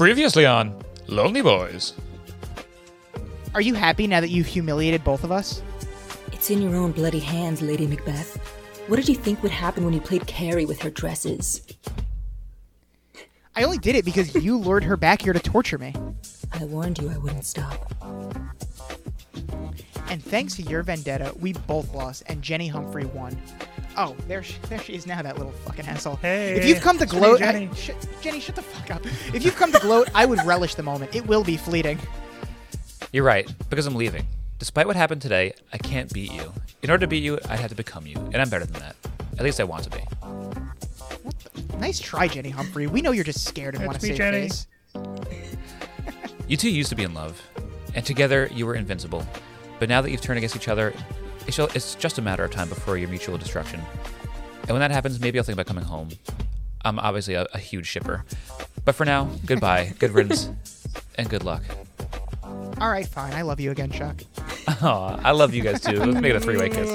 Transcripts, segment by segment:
Previously on Lonely Boys. Are you happy now that you've humiliated both of us? It's in your own bloody hands, Lady Macbeth. What did you think would happen when you played Carrie with her dresses? I only did it because you lured her back here to torture me. I warned you I wouldn't stop. And thanks to your vendetta, we both lost, and Jenny Humphrey won. Oh, there she, there she is now, that little fucking asshole. Hey, if you've come to gloat, Jenny. I- sh- Jenny, shut the fuck up. If you've come to gloat, I would relish the moment. It will be fleeting. You're right, because I'm leaving. Despite what happened today, I can't beat you. In order to beat you, I'd have to become you, and I'm better than that. At least I want to be. Nice try, Jenny Humphrey. We know you're just scared and want to me, save Jenny. face. You two used to be in love, and together you were invincible. But now that you've turned against each other, it's it's just a matter of time before your mutual destruction. And when that happens, maybe I'll think about coming home. I'm obviously a, a huge shipper. But for now, goodbye, good riddance, and good luck. All right, fine. I love you again, Chuck. Aw, I love you guys too. Let's make it a three-way kiss.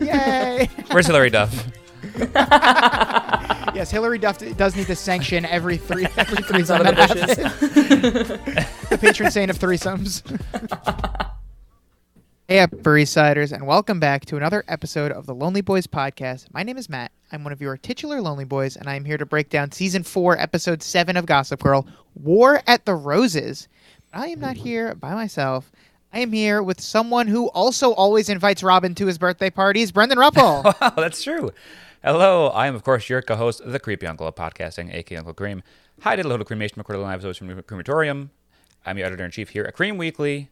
Yay! Where's Hilary Duff? yes, Hilary Duff does need to sanction every three every threesome Out of that the bushes. happens. the patron saint of threesomes. Hey up, Siders, and welcome back to another episode of the Lonely Boys podcast. My name is Matt. I'm one of your titular Lonely Boys, and I'm here to break down season four, episode seven of Gossip Girl, War at the Roses. But I am not here by myself. I am here with someone who also always invites Robin to his birthday parties, Brendan Ruppel. Wow, that's true. Hello, I am of course your co-host, the Creepy Uncle of podcasting, aka Uncle Cream. Hi, did a little cremation recorded live episodes from the crematorium. I'm your editor in chief here at Cream Weekly.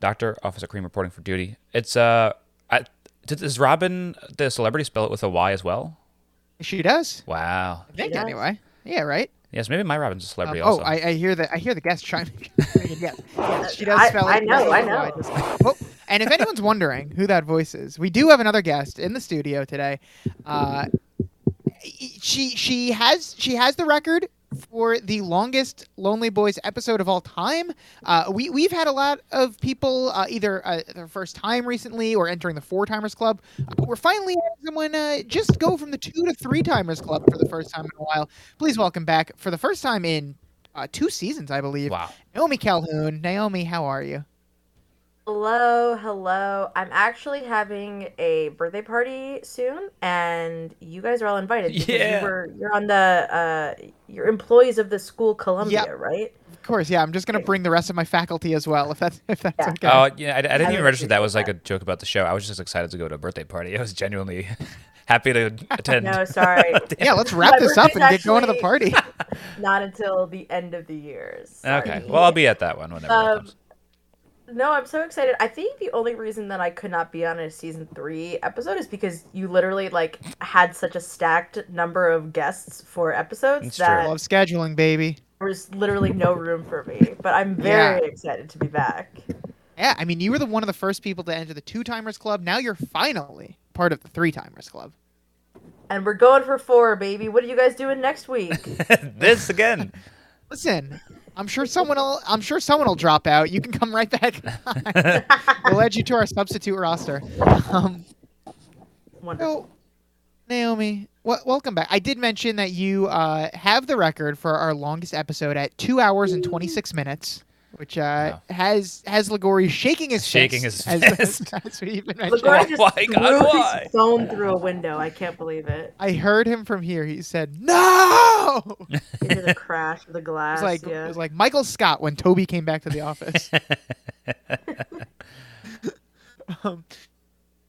Doctor Officer Cream reporting for duty. It's uh, I, does Robin the celebrity spell it with a Y as well? she does. Wow. I think does. anyway. Yeah, right. Yes, maybe my Robin's a celebrity Um, also. oh, I, I hear the I hear the guest chiming. yes, yes, she does I- spell it. I know, I know. Just oh, and if anyone's wondering who that voice is, we do have another guest in the studio today. Uh, she she has she has the record for the longest Lonely Boys episode of all time. Uh, we we've had a lot of people uh, either uh, their first time recently or entering the four timers club. Uh, we're finally having someone uh, just go from the two to three timers club for the first time in a while. Please welcome back for the first time in uh, two seasons, I believe. wow. Naomi Calhoun. Naomi, how are you? Hello, hello. I'm actually having a birthday party soon, and you guys are all invited. Yeah. You were, you're on the, uh, you're employees of the school Columbia, Yep. right? Of course, yeah. I'm just gonna bring the rest of my faculty as well, if that's if that's Yeah. okay. Oh, yeah. I, I didn't I even register that was like a joke about the show. I was just excited to go to a birthday party. I was genuinely happy to attend. No, sorry. yeah, let's wrap My this up and get going to the party. Not until the end of the year. Sorry. Okay. Well, I'll be at that one whenever it Um, comes. No, I'm so excited. I think the only reason that I could not be on a season three episode is because you literally like had such a stacked number of guests for episodes It's true. Love scheduling, baby. there was literally no room for me. But I'm very excited to be back. Yeah, I mean, you were the one of the first people to enter the two timers club. Now you're finally part of the three timers club. And we're going for four, baby. What are you guys doing next week? this again. Listen, I'm sure someone will. I'm sure someone will drop out. You can come right back. we'll add you to our substitute roster. Um, Wonderful. so, Naomi, w- welcome back. I did mention that you uh, have the record for our longest episode at two hours and 26 minutes, which uh, has has Ligori shaking his Shaking fist, his as, fist. as we even mentioned. LaGuardia just Why, God, threw why? his phone through a window. I can't believe it. I heard him from here. He said, "No." Into the crash of the It glass. was like yeah. it was like Michael Scott when Toby came back to the office. um,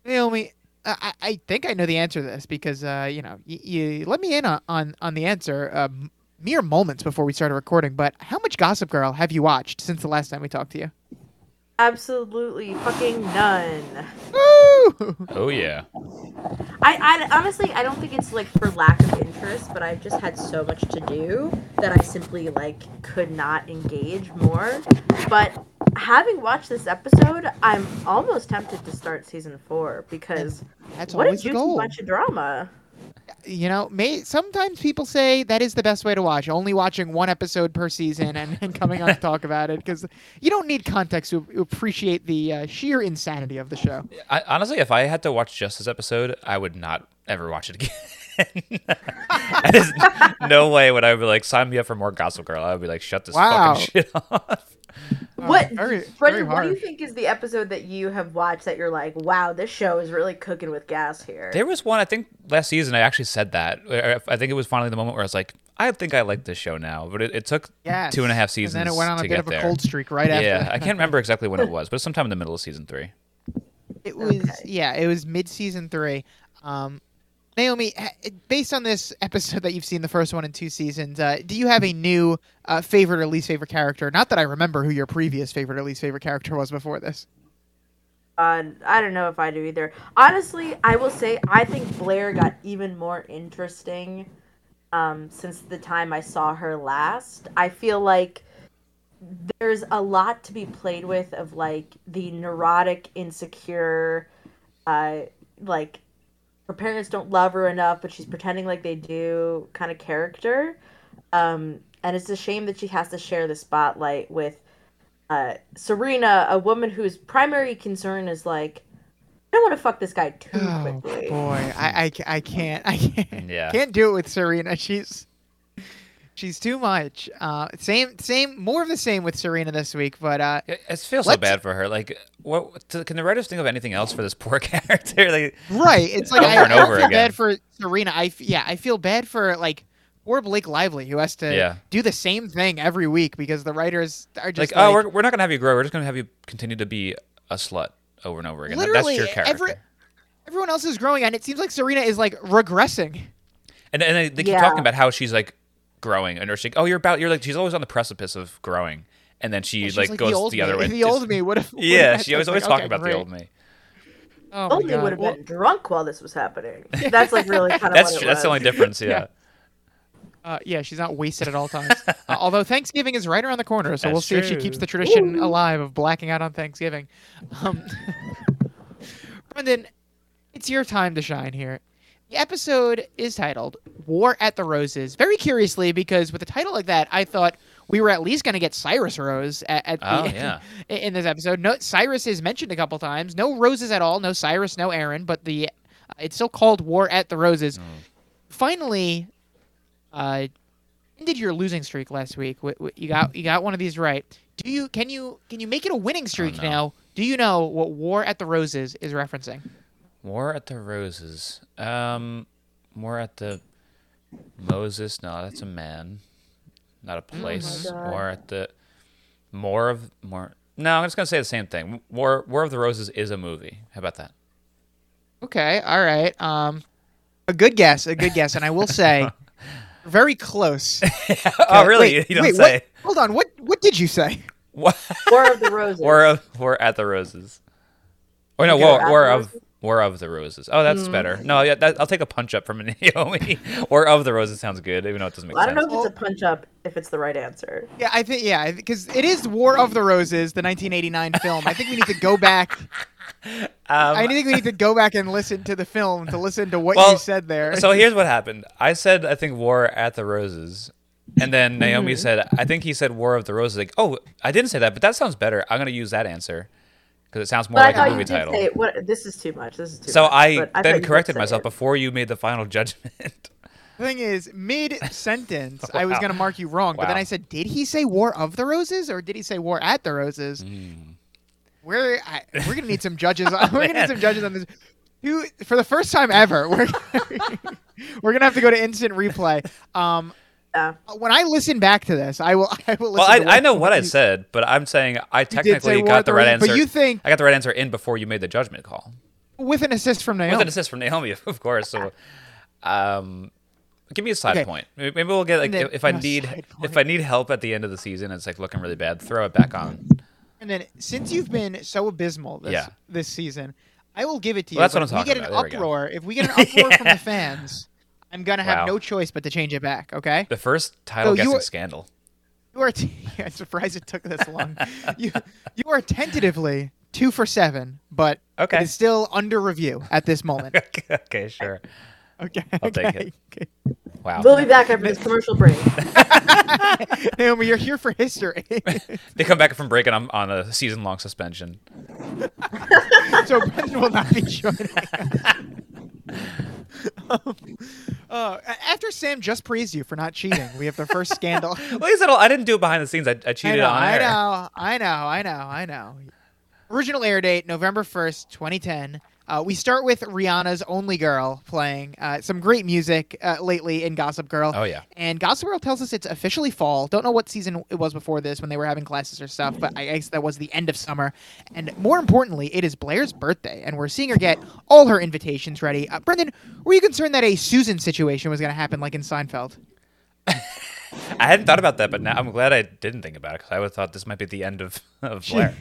Naomi, I, I- I think I know the answer to this because uh, you know y- you let me in on on, on the answer um, mere moments before we started recording. But how much Gossip Girl have you watched since the last time we talked to you? Absolutely fucking none. Woo! Oh yeah. I, I honestly I don't think it's like for lack of interest, but I've just had so much to do that I simply like could not engage more. But having watched this episode, I'm almost tempted to start season four because That's what a always the juicy goal. bunch of drama. You know, may sometimes people say that is the best way to watch, only watching one episode per season and, and coming on to talk about it because you don't need context to appreciate the uh, sheer insanity of the show. I, honestly, if I had to watch just this episode, I would not ever watch it again. There's no way would I be like sign me up for more Gossip Girl. I would be like shut this Wow. fucking shit off. What, very- Brendan? very what do you think is the episode that you have watched that you're like, wow, this show is really cooking with gas here? There was one I think last season I actually said that. I think it was finally the moment where I was like, I think I like this show now, but it, it took Yes. two and a half seasons. And then it went on a bit of a there. cold streak right after. Yeah. I can't remember exactly when it was, but sometime in the middle of season three. It was Okay. yeah, it was mid season three. Um, Naomi, based on this episode that you've seen the first one in two seasons, uh, do you have a new uh, favorite or least favorite character? Not that I remember who your previous favorite or least favorite character was before this. Uh, I don't know if I do either. Honestly, I will say I think Blair got even more interesting um, since the time I saw her last. I feel like there's a lot to be played with of like the neurotic, insecure, uh, like her parents don't love her enough, but she's pretending like they do kind of character. Um, and it's a shame that she has to share the spotlight with uh, Serena, a woman whose primary concern is like, I don't want to fuck this guy too Oh quickly. boy, I, I, I can't I can't Yeah. can't do it with Serena. She's she's too much. Uh, same same more of the same with Serena this week, but uh, It, it feels so bad for her. Like, what t- can the writers think of anything else for this poor character? like, Right. It's like I, Over and I don't over feel again. bad for Serena. I f- yeah, I feel bad for like poor Blake Lively who has to Yeah. do the same thing every week because the writers are like, just oh, like, we're, we're not gonna have you grow. We're just gonna have you continue to be a slut over and over again. Literally That's your character. every everyone else is growing and it seems like Serena is like regressing. And and they, they keep Yeah. talking about how she's like growing, and they're like, oh, you're about, you're like, she's always on the precipice of growing, and then she like, like goes the old the me. other way. The old me would have. Yeah, she was always talking about the old me. Oh my Only God. would have Well, been drunk while this was happening. That's like really kind of That's what it true. That's the only difference. Yeah. Yeah. Uh, yeah, she's not wasted at all times. uh, although Thanksgiving is right around the corner, so we'll That's see if she keeps the tradition alive of blacking out on Thanksgiving. Um, Brendan, it's your time to shine here. The episode is titled War at the Roses. Very curiously, because with a title like that, I thought we were at least going to get Cyrus Rose at, at Oh, the, yeah. in this episode. No, Cyrus is mentioned a couple times. No roses at all. No Cyrus, no Aaron, but the it's still called War at the Roses. Finally, uh, ended your losing streak last week. You got you got one of these right. Do you can you can you make it a winning streak Oh, no. now? Do you know what War at the Roses is referencing? War at the Roses. Um, War at the Moses. No, that's a man, not a place. God. War at the more of more. No, I'm just gonna say the same thing. War War of the Roses is a movie. How about that? Okay, all right. Um, a good guess, a good guess, and I will say, very close. oh, really? wait, you don't wait, say. What, hold on. What what did you say? What? War of the Roses. War of War at the Roses. Oh no, Okay, War, War of Roses? War of the Roses. Oh, that's better. No, yeah, that, I'll take a punch up from Naomi. War of the Roses sounds good, even though it doesn't make sense. I don't know if it's a punch up if it's the right answer. Yeah, I think yeah, because it is War of the Roses, the 1989 film. I think we need to go back. Um, I think we need to go back and listen to the film to listen to what Well, you said there. so here's what happened. I said I think War at the Roses, and then Naomi Mm-hmm. said I think he said War of the Roses. Like, oh, I didn't say that, but that sounds better. I'm gonna use that answer because it sounds more But like I thought a you movie did title. say what this is too much. This is too So much. I but thought then corrected myself it. before you made the final judgment. The thing is, mid sentence, I was going to mark you wrong, but then I said, did he say War of the Roses or did he say War at the Roses? Hmm. We're I, we're gonna need some judges. we're gonna need some judges on this. Who, for the first time ever, we're we're gonna have to go to instant replay. Um, Yeah. when I listen back to this, I will. I will. well, Listen I, I know what I said, but I'm saying I technically got the right answer. but you think- I got the right answer in before you made the judgment call with an assist from Naomi. with an assist from Naomi, of course. So, um, give me a side Okay. point. Maybe we'll get like then- if, I need if. I need help at the end of the season, it's like looking really bad. Throw it back on. And then since you've been so abysmal this Yeah. this season, I will give it to you. Well, that's what I'm we get talking an about. There we uproar, if we get an uproar from the fans, I'm gonna have Wow. no choice but to change it back. Okay. The first title So you guessing are- scandal. You are. T- I'm surprised it took this long. you you are tentatively two for seven, but Okay. it is still under review at this moment. okay, sure. Okay. I'll take okay. it. Wow. We'll be back after this commercial break. okay. Naomi, you're here for history. They come back from break and I'm on a season long suspension. so Brendan will not be joining. Us. Uh, after Sam just praised you for not cheating, we have the first scandal. Well, he said I didn't do it behind the scenes. I, I I cheated know, on I air. know, I know, I know, I know. Original air date November first, twenty ten. Uh, we start with Rihanna's "Only Girl" playing uh, some great music uh, lately in Gossip Girl. Oh yeah. And Gossip Girl tells us it's officially fall. Don't know what season it was before this when they were having classes or stuff, but I guess that was the end of summer. And more importantly, it is Blair's birthday, and we're seeing her get all her invitations ready. Uh, Brendan, were you concerned that a Susan situation was going to happen like in Seinfeld? I hadn't thought about that, but now I'm glad I didn't think about it because I would have thought this might be the end of, of Blair.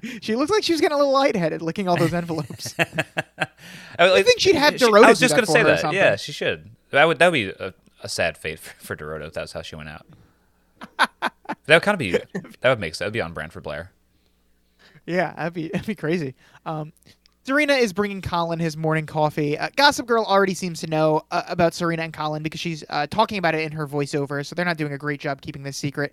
She looks like she was getting a little lightheaded licking all those envelopes. I, think she'd have she- Dorota I was just gonna say that. Yeah, she should. That would that would be a, a sad fate for, for Dorota if that's how she went out. that would kind of be that would make sense. That would be on brand for Blair. Yeah, that'd be that'd be crazy. Um, Serena is bringing Colin his morning coffee. Uh, Gossip Girl already seems to know uh, about Serena and Colin because she's uh, talking about it in her voiceover, so they're not doing a great job keeping this secret.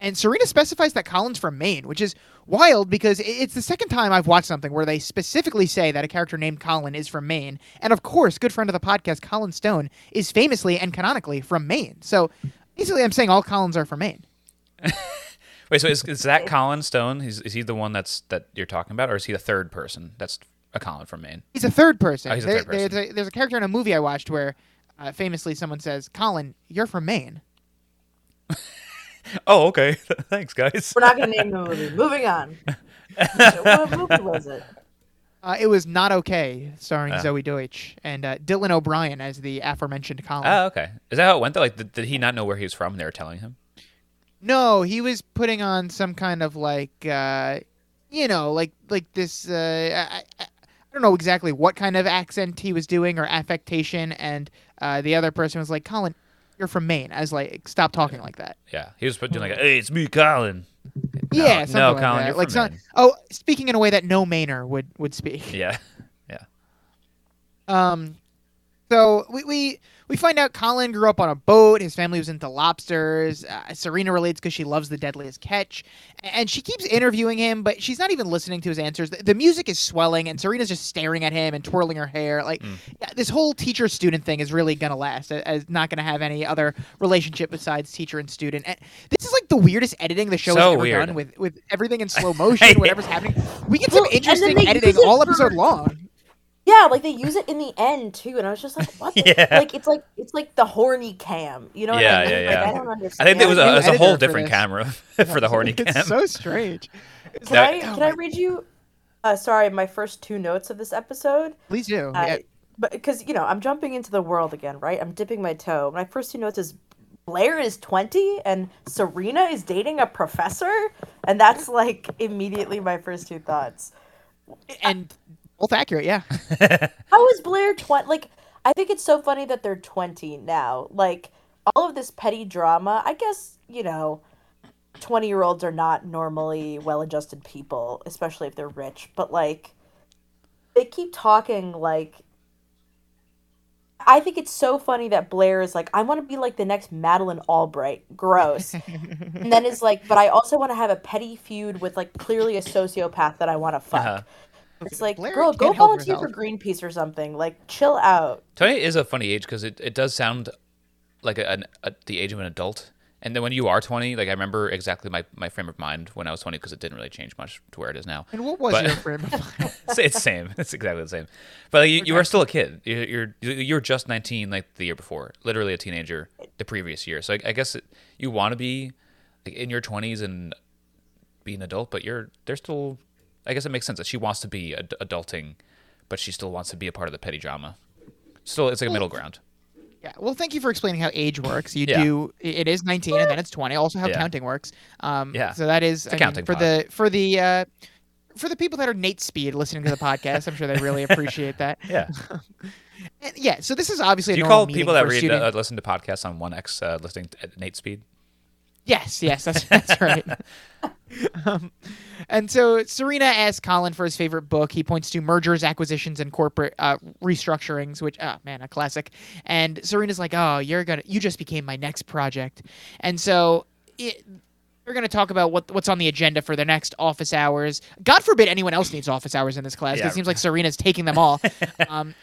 And Serena specifies that Colin's from Maine, which is wild because it's the second time I've watched something where they specifically say that a character named Colin is from Maine. And of course, good friend of the podcast, Colin Stone, is famously and canonically from Maine. So basically, I'm saying all Collins are from Maine. Wait, so is, is that Colin Stone? Is, is he the one that's that you're talking about, or is he the third person that's a Colin from Maine? He's a third person. Oh, he's a There- third person. There's, a, there's a character in a movie I watched where uh, famously someone says, Colin, you're from Maine. Oh, okay. Thanks, guys. We're not gonna name the movie. Moving on. what movie was it? Uh, it was Not Okay, starring Ah. Zoey Deutch and uh, Dylan O'Brien as the aforementioned Colin. Oh, okay. Is that how it went though? Like, did, did he not know where he was from? and They were telling him. no, he was putting on some kind of like, uh, you know, like like this. Uh, I, I, I don't know exactly what kind of accent he was doing or affectation, and uh, the other person was like, "Colin, you're from Maine." I was like, "Stop talking like that." Yeah, he was doing like, "Hey, it's me, Colin." Yeah, no, something like Colin, that. you're like from some- Maine. oh, speaking in a way that no Mainer would would speak. Yeah, yeah. Um, so we, we we find out Colin grew up on a boat. His family was into lobsters. Uh, Serena relates because she loves the deadliest catch, and she keeps interviewing him, but she's not even listening to his answers. The, the music is swelling, and Serena's just staring at him and twirling her hair. Like Mm. yeah, this whole teacher student thing is really gonna last. It's not gonna have any other relationship besides teacher and student. And this is like the weirdest editing the show So has ever weird. done with with everything in slow motion, whatever's happening. We get some Well, and then interesting editing use it all for- episode long. Yeah, like they use it in the end too, and I was just like, "What?" Yeah. Like it's like it's like the horny cam. You know what Yeah, I mean? yeah, Like, yeah. I don't understand. I think there was a, it was a whole different this. camera for the horny cam. It's so strange. It's Can That- I oh can I read you? Uh, sorry, my first two notes of this episode. Please do. Uh, Yeah. But because you know, I'm jumping into the world again, right? I'm dipping my toe. My first two notes is Blair is 20 and Serena is dating a professor, and that's like immediately my first two thoughts. and both accurate, yeah. How is Blair 20? Like, I think it's so funny that they're 20 now. Like, all of this petty drama, I guess, you know, 20 year olds are not normally well adjusted people, especially if they're rich. But, like, they keep talking like. I think it's so funny that Blair is like, I want to be like the next Madeleine Albright. Gross. and then is like, but I also want to have a petty feud with like clearly a sociopath that I want to fuck. Uh-huh. It's like, Blair girl, go volunteer herself. for Greenpeace or something. Like, chill out. Twenty is a funny age because it, it does sound like a, an, a, the age of an adult. And then when you are 20, like I remember exactly my, my frame of mind when I was 20 because it didn't really change much to where it is now. And what was But- your frame of mind? it's, it's same. It's exactly the same. But like, you, you are still a kid. You're, you're you're just 19 like the year before, literally a teenager the previous year. So I, I guess it, you want to be like in your 20s and be an adult, but you're they're still. I guess it makes sense that she wants to be ad- adulting, but she still wants to be a part of the petty drama. Still, it's like a middle ground. Yeah. Well, thank you for explaining how age works. You Yeah. do. It is 19 and then it's 20. Also, how Yeah. counting works. Um, Yeah. So that is a I mean, counting for the for the uh, for the people that are Nate Speed listening to the podcast. I'm sure they really appreciate that. Yeah. Yeah. So this is obviously. Do you call people that read uh, listen to podcasts on One X uh, listening to, at Nate speed? Yes, yes, that's that's right. um, and so Serena asks Colin for his favorite book. He points to mergers, acquisitions, and corporate uh, restructurings, which, oh man, a classic. And Serena's like, "Oh, you're gonna, you just became my next project." And so it, we're gonna talk about what what's on the agenda for the next office hours. God forbid anyone else needs office hours in this class. Yeah. It seems like Serena's taking them all. um,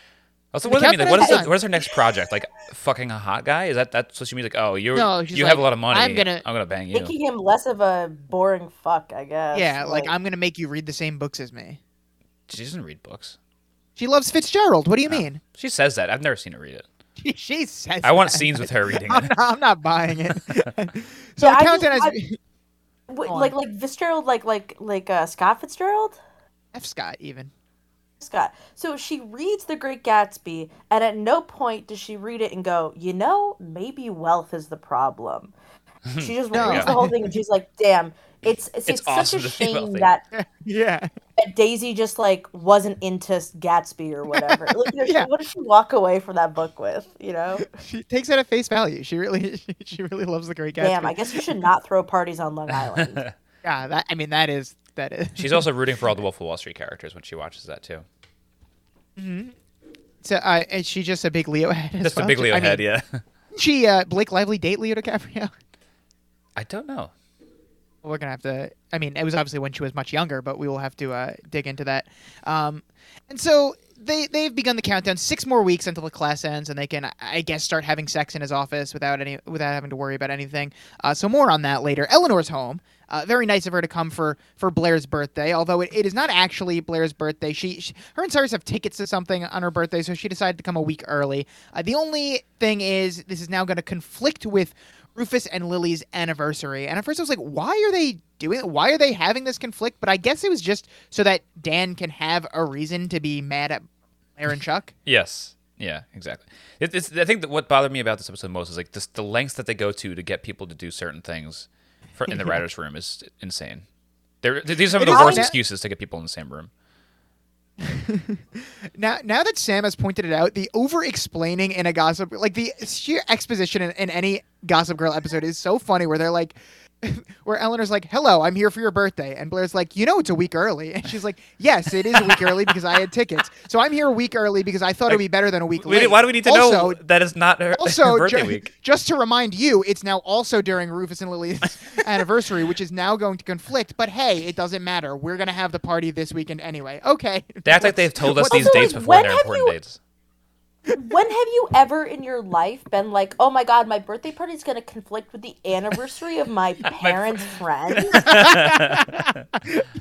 Also, The what does that mean? Like, what is the, what is her next project? Like fucking a hot guy? Is that that's what she means? Like, oh, you're she's you have a lot of money. I'm gonna- I'm gonna bang you. Making him less of a boring fuck, I guess. yeah, like I'm gonna make you read the same books as me. She doesn't read books. She loves Fitzgerald. What do you mean? She says that. I've never seen her read it. She, she says. I want that. scenes with her reading I'm it. not, I'm not buying it. so Yeah, I countdown just- has Wait, like like Fitzgerald, like like like uh, Scott Fitzgerald. F. Scott even. Scott. So she reads The Great Gatsby, and at no point does she read it and go, you know, maybe wealth is the problem. She just No. reads the whole thing and she's like, damn, it's it's, It's it's awesome such a shame that, Yeah. that Daisy just like wasn't into Gatsby or whatever. Like, you know, she- What did she walk away from that book with? You know, She takes it at face value. She really, she really loves the Great Gatsby. damn. I guess you should not throw parties on Long Island. Yeah, that. I mean, that is that is. She's also rooting for all the Wolf of Wall Street characters when she watches that too. So, uh, is she just a big Leo head? Just a big Leo I mean, head, yeah. She uh, Blake Lively date Leo DiCaprio. I don't know. We're gonna have to. I mean, it was obviously when she was much younger, but we will have to uh, dig into that. Um, and so they they've begun the countdown. Six more weeks until the class ends, and they can, I guess, start having sex in his office without any without having to worry about anything. Uh, so more on that later. Eleanor's home. Uh, very nice of her to come for for Blair's birthday. Although it, it is not actually Blair's birthday. She, she her and Cyrus have tickets to something on her birthday, so she decided to come a week early. Uh, the only thing is, this is now going to conflict with Rufus and Lily's anniversary. And at first I was like, why are they doing it? Why are they having this conflict? But I guess it was just so that Dan can have a reason to be mad at Aaron Chuck. Yes. Yeah, exactly. It, I think that what bothered me about this episode most is like this, the lengths that they go to to get people to do certain things for, in the mm-hmm. writers' room is insane. They're, these are some of the worst na- excuses to get people in the same room. Now, now that Sam has pointed it out, the over-explaining in a gossip, like the sheer exposition in, in any Gossip Girl episode, is so funny. Where they're like, where Eleanor's like, "Hello, I'm here for your birthday," and Blair's like, "You know, it's a week early," and she's like, "Yes, it is a week early because I had tickets. So I'm here a week early because I thought it'd be better than a week We, late." why do we need to also, know that is not her, also her birthday ju- week? just to remind you it's now also during rufus and lily's anniversary which is now going to conflict but hey it doesn't matter we're going to have the party this weekend anyway okay They act like they've told us these Also, dates like, before when they're have important you- dates. When have you ever in your life been like, oh my god, my birthday party is going to conflict with the anniversary of my parents' friends?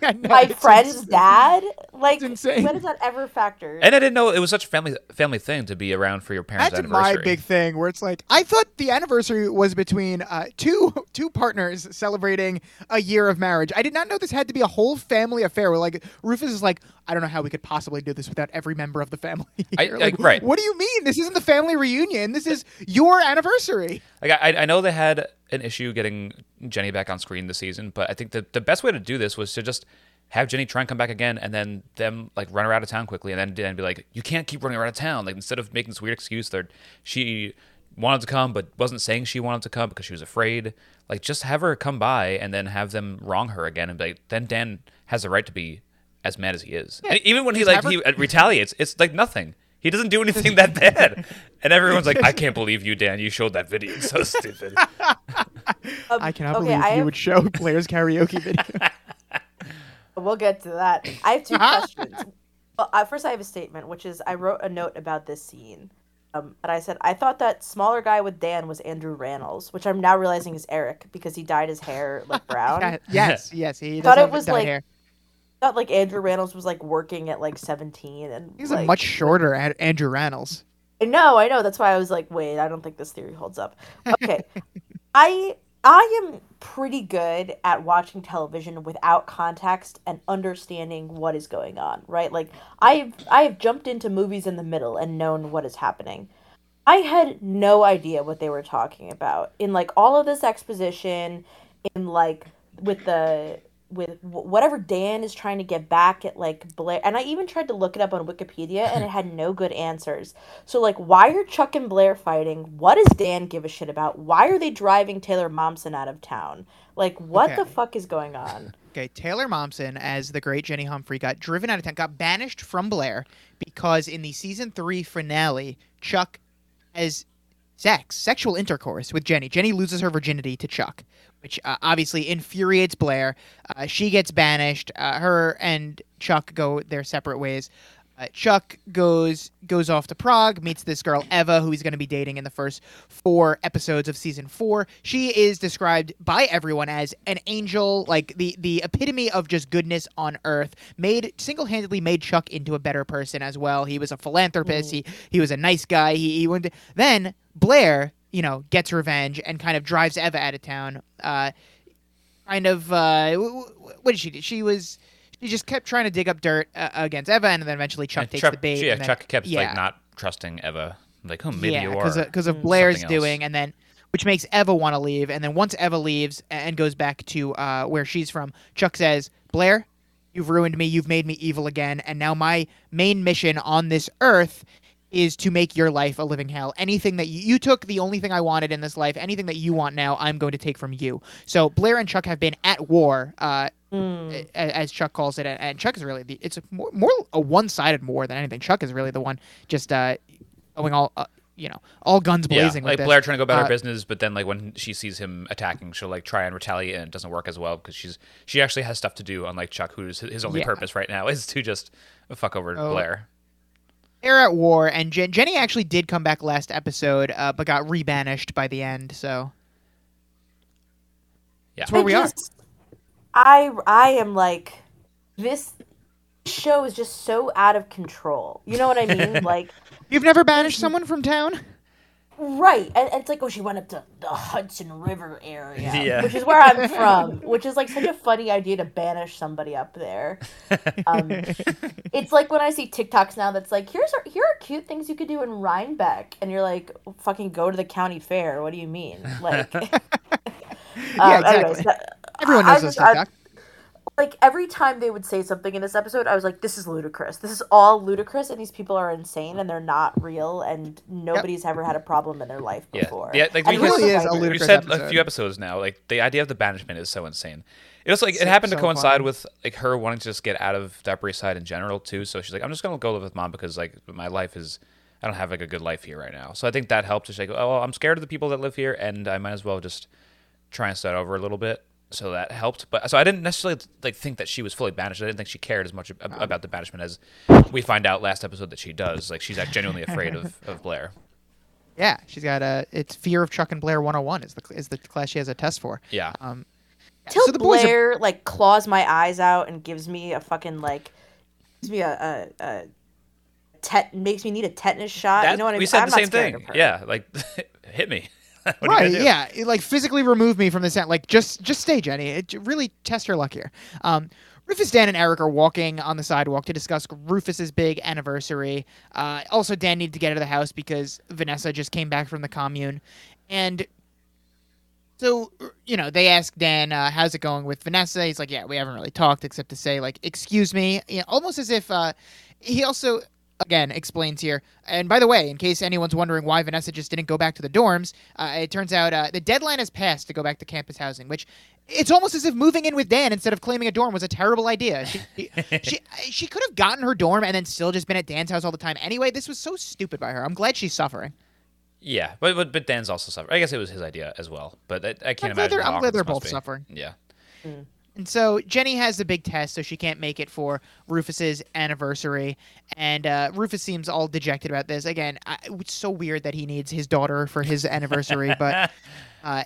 Yeah, no, my friend's insane. dad? Like, insane. when does that ever factor? And I didn't know it was such a family family thing to be around for your parents' anniversary. That's my big thing where it's like I thought the anniversary was between uh, two two partners celebrating a year of marriage. I did not know this had to be a whole family affair. Where like Rufus is like, I don't know how we could possibly do this without every member of the family. I- like, like, right. What do you mean? This isn't the family reunion. This is your anniversary. Like I, I know they had an issue getting Jenny back on screen this season, but I think the the best way to do this was to just have Jenny try and come back again, and then them like run her out of town quickly, and then Dan be like, "You can't keep running her out of town." Like instead of making this weird excuse that she wanted to come but wasn't saying she wanted to come because she was afraid. Like just have her come by and then have them wrong her again, and be like, then Dan has the right to be as mad as he is. and even when he like have he uh, retaliates, it's like nothing. He doesn't do anything that bad, and everyone's like, "I can't believe you, Dan. You showed that video. It's so stupid." Um, I cannot okay, believe I you have- would show Blair's karaoke video. We'll get to that. I have two questions. Well, uh, first, I have a statement, which is I wrote a note about this scene. Um, and I said, I thought that smaller guy with Dan was Andrew Rannells, which I'm now realizing is Eric because he dyed his hair like brown. Yes, yes, he Thought it was dyed like- hair. Thought like Andrew Rannells was like working at like 17 and He's like, a much shorter Andrew Rannells. No, I know. That's why I was like, wait, I don't think this theory holds up. Okay. I I am pretty good at watching television without context and understanding what is going on, right? Like I've I have jumped into movies in the middle and known what is happening. I had no idea what they were talking about in like all of this exposition in like with the with whatever Dan is trying to get back at like Blair and I even tried to look it up on Wikipedia and it had no good answers. So like why are Chuck and Blair fighting? What does Dan give a shit about? Why are they driving Taylor Momsen out of town? Like what the fuck is going on? Okay, Taylor Momsen as the great Jenny Humphrey got driven out of town, got banished from Blair because in the season three finale, Chuck has sex, sexual intercourse with Jenny. Jenny loses her virginity to Chuck, which uh, obviously infuriates Blair. Uh, she gets banished. Uh, her and Chuck go their separate ways. Uh, Chuck goes goes off to Prague, meets this girl Eva, who he's going to be dating in the first four episodes of season four. She is described by everyone as an angel, like the the epitome of just goodness on earth. Made single handedly made Chuck into a better person as well. He was a philanthropist. He he was a nice guy. He, he went to- then Blair, you know, gets revenge and kind of drives Eva out of town. Uh, kind of uh, what did she do? She was. She just kept trying to dig up dirt uh, against Eva, and then eventually Chuck And takes Chuck, the bait. yeah, and then- Chuck kept yeah. like not trusting Eva. Like, oh, maybe yeah, you are. because of, of. Blair's doing, and then which makes Eva want to leave, and then once Eva leaves and goes back to uh, where she's from, Chuck says, "Blair, you've ruined me. You've made me evil again, and now my main mission on this earth." Is to make your life a living hell. Anything that you, you took, the only thing I wanted in this life, anything that you want now, I'm going to take from you. So Blair and Chuck have been at war, uh, Mm. a- as Chuck calls it, and Chuck is really the, it's a more, more a one-sided war than anything. Chuck is really the one just uh, going all uh, you know all guns blazing. yeah, blazing. like with Blair this. trying to go about Uh, her business, but then like when she sees him attacking, she'll like try and retaliate, and it doesn't work as well because she's she actually has stuff to do. Unlike Chuck, who's his only Yeah. purpose right now is to just fuck over Oh. Blair. They're at war, and Jen- Jenny actually did come back last episode, uh, but got rebanished by the end. So Yeah, that's where I we are. I I am like this show is just so out of control. You know what I mean? like You've never banished someone from town? Right, and, and it's like oh she went up to the Hudson River area, Yeah. which is where I'm from, which is like such a funny idea to banish somebody up there. Um, it's like when I see TikToks now that's like here's our, here are cute things you could do in Rhinebeck, and you're like fucking go to the county fair. What do you mean? Like. Yeah, Um, anyways, exactly. that- Everyone I knows those I- TikTok. Like every time they would say something in this episode, I was like, "This is ludicrous. This is all ludicrous, and these people are insane, and they're not real, and nobody's ever had a problem in their life before." Yeah, like, And It really is a writes it- We've ludicrous said a few episodes now. Like the idea of the banishment is so insane. It was like it So- happened to so coincide funny. with like her wanting to just get out of the Side in general too. So she's like, I'm just gonna go live with mom because like my life is, I don't have like a good life here right now. So I think that helped. She's like, oh, well, I'm scared of the people that live here, and I might as well just try and start over a little bit. So that helped. But so I didn't necessarily like think that she was fully banished. I didn't think she cared as much ab- about the banishment as we find out last episode that she does. Like she's like genuinely afraid of, of Blair. Yeah, she's got a. It's Fear of Chuck and Blair 101 is the is the class she has a test for. Yeah. Um, Till so the boys are- Blair like claws my eyes out and gives me a fucking like gives me a a, a tet makes me need a tetanus shot. That- you know what I mean? we said I'm the same thing. Yeah, like hit me. What are you right yeah it, like physically remove me from the sound like just just stay jenny. It, really test your luck here. Um Rufus, Dan, and Eric are walking on the sidewalk to discuss Rufus's big anniversary. Uh, also, Dan needed to get out of the house because Vanessa just came back from the commune, and so you know they ask Dan, uh, "How's it going with Vanessa?" He's like, "Yeah, we haven't really talked except to say like, excuse me," you know, almost as if uh, he also again explains here. And by the way, in case anyone's wondering why Vanessa just didn't go back to the dorms, uh, it turns out uh, the deadline has passed to go back to campus housing, which it's almost as if moving in with Dan instead of claiming a dorm was a terrible idea. She she, she, she could have gotten her dorm and then still just been at Dan's house all the time. Anyway, this was so stupid by her. I'm glad she's suffering. Yeah, but, but but Dan's also suffering. I guess it was his idea as well. But I, I can't I'm glad imagine. they're- I'm glad they're both be. suffering. Yeah. And so Jenny has the big test, so she can't make it for Rufus's anniversary. And uh, Rufus seems all dejected about this. Again, I, it's so weird that he needs his daughter for his anniversary, but uh,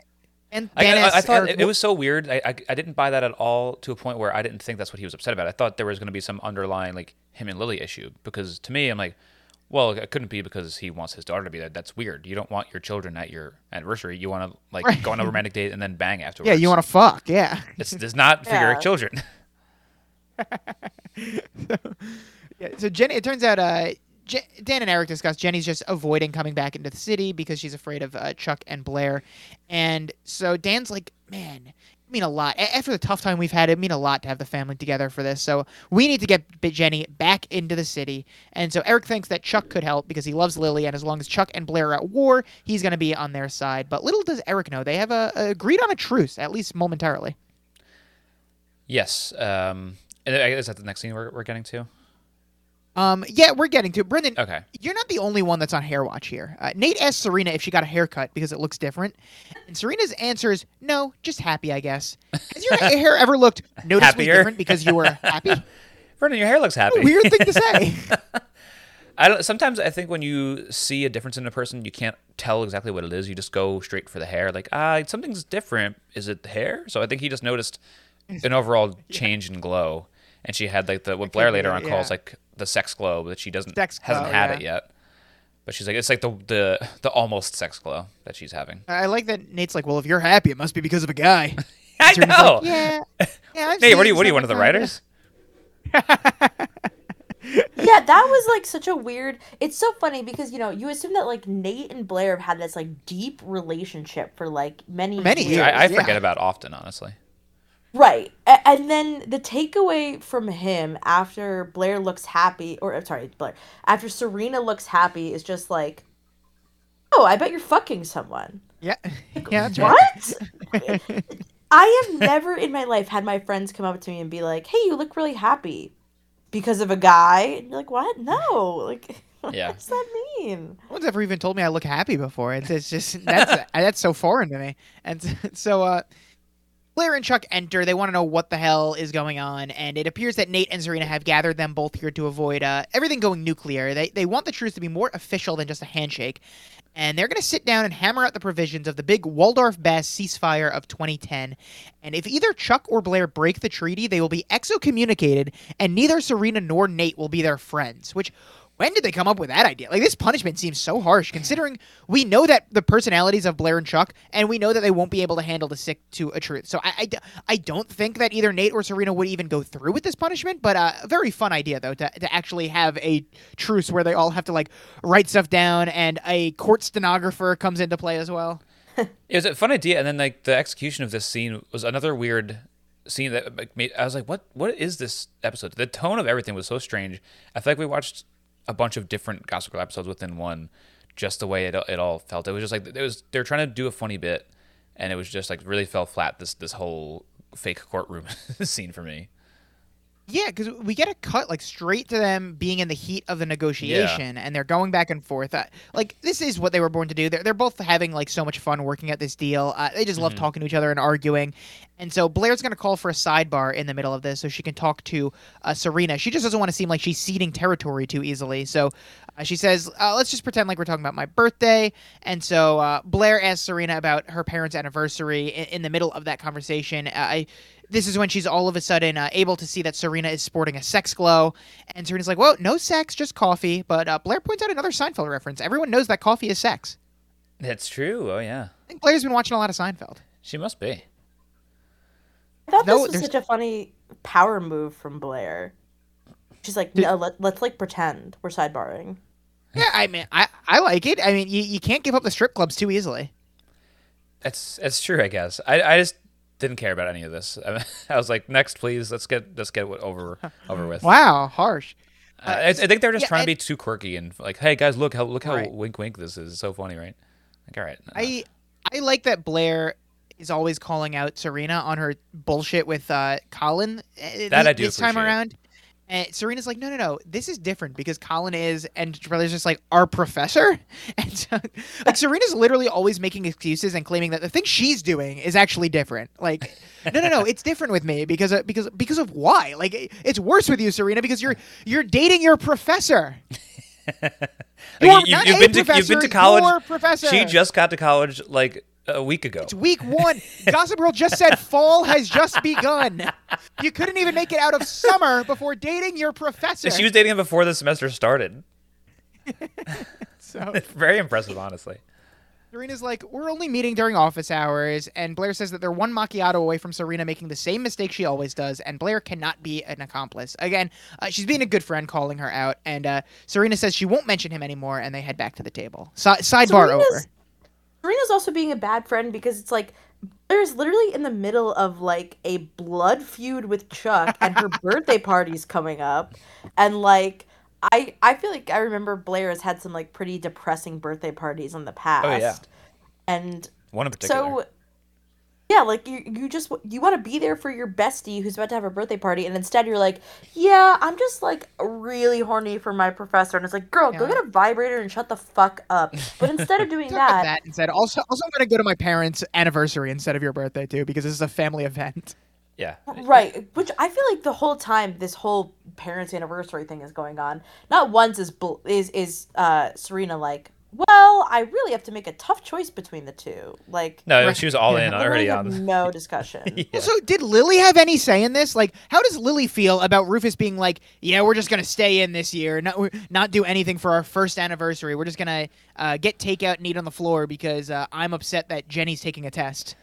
and I, I, I thought Eric, it, it was so weird. I, I I didn't buy that at all to a point where I didn't think that's what he was upset about. I thought there was going to be some underlying like him and Lily issue because to me I'm like, well, it couldn't be because he wants his daughter to be there. That's weird. You don't want your children at your anniversary. You want to like Right. go on a romantic date and then bang afterwards. yeah, you want to fuck, yeah. It's, it's not for Yeah. your children. Yeah, so Jenny, it turns out uh, Je- Dan and Eric discuss Jenny's just avoiding coming back into the city because she's afraid of uh, Chuck and Blair, and so Dan's like, "Man, it mean a lot after the tough time we've had. It mean a lot to have the family together for this. So we need to get Jenny back into the city." And so Eric thinks that Chuck could help because he loves Lily, and as long as Chuck and Blair are at war, he's going to be on their side. But little does Eric know they have a, agreed on a truce, at least momentarily. yes. Um. Is that the next thing we're, we're getting to? Um, yeah, we're getting to it. Brendan. Okay. You're not the only one that's on hair watch here. Uh, Nate asked Serena if she got a haircut because it looks different, and Serena's answer is no, just happy, I guess. Has your hair ever looked noticeably Happier? different because you were happy? Brendan, your hair looks happy. Weird thing to say. I don't, sometimes I think when you see a difference in a person, you can't tell exactly what it is. You just go straight for the hair. Like, ah, something's different. Is it the hair? So I think he just noticed an overall change in glow, and she had like the what Blair later on calls like the sex glow, that she doesn't Sex hasn't had yeah. it yet. But she's like, it's like the the the almost sex glow that she's having. I like that Nate's like, well, if you're happy, it must be because of a guy. I Serena's know. Like, yeah. Yeah. I've Nate, what are you? What are you? One of the writers? yeah, that was like such a weird. It's so funny because you know you assume that like Nate and Blair have had this like deep relationship for like many Many years. years. I, I yeah. forget about often, honestly. Right. A- and then the takeaway from him after Blair looks happy, or sorry, Blair, after Serena looks happy is just like, oh, I bet you're fucking someone. Yeah. Yeah. That's right. What? I have never in my life had my friends come up to me and be like, hey, you look really happy because of a guy. And you're like, what? No. Like, what Yeah. does that mean? No one's ever even told me I look happy before. It's, it's just that's that's so foreign to me. And so uh Blair and Chuck enter. They want to know what the hell is going on, and it appears that Nate and Serena have gathered them both here to avoid uh, everything going nuclear. They they want the truce to be more official than just a handshake, and they're going to sit down and hammer out the provisions of the big Waldorf Bass ceasefire of 2010. And if either Chuck or Blair break the treaty, they will be excommunicated, and neither Serena nor Nate will be their friends. Which when did they come up with that idea? Like this punishment seems so harsh, considering we know that the personalities of Blair and Chuck, and we know that they won't be able to handle the stick to a truth. So I, I don't think that either Nate or Serena would even go through with this punishment. But uh, a very fun idea though to, to actually have a truce where they all have to like write stuff down, and a court stenographer comes into play as well. It was a fun idea, and then like the execution of this scene was another weird scene that made. I was like, "What? What is this episode?" The tone of everything was so strange. I feel like we watched a bunch of different Gossip Girl episodes within one, just the way it, it all felt. It was just like it was. They were trying to do a funny bit, and it was just like really fell flat. This this whole fake courtroom scene for me. Yeah, because we get a cut like straight to them being in the heat of the negotiation, and they're going back and forth. Uh, like this is what they were born to do. They're they're both having like so much fun working at this deal. Uh, they just love talking to each other and arguing. And so Blair's going to call for a sidebar in the middle of this so she can talk to uh, Serena. She just doesn't want to seem like she's ceding territory too easily. So uh, she says, uh, "Let's just pretend like we're talking about my birthday." And so uh, Blair asks Serena about her parents' anniversary. In, in the middle of that conversation, uh, I this is when she's all of a sudden uh, able to see that Serena is sporting a sex glow, and Serena's like, "Whoa, no sex, just coffee." But uh, Blair points out another Seinfeld reference. Everyone knows that coffee is sex. That's true. Oh yeah, I think Blair's been watching a lot of Seinfeld. she must be. I thought No, this was there's- such a funny power move from Blair. She's like, no, let, let's like pretend we're sidebarring. Yeah, I mean, I, I like it. I mean, you, you can't give up the strip clubs too easily. That's that's true. I guess I I just didn't care about any of this. I, was like, next, please. Let's get let's get over over with. Wow, harsh. Uh, I, I think they're just yeah, trying to be too quirky and like, hey guys, look how look how Right. wink wink this is. It's so funny, right? Like, all right. uh, I I like that Blair is always calling out Serena on her bullshit with uh, Colin. uh, That I do this time around. And Serena's like, no, no, no, this is different because Colin is, and Blair's just like, our professor? And so, like, Serena's literally always making excuses and claiming that the thing she's doing is actually different. Like, no, no, no, it's different with me because of, because because of why? Like, it- it's worse with you, Serena, because you're you're dating your professor. Like, You're you, not have a been to you've been professor, to college. you're professor. She just got to college like a week ago. It's week one. Gossip Girl just said fall has just begun. You couldn't even make it out of summer before dating your professor. She was dating him before the semester started. so Very impressive, honestly. Serena's like, we're only meeting during office hours, and Blair says that they're one macchiato away from Serena making the same mistake she always does, and Blair cannot be an accomplice. Again, uh, she's being a good friend, calling her out, and uh, Serena says she won't mention him anymore, and they head back to the table. Si- sidebar Serena's- over. Serena's also being a bad friend because it's like there's literally in the middle of like a blood feud with Chuck and her birthday party's coming up and like I I feel like I remember Blair has had some like pretty depressing birthday parties in the past. Oh, yeah. And One in particular. so yeah, like you you just you want to be there for your bestie who's about to have a birthday party and instead you're like, "Yeah, I'm just like really horny for my professor." And it's like, "Girl, go get a vibrator and shut the fuck up." But instead of doing that, that instead. Also, also, I'm going to go to my parents' anniversary instead of your birthday too, because this is a family event. Yeah. Right, which I feel like the whole time this whole parents' anniversary thing is going on, not once is is is uh, Serena like, well, I really have to make a tough choice between the two. Like, No, Right. she was all in already on. no discussion. Yeah. Also, did Lily have any say in this? Like, how does Lily feel about Rufus being like, "Yeah, we're just gonna stay in this year, not not do anything for our first anniversary. We're just gonna uh, get takeout and eat on the floor because uh, I'm upset that Jenny's taking a test."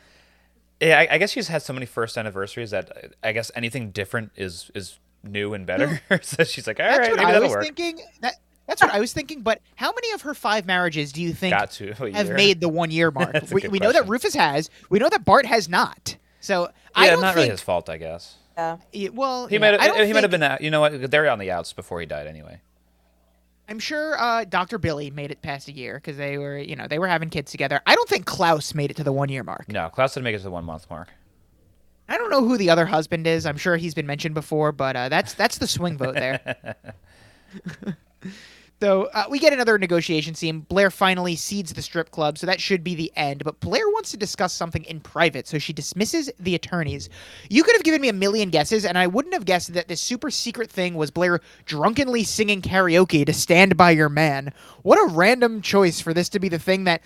Yeah, I, I guess she's had so many first anniversaries that uh, I guess anything different is is new and better. so she's like, all That's right, what maybe I that'll was work. thinking. That that's what I was thinking. But how many of her five marriages do you think Got to, have year. made the one year mark? We we know that. Rufus has. We know that Bart has not. So I Yeah, don't not think. really his fault, I guess. Yeah. yeah, well, He yeah, might have don't he might have been out. You know what? They're on the outs before he died anyway. I'm sure uh, Dr. Billy made it past a year because they were, you know, they were having kids together. I don't think Klaus made it to the one year mark. No, Klaus didn't make it to the one month mark. I don't know who the other husband is. I'm sure he's been mentioned before, but uh, that's that's the swing vote there. so uh, we get another negotiation scene. Blair finally cedes the strip club, so that should be the end. But Blair wants to discuss something in private, so she dismisses the attorneys. You could have given me a million guesses, and I wouldn't have guessed that this super secret thing was Blair drunkenly singing karaoke to "Stand by Your Man." What a random choice for this to be the thing that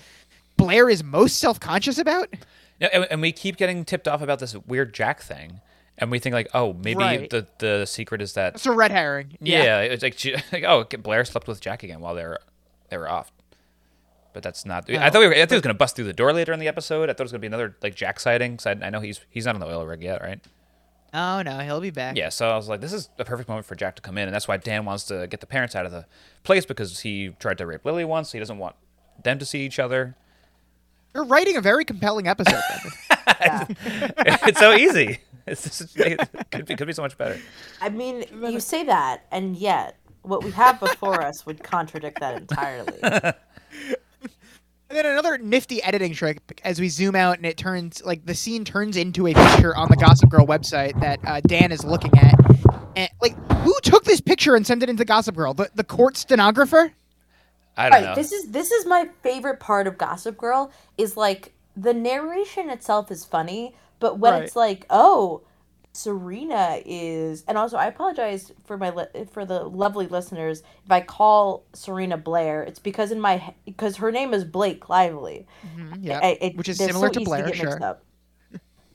Blair is most self conscious about. And, and we keep getting tipped off about this weird Jack thing, and we think like, oh, maybe Right. the the secret is that It's a red herring. yeah, yeah it's like, she, like oh, Blair slept with Jack again while they were they were off. But that's not. I thought oh. we were, I thought he was gonna bust through the door later in the episode. I thought it was gonna be another like Jack sighting. 'cause I, I know he's he's not on the oil rig yet, right? Oh no, he'll be back. Yeah, so I was like, this is a perfect moment for Jack to come in, and that's why Dan wants to get the parents out of the place because he tried to rape Lily once. He doesn't want them to see each other. You're writing a very compelling episode. It's so easy. It's it could be could be so much better. I mean, you say that, and yet what we have before us would contradict that entirely. and then another nifty editing trick as we zoom out and it turns like the scene turns into a picture on the Gossip Girl website that uh, Dan is looking at. And like, who took this picture and sent it into Gossip Girl? The the court stenographer? I don't Right. know. This is this is my favorite part of Gossip Girl is like the narration itself is funny, but when Right. it's like, oh, Serena is, and also I apologize for my li- for the lovely listeners if I call Serena Blair. It's because in my because her name is Blake Lively. Mm-hmm, yeah, I- it- which is similar so to easy Blair. get mixed sure. up.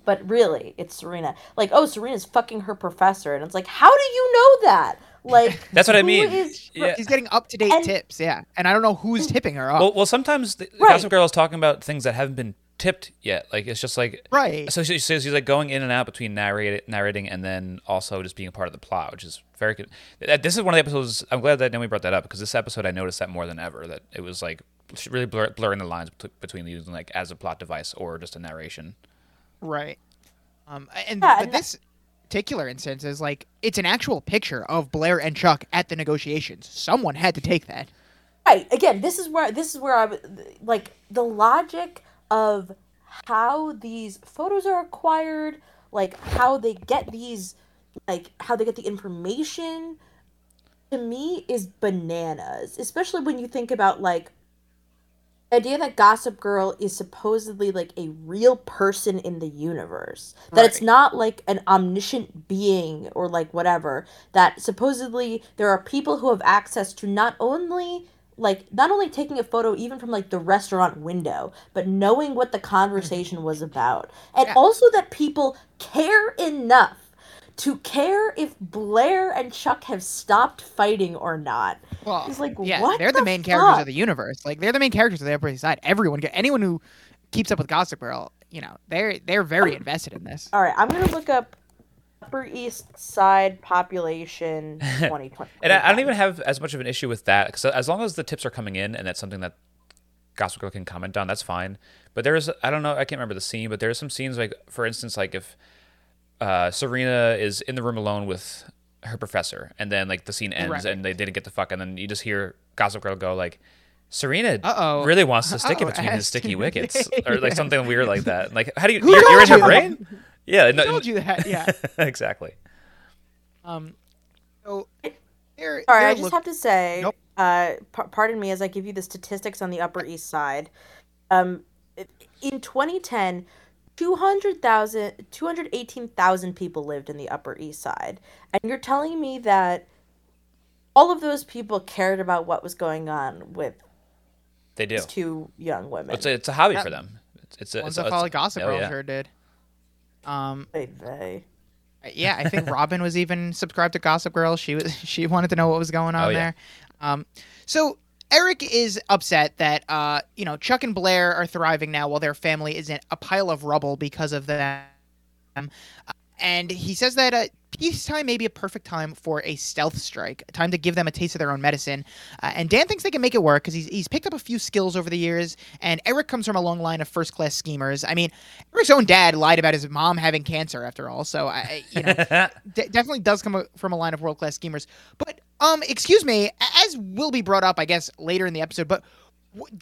But really, it's Serena. Like, oh, Serena's fucking her professor, and it's like, how do you know that? Like, That's what I mean. is- Yeah. She's getting up to date And- tips, yeah, and I don't know who's tipping her off. Well, well, sometimes the Right. Gossip Girl is talking about things that haven't been tipped yet. Like it's just like Right. So she says she's like going in and out between narrate, narrating and then also just being a part of the plot, which is very good. Uh, This is one of the episodes. I'm glad that Naomi brought that up because this episode I noticed that more than ever that it was like really blur, blurring the lines between using like as a plot device or just a narration. Right. Um, and Yeah, but and- this particular instance is like it's an actual picture of Blair and Chuck at the negotiations. Someone had to take that. right again this is where this is where i would like the logic of how these photos are acquired like how they get these like how they get the information to me is bananas especially when you think about like the idea that gossip girl is supposedly like a real person in the universe that it's not like an omniscient being or like whatever that supposedly there are people who have access to not only like not only taking a photo even from like the restaurant window but knowing what the conversation mm-hmm. was about and Yeah. also that people care enough to care if Blair and Chuck have stopped fighting or not. Well, He's like, yeah, what they're the, the main characters of the universe. Like they're the main characters of the Upper East Side. Everyone, anyone who keeps up with Gossip Girl, you know, they're they're very invested in this. All right, I'm gonna look up Upper East Side population 2020. And I, I don't even have as much of an issue with that because as long as the tips are coming in and that's something that Gossip Girl can comment on, that's fine. But there is, I don't know, I can't remember the scene, but there are some scenes like, for instance, like if uh, Serena is in the room alone with her professor, and then like the scene ends Right. and they didn't get the fuck, and then you just hear Gossip Girl go like, Serena Uh-oh. really wants to stick it Uh-oh, between his ass. sticky wickets, or like something weird like that. Like, how do you? Who You're, you're in told her brain? Yeah, no, I told you that, yeah. exactly. Um, so they're, Sorry, they're I just look- have to say, Nope. uh, p- pardon me as I give you the statistics on the Upper East Side. Um, in 2010, 200,000 218,000 people lived in the Upper East Side. And you're telling me that all of those people cared about what was going on with They do. these two young women. It's a, it's a hobby Yeah. for them. It's, it's a, Ones it's a, that follow it's a- Gossip oh, Girl yeah. sure did. Um, They- they- yeah, I think Robin was even subscribed to Gossip Girl. She was she wanted to know what was going on Oh, yeah. there. Um, so Eric is upset that uh, you know Chuck and Blair are thriving now while their family is in a pile of rubble because of them. Uh, and he says that uh, peacetime may be a perfect time for a stealth strike, a time to give them a taste of their own medicine. Uh, and Dan thinks they can make it work because he's, he's picked up a few skills over the years. And Eric comes from a long line of first class schemers. I mean, Eric's own dad lied about his mom having cancer after all. So, I, you know, de- definitely does come from a line of world class schemers. But, um, excuse me, as will be brought up, I guess, later in the episode, but.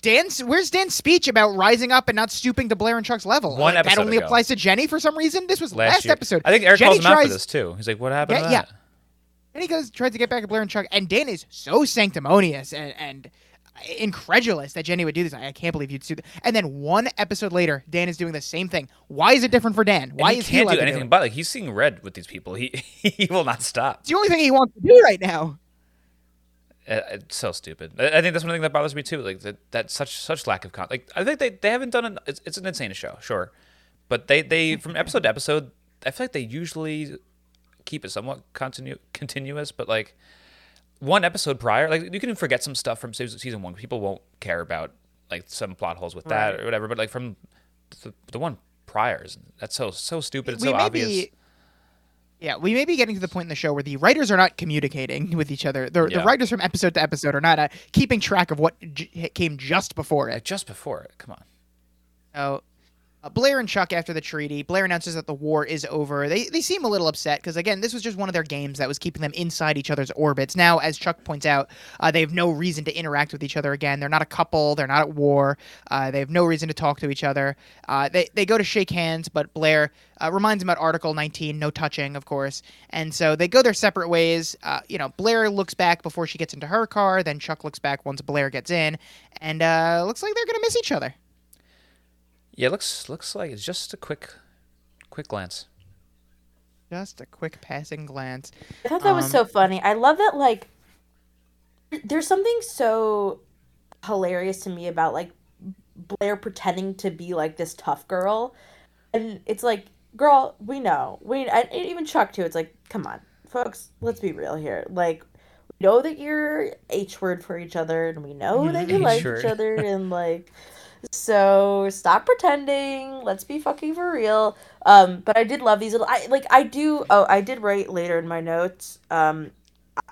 Dan's where's Dan's speech about rising up and not stooping to Blair and Chuck's level? One Like, that only ago. applies to Jenny for some reason. This was last, year. episode. I think Eric Jenny calls him out for tries- this too. He's like, "What happened Yeah, to yeah. and he goes tries to get back at Blair and Chuck, and Dan is so sanctimonious and, and incredulous that Jenny would do this. I, I can't believe you'd do that. And then one episode later, Dan is doing the same thing. Why is it different for Dan? Why he is can't allowed do anything it? but like he's seeing red with these people. He he will not stop. It's the only thing he wants to do right now. Uh, It's so stupid. I think that's one thing that bothers me too. Like that, that such such lack of con. Like I think they, they haven't done an. It's, it's an insane show, sure, but they they from episode to episode, I feel like they usually keep it somewhat continu- continuous. But like one episode prior, like you can forget some stuff from season season one. People won't care about like some plot holes with that Right. or whatever. But like from the, the one prior, is that's so so stupid. It's we so obvious. be, yeah, we may be getting to the point in the show where the writers are not communicating with each other. The, the writers from episode to episode are not uh, keeping track of what j- came just before it. Just before it. Come on. So, uh, Blair and Chuck after the treaty. Blair announces that the war is over. They they seem a little upset because again, this was just one of their games that was keeping them inside each other's orbits. Now, as Chuck points out, uh, they have no reason to interact with each other again. They're not a couple. They're not at war. Uh, they have no reason to talk to each other. Uh, they they go to shake hands, but Blair uh, reminds them about Article 19, no touching, of course. And so they go their separate ways. Uh, you know, Blair looks back before she gets into her car. Then Chuck looks back once Blair gets in, and looks like they're gonna miss each other. Yeah, looks looks like it's just a quick quick glance. Just a quick passing glance. I thought that was Um, so funny. I love that like there's something so hilarious to me about like Blair pretending to be like this tough girl. And it's like, girl, we know. We and even Chuck too. It's like, come on, folks, let's be real here. Like we know that you're H word for each other and we know that you like H-word. each other and like so stop pretending. Let's be fucking for real. Um, but I did love these little. I like. I do. Oh, I did write later in my notes. Um,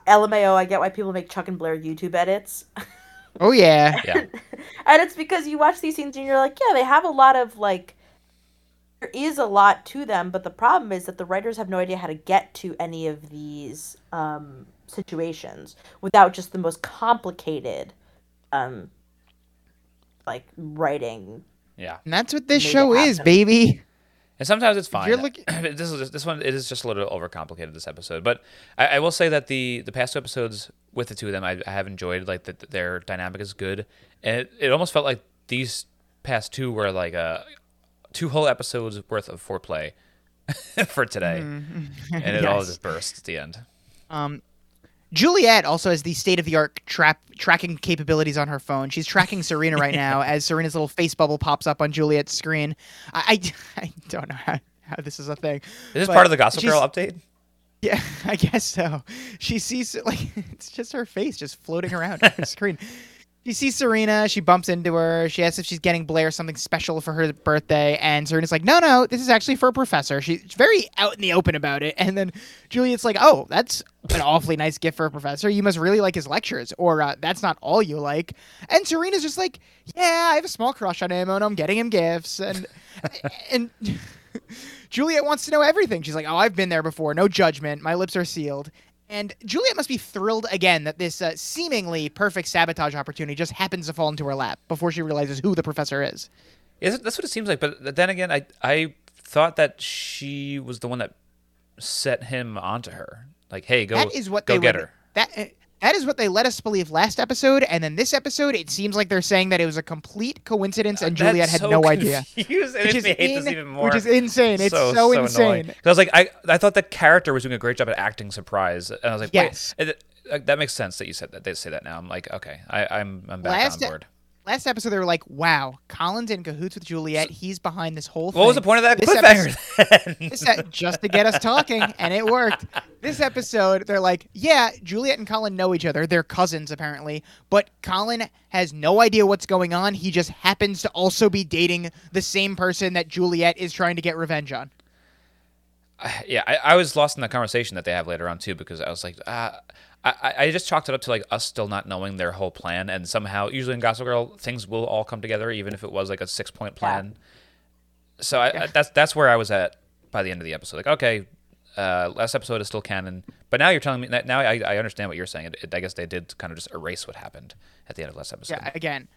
LMAO. I get why people make Chuck and Blair YouTube edits, Oh yeah. Yeah. and it's because you watch these scenes and you're like, yeah, they have a lot of like. There is a lot to them, but the problem is that the writers have no idea how to get to any of these um, situations without just the most complicated, um, like writing Yeah. And that's what this show is, baby. And sometimes it's fine. you're looking- this is this one. It is just a little overcomplicated this episode, but I, I will say that the the past two episodes with the two of them, I, I have enjoyed. Like that their dynamic is good, and it, it almost felt like these past two were like a two whole episodes worth of foreplay for today, and it all just burst at the end. Um, Juliet also has the state of the art trap tracking capabilities on her phone. She's tracking Serena right now as Serena's little face bubble pops up on Juliet's screen. I, I, I don't know how, how this is a thing. Is this part of the Gossip Girl update? Yeah, I guess so. She sees like it's just her face just floating around on her screen. She sees Serena. She bumps into her. She asks if she's getting Blair something special for her birthday, and Serena's like, "No, no, this is actually for a professor." She's very out in the open about it. And then Juliet's like, "Oh, that's an awfully nice gift for a professor. You must really like his lectures, or uh, that's not all you like." And Serena's just like, "Yeah, I have a small crush on him, and I'm getting him gifts." And and Juliet wants to know everything. She's like, "Oh, I've been there before. No judgment. My lips are sealed." And Juliet must be thrilled again that this uh, seemingly perfect sabotage opportunity just happens to fall into her lap before she realizes who the professor is. It, that's what it seems like. But then again, I I thought that she was the one that set him onto her. Like, hey, go that is what go they get would, her. That uh, that is what they let us believe last episode, and then this episode, it seems like they're saying that it was a complete coincidence, and Juliet had so no idea. Which is, in- this even more. which is insane. It's so, annoying. insane. 'Cause I was like, I, I thought the character was doing a great job at acting surprise, and I was like, Yes. it, uh, that makes sense that you said that. They say that now. I'm like, okay, I, I'm, I'm back Last on board. Last episode, they were like, "Wow, Colin's in cahoots with Juliet. He's behind this whole thing." What was the point of that This cliffhanger then? This e- just to get us talking, and it worked. This episode, they're like, yeah, Juliet and Colin know each other. They're cousins, apparently. But Colin has no idea what's going on. He just happens to also be dating the same person that Juliet is trying to get revenge on. yeah, I, I was lost in the conversation that they have later on too because I was like, uh, I, I- just chalked it up to like us still not knowing their whole plan, and somehow usually in Gossip Girl things will all come together, even if it was like a six point plan. So I, I, that's that's where I was at by the end of the episode. Like, okay, uh, last episode is still canon, but now you're telling me that now I, I understand what you're saying. It, it- I guess they did kind of just erase what happened at the end of last episode. Yeah, again,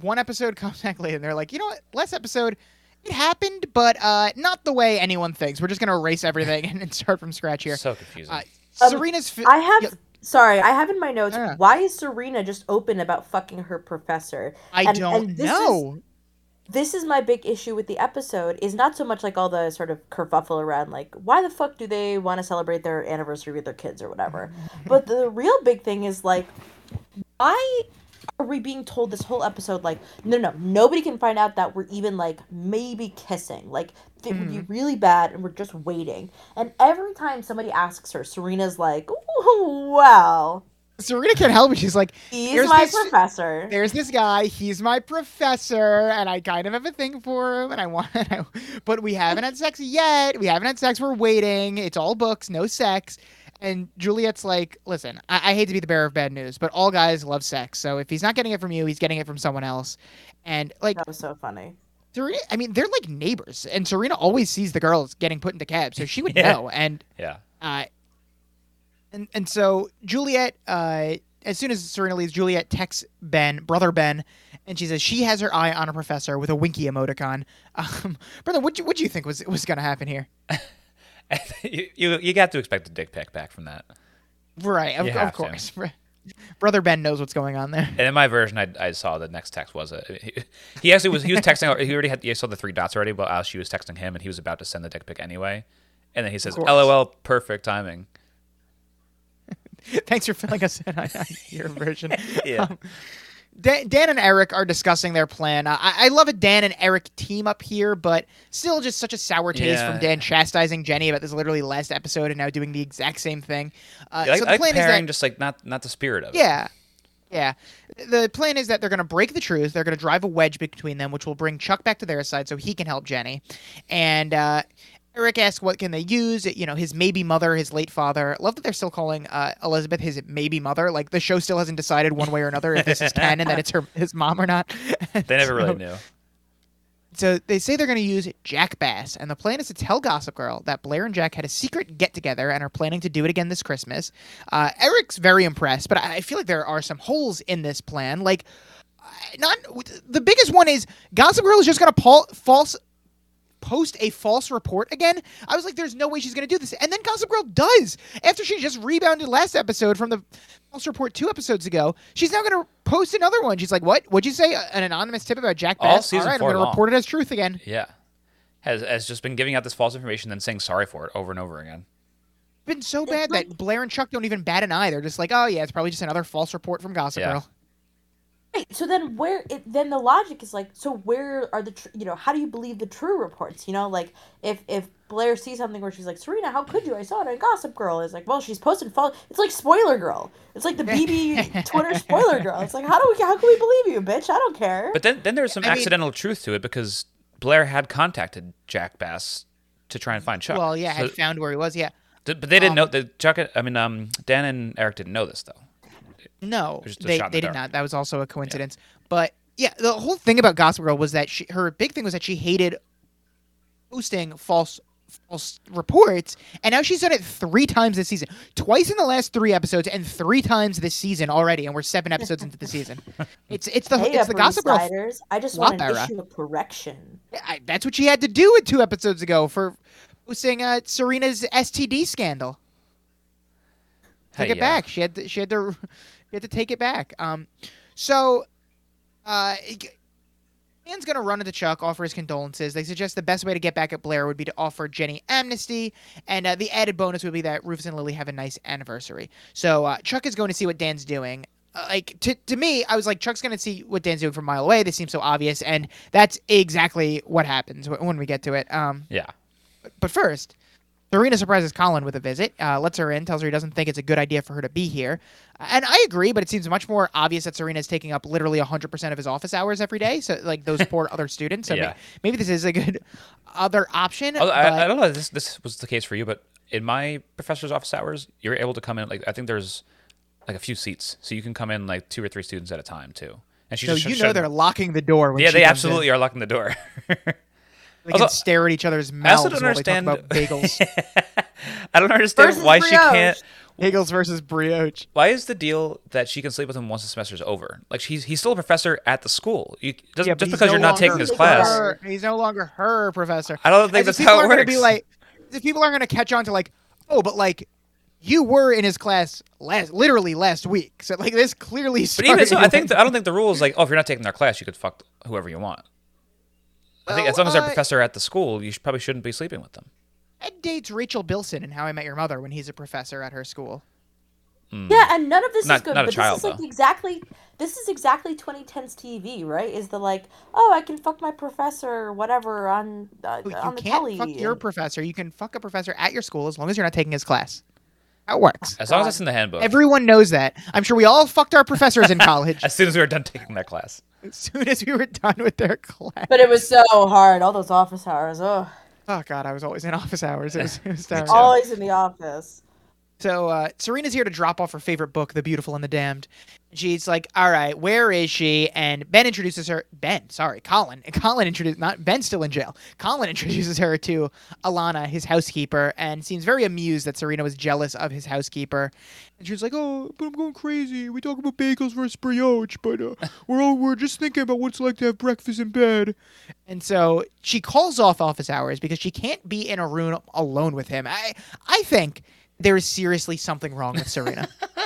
one episode comes back later, and they're like, you know what? Last episode, it happened, but uh, not the way anyone thinks. We're just gonna erase everything and, and start from scratch here. So confusing. Uh, Um, Serena's. Fi- I have. Yeah, Sorry, I have in my notes. Yeah. Why is Serena just open about fucking her professor? I And- don't and this is- know. this is my big issue with the episode is not so much like all the sort of kerfuffle around like why the fuck do they want to celebrate their anniversary with their kids or whatever but the real big thing is like why are we being told this whole episode like no no nobody can find out that we're even like maybe kissing like it would be hmm. really bad and we're just waiting and every time somebody asks her serena's like "Ooh, well Serena can't help it. She's like, he's my this- professor there's this guy. He's my professor, and I kind of have a thing for him, and I want. I, but we haven't had sex yet. We haven't had sex. We're waiting. It's all books, no sex. And Juliet's like, listen, I, I hate to be the bearer of bad news, but all guys love sex. So if he's not getting it from you, he's getting it from someone else. And like that was so funny Serena, I mean, they're like neighbors, and Serena always sees the girls getting put into cabs, so she would Yeah. know. And yeah. uh, and and so Juliet, uh, as soon as Serena leaves, Juliet texts Ben, brother Ben, and she says she has her eye on a professor with a winky emoticon. Um, brother, what you what do you think was was going to happen here? you, you you got to expect a dick pic back from that. Right, of, of have to. course. Brother Ben knows what's going on there. And in my version, I, I saw the next text was a he, he actually was he was texting he already had he saw the three dots already, but she was texting him, and he was about to send the dick pic anyway, and then he says, "LOL, perfect timing." Thanks for filling us in on on your version. Yeah. Um, Dan, Dan and Eric are discussing their plan. I, I love a Dan and Eric team up here, but still just such a sour taste Yeah. from Dan chastising Jenny about this literally last episode and now doing the exact same thing. Uh, I like, so I the plan is that just like not not the spirit of it. Yeah. Yeah. The plan is that they're going to break the truth. They're going to drive a wedge between them, which will bring Chuck back to their side so he can help Jenny. And uh, Eric asks what can they use? You know, his maybe mother, his late father. Love that they're still calling uh, Elizabeth his maybe mother. Like the show still hasn't decided one way or another if this is canon that it's her his mom or not. They never really knew. so they say they're going to use Jack Bass, and the plan is to tell Gossip Girl that Blair and Jack had a secret get together and are planning to do it again this Christmas. Uh, Eric's very impressed, but I I feel like there are some holes in this plan. Like, not the biggest one is Gossip Girl is just going to pol- false post a false report again. I was like, there's no way she's going to do this. And then Gossip Girl does. After she just rebounded last episode from the false report two episodes ago, she's now going to post another one. She's like, what? What'd you say? An anonymous tip about Jack All Bass? season right, I'm going to report it as truth again. Yeah, has has just been giving out this false information, then saying sorry for it over and over again. been so bad that Blair and Chuck don't even bat an eye. They're just like, oh yeah, it's probably just another false report from Gossip Yeah. Girl. Right. So then where it then the logic is like so where are the tr- you know how do you believe the true reports you know like if if Blair sees something where she's like Serena how could you I saw it on Gossip Girl it's like well she's posted false it's like Spoiler Girl it's like the BB Twitter Spoiler Girl it's like how do we how can we believe you bitch I don't care But then then there's some I mean- accidental truth to it because Blair had contacted Jack Bass to try and find Chuck. Well, yeah, So- had found where he was. Yeah, th- but they didn't um, know that Chuck. I mean, um, Dan and Eric didn't know this though. No, was just a they shot they did not. That was also a coincidence. But yeah, the whole thing about Gossip Girl was that she her big thing was that she hated posting false false reports, and now she's done it three times this season, twice in the last three episodes, and three times this season already, and we're seven episodes into the season. It's it's the hey it's the Gossip Girl Siders I just want an era. issue of correction I, that's what she had to do with two episodes ago for posting uh, Serena's STD scandal. take Hey, it yeah. back. She had to, she had to she had to take it back. Um, so, uh, Dan's gonna run into Chuck, offer his condolences. They suggest the best way to get back at Blair would be to offer Jenny amnesty, and uh, the added bonus would be that Rufus and Lily have a nice anniversary. So uh, Chuck is going to see what Dan's doing. Uh, like to to me, I was like, Chuck's gonna see what Dan's doing from a mile away. This seems so obvious, and that's exactly what happens when we get to it. Um, Yeah. but first, Serena surprises Colin with a visit, uh, lets her in, tells her he doesn't think it's a good idea for her to be here. And I agree, but it seems much more obvious that Serena is taking up literally 100% of his office hours every day. So, like, those poor other students. So, Yeah. may- maybe this is a good other option. Although, but- I, I don't know if this this was the case for you, but in my professor's office hours, you're able to come in like I think there's like a few seats, so you can come in like two or three students at a time too. And she so you know they're locking the door when yeah, they absolutely in. are locking the door. They can stare at each other's I mouths also don't while they talk understand about bagels. I don't understand Versus why she can't. bagels versus brioche. Why is the deal that she can sleep with him once the semester's over? Like she's he's still a professor at the school. You, just Yeah, just because no you're not taking his her- class. He's no longer her professor. I don't think As that's people how it are gonna Be like, if people aren't going to catch on to like, oh, but like, you were in his class last, literally last week. So like, this clearly. But even so, I think the, I don't think the rule is like, oh, if you're not taking their class, you could fuck whoever you want. I think as long as they're a uh, professor at the school, you should, probably shouldn't be sleeping with them. Ted dates Rachel Bilson in How I Met Your Mother when he's a professor at her school. Yeah, and none of this Not- is good. not a child, this is like though. exactly this is exactly 2010's TV, right? Is the like, oh, I can fuck my professor or whatever on uh, You on the can't telly. fuck your professor. You can fuck a professor at your school as long as you're not taking his class. That works. As long as it's in the handbook. Everyone knows that. I'm sure we all fucked our professors in college as soon as we were done taking that class. As soon as we were done with their class. But it was so hard. All those office hours. Oh, Oh god, I was always in office hours. It was, it was terrible. always in the office. So uh, Serena's here to drop off her favorite book, The Beautiful and the Damned. She's like, "All right, where is she?" And Ben introduces her. Ben, sorry, Colin. Colin introduces not Ben's still in jail. Colin introduces her to Alana, his housekeeper, and seems very amused that Serena was jealous of his housekeeper. And she's like, "Oh, but I'm going crazy. We talk about bagels versus brioche, but uh, we're all, we're just thinking about what it's like to have breakfast in bed." And so she calls off office hours because she can't be in a room alone with him. I I think there is seriously something wrong with Serena.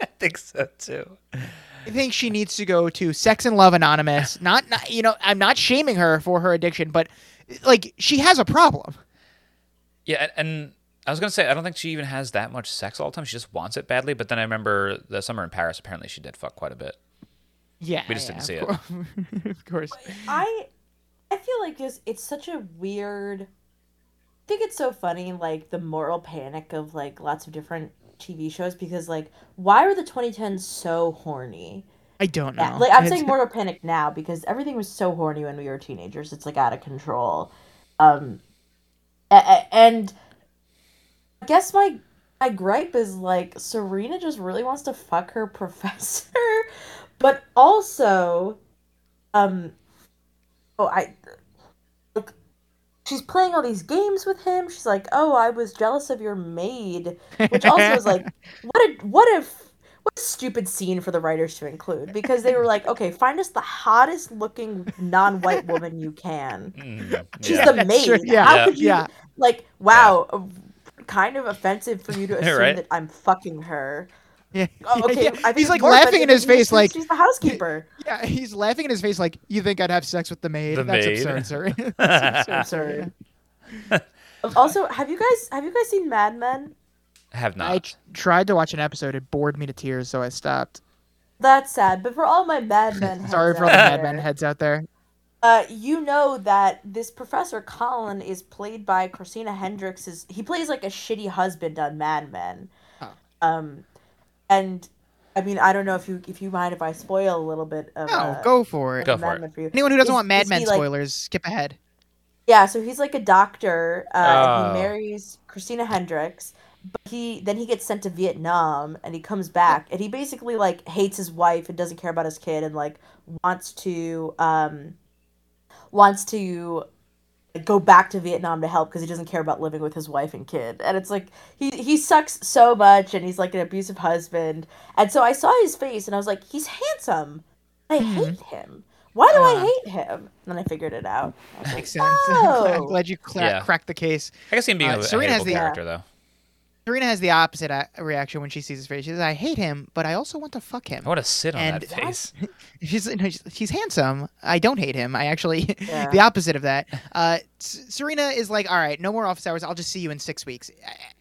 I think so too. I think she needs to go to Sex and Love Anonymous. Not, not you know, I'm not shaming her for her addiction, but like she has a problem. Yeah, and, and I was gonna say I don't think she even has that much sex all the time. She just wants it badly. But then I remember the summer in Paris. Apparently, she did fuck quite a bit. Yeah, We just yeah, didn't see of it. of course. I I feel like this it's such a weird I think it's so funny like the moral panic of like lots of different TV shows because like why were the 2010s so horny? I don't know. Yeah, like I'm It's- saying moral panic now because everything was so horny when we were teenagers. It's like out of control. Um and I guess my my gripe is like Serena just really wants to fuck her professor, but also, um, oh I, she's playing all these games with him. She's like, oh, I was jealous of your maid, which also is like, what a what if. What a stupid scene for the writers to include because they were like, okay, find us the hottest looking non white woman you can. Mm, She's the maid. true, yeah. How Yeah. could you Yeah. like wow, kind of offensive for you to assume Right. that I'm fucking her. Yeah, Oh, okay, yeah. I he's like laughing in his face, she's- like she's the housekeeper. yeah, he's laughing in his face, like you think I'd have sex with the maid? The That's maid. absurd, Serena. That's absurd. Absurd. also, have you guys have you guys seen Mad Men? have not. I tried to watch an episode. It bored me to tears, so I stopped. That's sad. But for all my Mad Men, Sorry heads for all the out Mad Men heads out there. Uh, you know that this Professor Colin is played by Christina Hendricks. Is He plays like a shitty husband on Mad Men. Oh. Um, and I mean, I don't know if you if you mind if I spoil a little bit of. No, uh, go for it. Go for it. For you. Anyone who doesn't Is- want Mad Men he, like- spoilers, skip ahead. Yeah, so he's like a doctor, uh, and Oh. he marries Christina Hendricks, but he then he gets sent to Vietnam, and he comes back, and he basically like hates his wife and doesn't care about his kid, and like wants to um wants to go back to Vietnam to help because he doesn't care about living with his wife and kid, and it's like he he sucks so much, and he's like an abusive husband, and so I saw his face, and I was like, he's handsome, I hate him. Why do Uh. I hate him? And then I figured it out. I was like, Makes sense. I'm glad, Oh. you cla- Yeah. cracked the case. I guess him being Uh, a, a Serena has the- character though. Serena has the opposite uh, reaction when she sees his face. She says, "I hate him, but I also want to fuck him." I want to sit on And that face. She's no, she's- she's handsome. I don't hate him. I actually Yeah. the opposite of that. Uh, Serena is like, all right, no more office hours. I'll just see you in six weeks.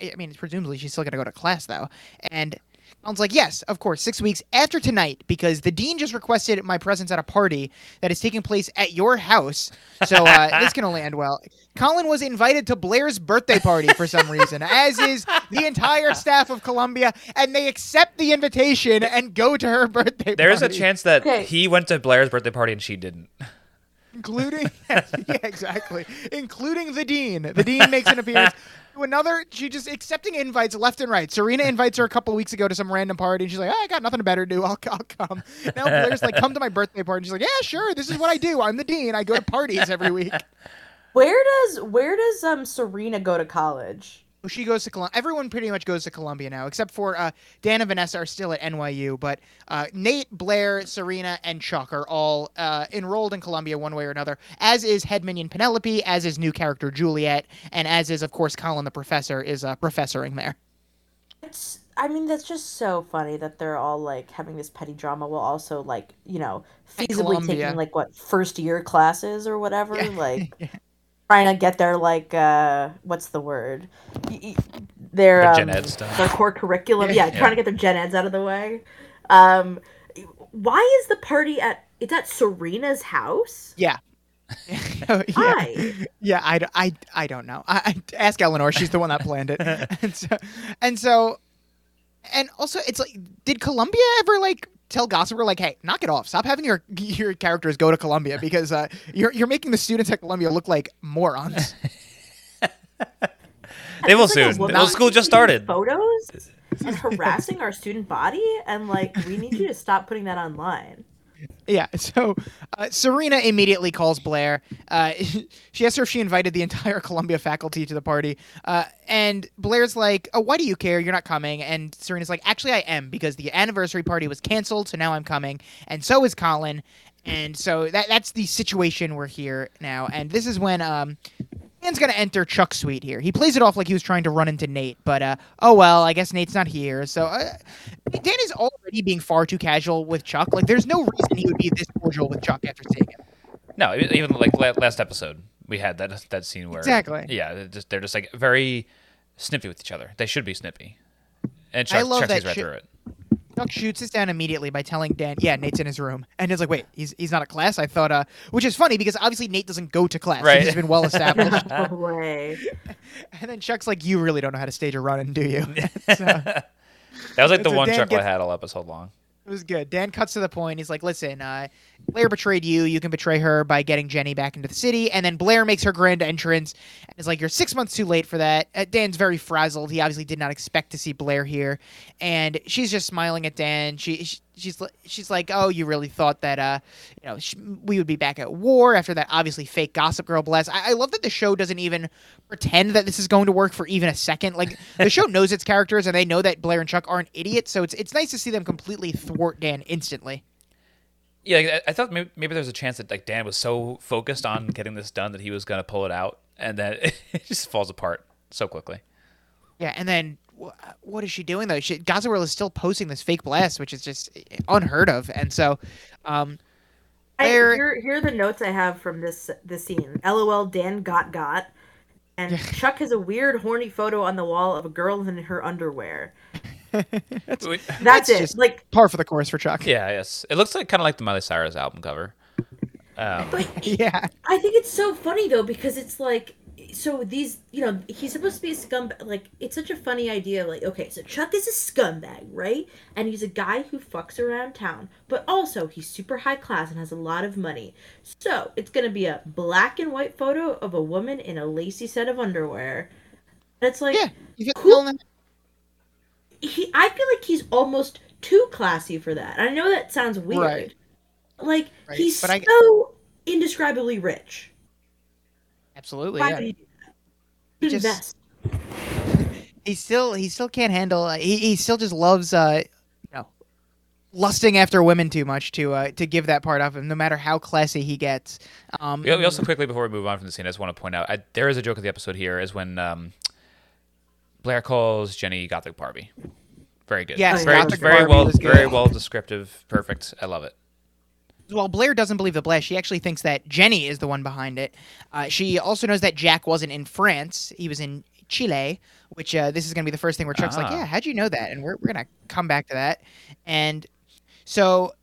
I, I mean, presumably she's still gonna go to class though. And Colin's like, yes, of course, six weeks after tonight because the dean just requested my presence at a party that is taking place at your house. So uh, this can only end well. Colin was invited to Blair's birthday party for some reason, as is the entire staff of Columbia, and they accept the invitation and go to her birthday party. There is a chance that Okay. he went to Blair's birthday party and she didn't. Including yeah, exactly. Including the dean. The dean makes an appearance. To another she just accepting invites left and right. Serena invites her a couple weeks ago to some random party and she's like oh, i got nothing better to do. I'll, I'll come. Now blair's like come to my birthday party. And she's like yeah sure. This is what i do. I'm the dean. I go to parties every week. Where does where does um Serena go to college? She goes to Columbia. Everyone pretty much goes to Columbia now, except for uh, Dan and Vanessa are still at NYU. But uh, Nate, Blair, Serena, and Chuck are all uh, enrolled in Columbia one way or another. As is head minion Penelope, as is new character Juliet, and as is of course Colin the professor is uh, professoring there. It's I mean that's just so funny that they're all like having this petty drama while also like you know feasibly taking like what first year classes or whatever like trying to get their like uh what's the word Y- y- their Their um, gen ed stuff. their core curriculum yeah, Yeah. trying to get their gen eds out of the way um why is the party at it's at Serena's house Yeah. yeah. why Yeah, I, d- I, I don't know. I, I ask Eleanor; she's the one that planned it. and so, and so, and also, it's like, did Columbia ever like tell Gossiper like, "Hey, knock it off! Stop having your your characters go to Columbia because uh, you're you're making the students at Columbia look like morons." They will It's like a soon. The school just started. Photos and harassing our student body, and like we need you to stop putting that online. Yeah. So, uh, Serena immediately calls Blair. Uh, she asks her if she invited the entire Columbia faculty to the party, uh, and Blair's like, "Oh, why do you care? You're not coming." And Serena's like, "Actually, I am because the anniversary party was canceled, so now I'm coming, and so is Colin." And so that that's the situation we're here now, and this is when um, Dan's gonna enter Chuck's suite here. He plays it off like he was trying to run into Nate, but uh, oh well, I guess Nate's not here. So uh, Dan is already being far too casual with Chuck. Like, there's no reason he would be this cordial with Chuck after seeing him. No, even like last episode, we had that that scene where Exactly. Yeah, they're just they're just like very snippy with each other. They should be snippy. And I Chuck, love Chuck that right through it. Chuck shoots this down immediately by telling Dan, "Yeah, Nate's in his room," and it's like, "Wait, he's he's not at class." I thought, uh, which is funny because obviously Nate doesn't go to class. Right. He's been well established. No way. and then Chuck's like, "You really don't know how to stage a run, do you?" so, That was like the So one Dan chuckle I gets- had all episode long. It was good. Dan cuts to the point. He's like, "Listen, uh, Blair betrayed you. You can betray her by getting Jenny back into the city." And then Blair makes her grand entrance, and it's like, "You're six months too late for that." Uh, Dan's very frazzled. He obviously did not expect to see Blair here, and she's just smiling at Dan. She, she she's she's like, "Oh, you really thought that uh, you know, sh- we would be back at war after that obviously fake Gossip Girl blast." I-, I love that the show doesn't even pretend that this is going to work for even a second. Like the show knows its characters, and they know that Blair and Chuck aren't idiots, so it's it's nice to see them completely thwart Dan instantly. Yeah, I, I thought maybe, maybe there was a chance that like Dan was so focused on getting this done that he was gonna pull it out, and then it just falls apart so quickly. Yeah, and then wh- what is she doing though? She, Gossip Girl is still posting this fake blast, which is just unheard of. And so, um, I, here, here are the notes I have from this this scene. LOL, Dan got got, and Chuck has a weird horny photo on the wall of a girl in her underwear. That's, That's it. just- Like, par for the course for Chuck. Yeah, yes, it looks like kind of like the Miley Cyrus album cover. Um, but yeah, I think it's so funny though because it's like so these you know he's supposed to be a scumbag like it's such a funny idea like okay so Chuck is a scumbag right and he's a guy who fucks around town but also he's super high class and has a lot of money so it's gonna be a black and white photo of a woman in a lacy set of underwear and it's like yeah. You feel Cool. well, he I feel like he's almost too classy for that. I know that sounds weird. Right. Like Right, he's but I- so indescribably rich. Absolutely. Why Yeah. would he do that? He Just- invest. He still he still can't handle. Uh, he he still just loves uh, you know, lusting after women too much to uh to give that part of him, no matter how classy he gets. Um, We we also quickly before we move on from the scene, I just want to point out I, there is a joke of the episode here is when um, Blair calls Jenny Gothic Barbie. Very good. Yes, very, Gothic very Barbie well, very well descriptive. Perfect. I love it. Well, Blair doesn't believe the blast. She actually thinks that Jenny is the one behind it. Uh, she also knows that Jack wasn't in France. He was in Chile, which uh, this is going to be the first thing where Chuck's like, Ah. yeah, how'd you know that? And we're, we're going to come back to that. And so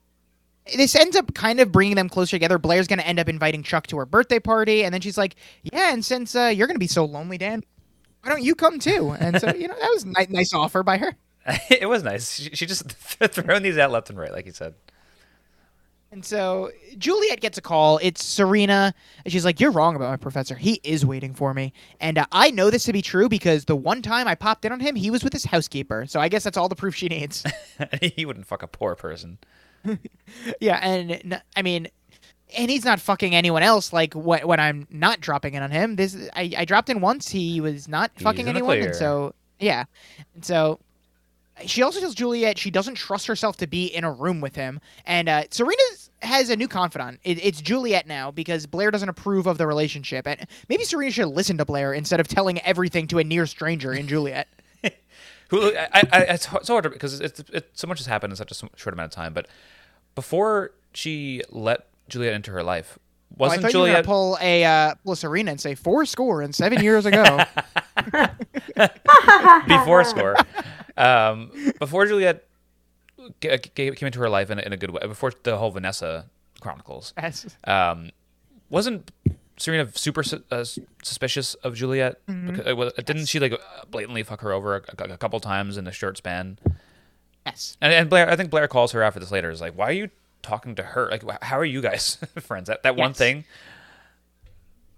this ends up kind of bringing them closer together. Blair's going to end up inviting Chuck to her birthday party. And then she's like, yeah, and since uh, you're going to be so lonely, Dan, why don't you come too? And so, you know, that was a ni- nice offer by her. it was nice. She, she just throwing these out left and right, like you said. And so Juliet gets a call. It's Serena. And she's like, You're wrong about my professor. He is waiting for me. And uh, I know this to be true because the one time I popped in on him, he was with his housekeeper. So I guess that's all the proof she needs. he wouldn't fuck a poor person. yeah. And I mean, and he's not fucking anyone else like wh- when I'm not dropping in on him. This I, I dropped in once. He was not He's fucking anyone. And so, yeah. And so she also tells Juliet she doesn't trust herself to be in a room with him. And uh, Serena has a new confidant. It, it's Juliet now because Blair doesn't approve of the relationship. And maybe Serena should listen to Blair instead of telling everything to a near stranger in Juliet. Who I, I, it's so hard because it's it, so much has happened in such a short amount of time. But before she let Juliet into her life, wasn't thought you were Juliet? pull a uh, pull a Serena and say four score and seven years ago. before score, um, before Juliet g- g- came into her life in a, in a good way, before the whole Vanessa Chronicles, um, wasn't Serena super su- uh, suspicious of Juliet? Because, uh, didn't she like uh, blatantly fuck her over a, a- a couple times in a short span? yes. And, and Blair, I think Blair calls her after this later. Is like, why are you talking to her? Like, how are you guys friends? That that one thing.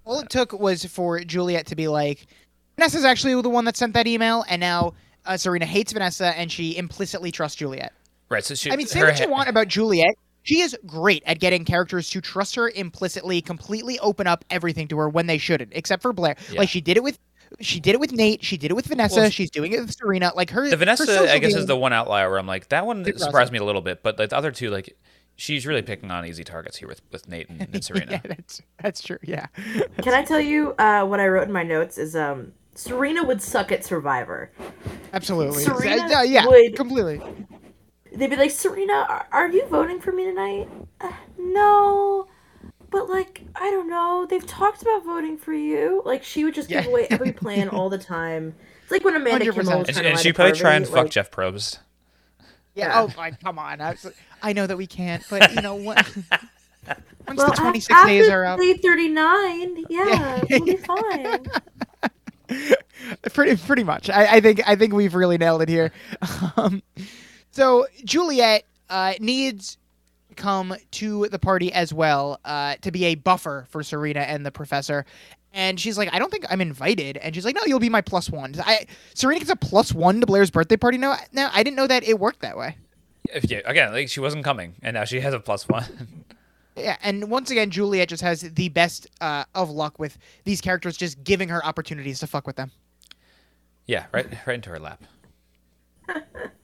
All it took was for Juliet to be like, Vanessa's actually the one that sent that email, and now uh, Serena hates Vanessa and she implicitly trusts Juliet. Right. So she. I mean, say her what you want about Juliet. She is great at getting characters to trust her implicitly, completely open up everything to her when they shouldn't, except for Blair. Yeah. Like she did it with, she did it with Nate. She did it with Vanessa. Well, she's doing it with Serena. Like her. The Vanessa, social I guess, game- is the one outlier where I'm like, that one surprised me a little bit, but like, the other two, like, she's really picking on easy targets here with, with Nate and, and Serena. yeah, that's that's true. Yeah. Can I tell you uh, what I wrote in my notes? Is um, Serena would suck at Survivor. Absolutely. Serena Uh, yeah, would- completely. They'd be like, Serena, are, are you voting for me tonight? Uh, no. But like, I don't know. They've talked about voting for you. Like, she would just give away every plan all the time. It's like when Amanda 100%. Kimmel And, she, to and lie she'd probably try and Harvey, fuck Jeff Probst. Yeah. Yeah. Oh, my, come on. I, I know that we can't, but you know what? Once Well, the 26 after days are up, day 39, yeah, we'll be fine. pretty pretty much. I, I think I think we've really nailed it here. Um, so Juliet uh, needs come to the party as well uh, to be a buffer for Serena and the professor. And she's like, I don't think I'm invited. And she's like, No, you'll be my plus one. I Serena gets a plus one to Blair's birthday party. No, now I didn't know that it worked that way. If, yeah, again, like, she wasn't coming, and now she has a plus one. Yeah, and once again, Juliet just has the best uh, of luck with these characters just giving her opportunities to fuck with them. yeah, right, right into her lap.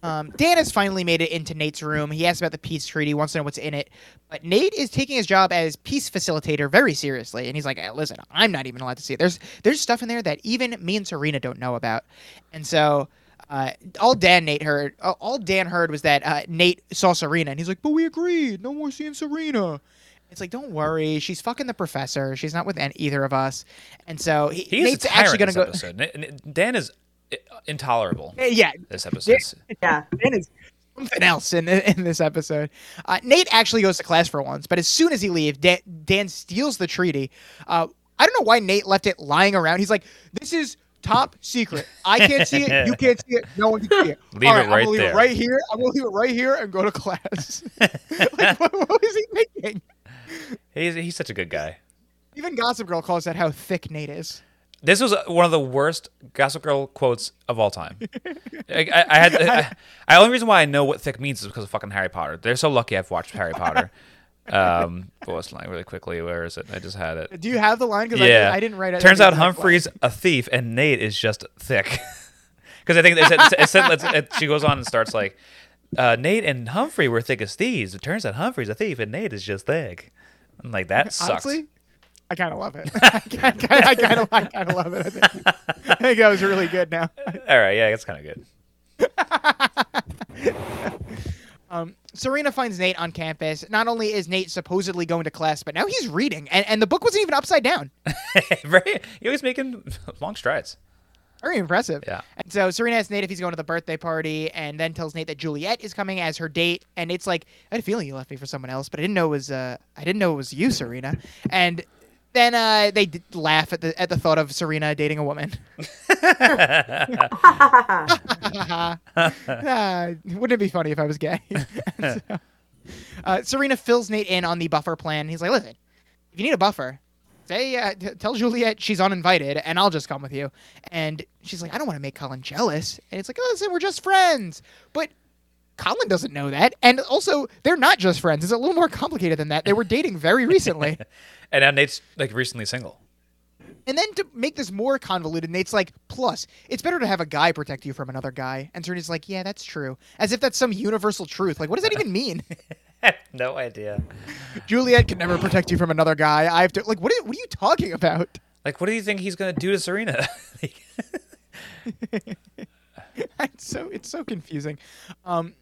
Um, Dan has finally made it into Nate's room. He asks about the peace treaty, wants to know what's in it. But Nate is taking his job as peace facilitator very seriously, and he's like, "Eh, "Listen, I'm not even allowed to see it. There's there's stuff in there that even me and Serena don't know about." And so, uh, all Dan Nate heard, all- all Dan heard was that uh, Nate saw Serena, and he's like, "But we agreed, no more seeing Serena." It's like, don't worry, she's fucking the professor. She's not with an- either of us. And so he, He is Nate's a actually gonna go. episode. N- n- Dan is uh, intolerable Yeah, this episode. Yeah. Dan is something else in in this episode. Uh, Nate actually goes to class for once, but as soon as he leaves, Dan, Dan steals the treaty. Uh, I don't know why Nate left it lying around. He's like, "This is top secret. I can't see it. You can't see it. No one can see it. Leave All it I'm right gonna leave there." it right here. I'm gonna leave it right here and go to class." like, what, what was he thinking? He's, he's such a good guy. Even Gossip Girl calls that how thick Nate is. This was one of the worst Gossip Girl quotes of all time. I, I, I had I, I, only reason why I know what thick means is because of fucking Harry Potter. They're so lucky I've watched Harry Potter. Um, what was the line really quickly? Where is it? I just had it. Do you have the line? Because Yeah, I, I didn't write it. Turns out. Humphrey's a thief and Nate is just thick. Because I think it said, it said let's- it, she goes on and starts like, uh, Nate and Humphrey were thick as thieves. It turns out Humphrey's a thief and Nate is just thick. I'm like that sucks. Honestly, I kind of love it. I kind of, I kind of love it. I think. I think that was really good. Now, All right, yeah, that's kind of good. Um, Serena finds Nate on campus. Not only is Nate supposedly going to class, but now he's reading, and, and the book wasn't even upside down. right? He was making long strides. Very impressive. Yeah. And so Serena asks Nate if he's going to the birthday party, and then tells Nate that Juliet is coming as her date. And it's like I had a feeling you left me for someone else, but I didn't know it was uh, I didn't know it was you, Serena. And then uh, they d- laugh at the at the thought of Serena dating a woman. Ah, wouldn't it be funny if I was gay? So, uh, Serena fills Nate in on the buffer plan. He's like, "Listen, if you need a buffer, say uh, t- tell Juliet she's uninvited, and I'll just come with you." And she's like, "I don't want to make Colin jealous." And it's like, "Listen, we're just friends." But Colin doesn't know that, and also they're not just friends. It's a little more complicated than that. They were dating very recently. And now Nate's like recently single. And then to make this more convoluted, Nate's like, plus, it's better to have a guy protect you from another guy. And Serena's like, yeah, that's true. As if that's some universal truth. Like, what does that even mean? no idea. Juliet can never protect you from another guy. I have to, like, what are, what are you talking about? Like, what do you think he's gonna do to Serena? it's so, it's so confusing. Um,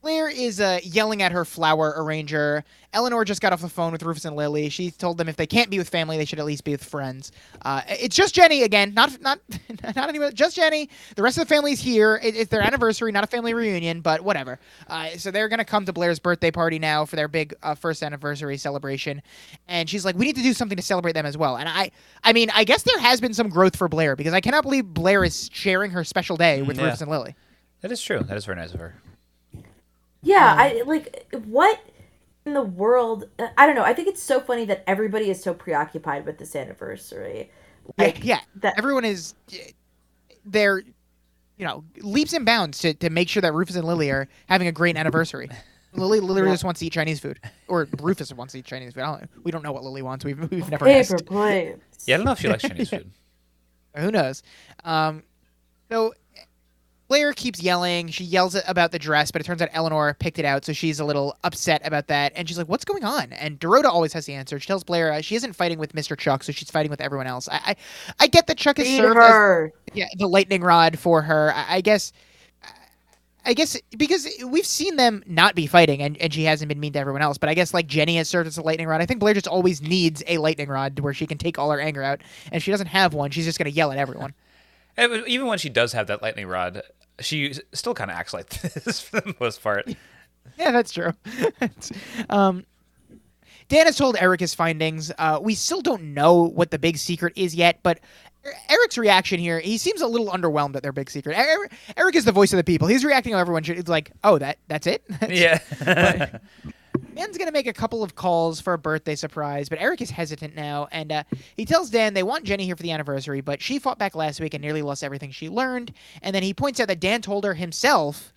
Blair is uh, yelling at her flower arranger. Eleanor just got off the phone with Rufus and Lily. She told them if they can't be with family, they should at least be with friends. Uh, it's just Jenny again, not not not anyone, just Jenny. The rest of the family's here. It, it's their anniversary, not a family reunion, but whatever. Uh, so they're gonna come to Blair's birthday party now for their big uh, first anniversary celebration. And she's like, we need to do something to celebrate them as well. And I, I mean, I guess there has been some growth for Blair because I cannot believe Blair is sharing her special day with yeah. Rufus and Lily. that is true. That is very nice of her. Yeah, I like what in the world. I don't know. I think it's so funny that everybody is so preoccupied with this anniversary. Like, yeah, that- everyone is they're you know leaps and bounds to, to make sure that Rufus and Lily are having a great anniversary. Lily literally Yeah. just wants to eat Chinese food, or Rufus wants to eat Chinese food. I don't, we don't know what Lily wants. We've we've never asked. Paper. Yeah, I don't know if she likes Chinese food. Who knows? Um, so Blair keeps yelling. She yells about the dress, but it turns out Eleanor picked it out, so she's a little upset about that. And she's like, "What's going on?" And Dorota always has the answer. She tells Blair uh, she isn't fighting with Mr. Chuck, so she's fighting with everyone else. I I, I get that Chuck is served as yeah, the lightning rod for her. I, I guess. I guess because we've seen them not be fighting, and, and she hasn't been mean to everyone else. But I guess like Jenny has served as a lightning rod. I think Blair just always needs a lightning rod where she can take all her anger out. And if she doesn't have one, she's just gonna yell at everyone. But even when she does have that lightning rod, she still kind of acts like this for the most part. Yeah, that's true. Um, Dan has told Eric his findings. Uh, we still don't know what the big secret is yet, but Er- Eric's reaction here, he seems a little underwhelmed at their big secret. Er- Eric is the voice of the people. He's reacting how everyone should. It's like, oh, that that's it. Yeah. Dan's gonna make a couple of calls for a birthday surprise, but Eric is hesitant now, and uh, he tells Dan they want Jenny here for the anniversary, but she fought back last week and nearly lost everything she learned. And then he points out that Dan told her himself,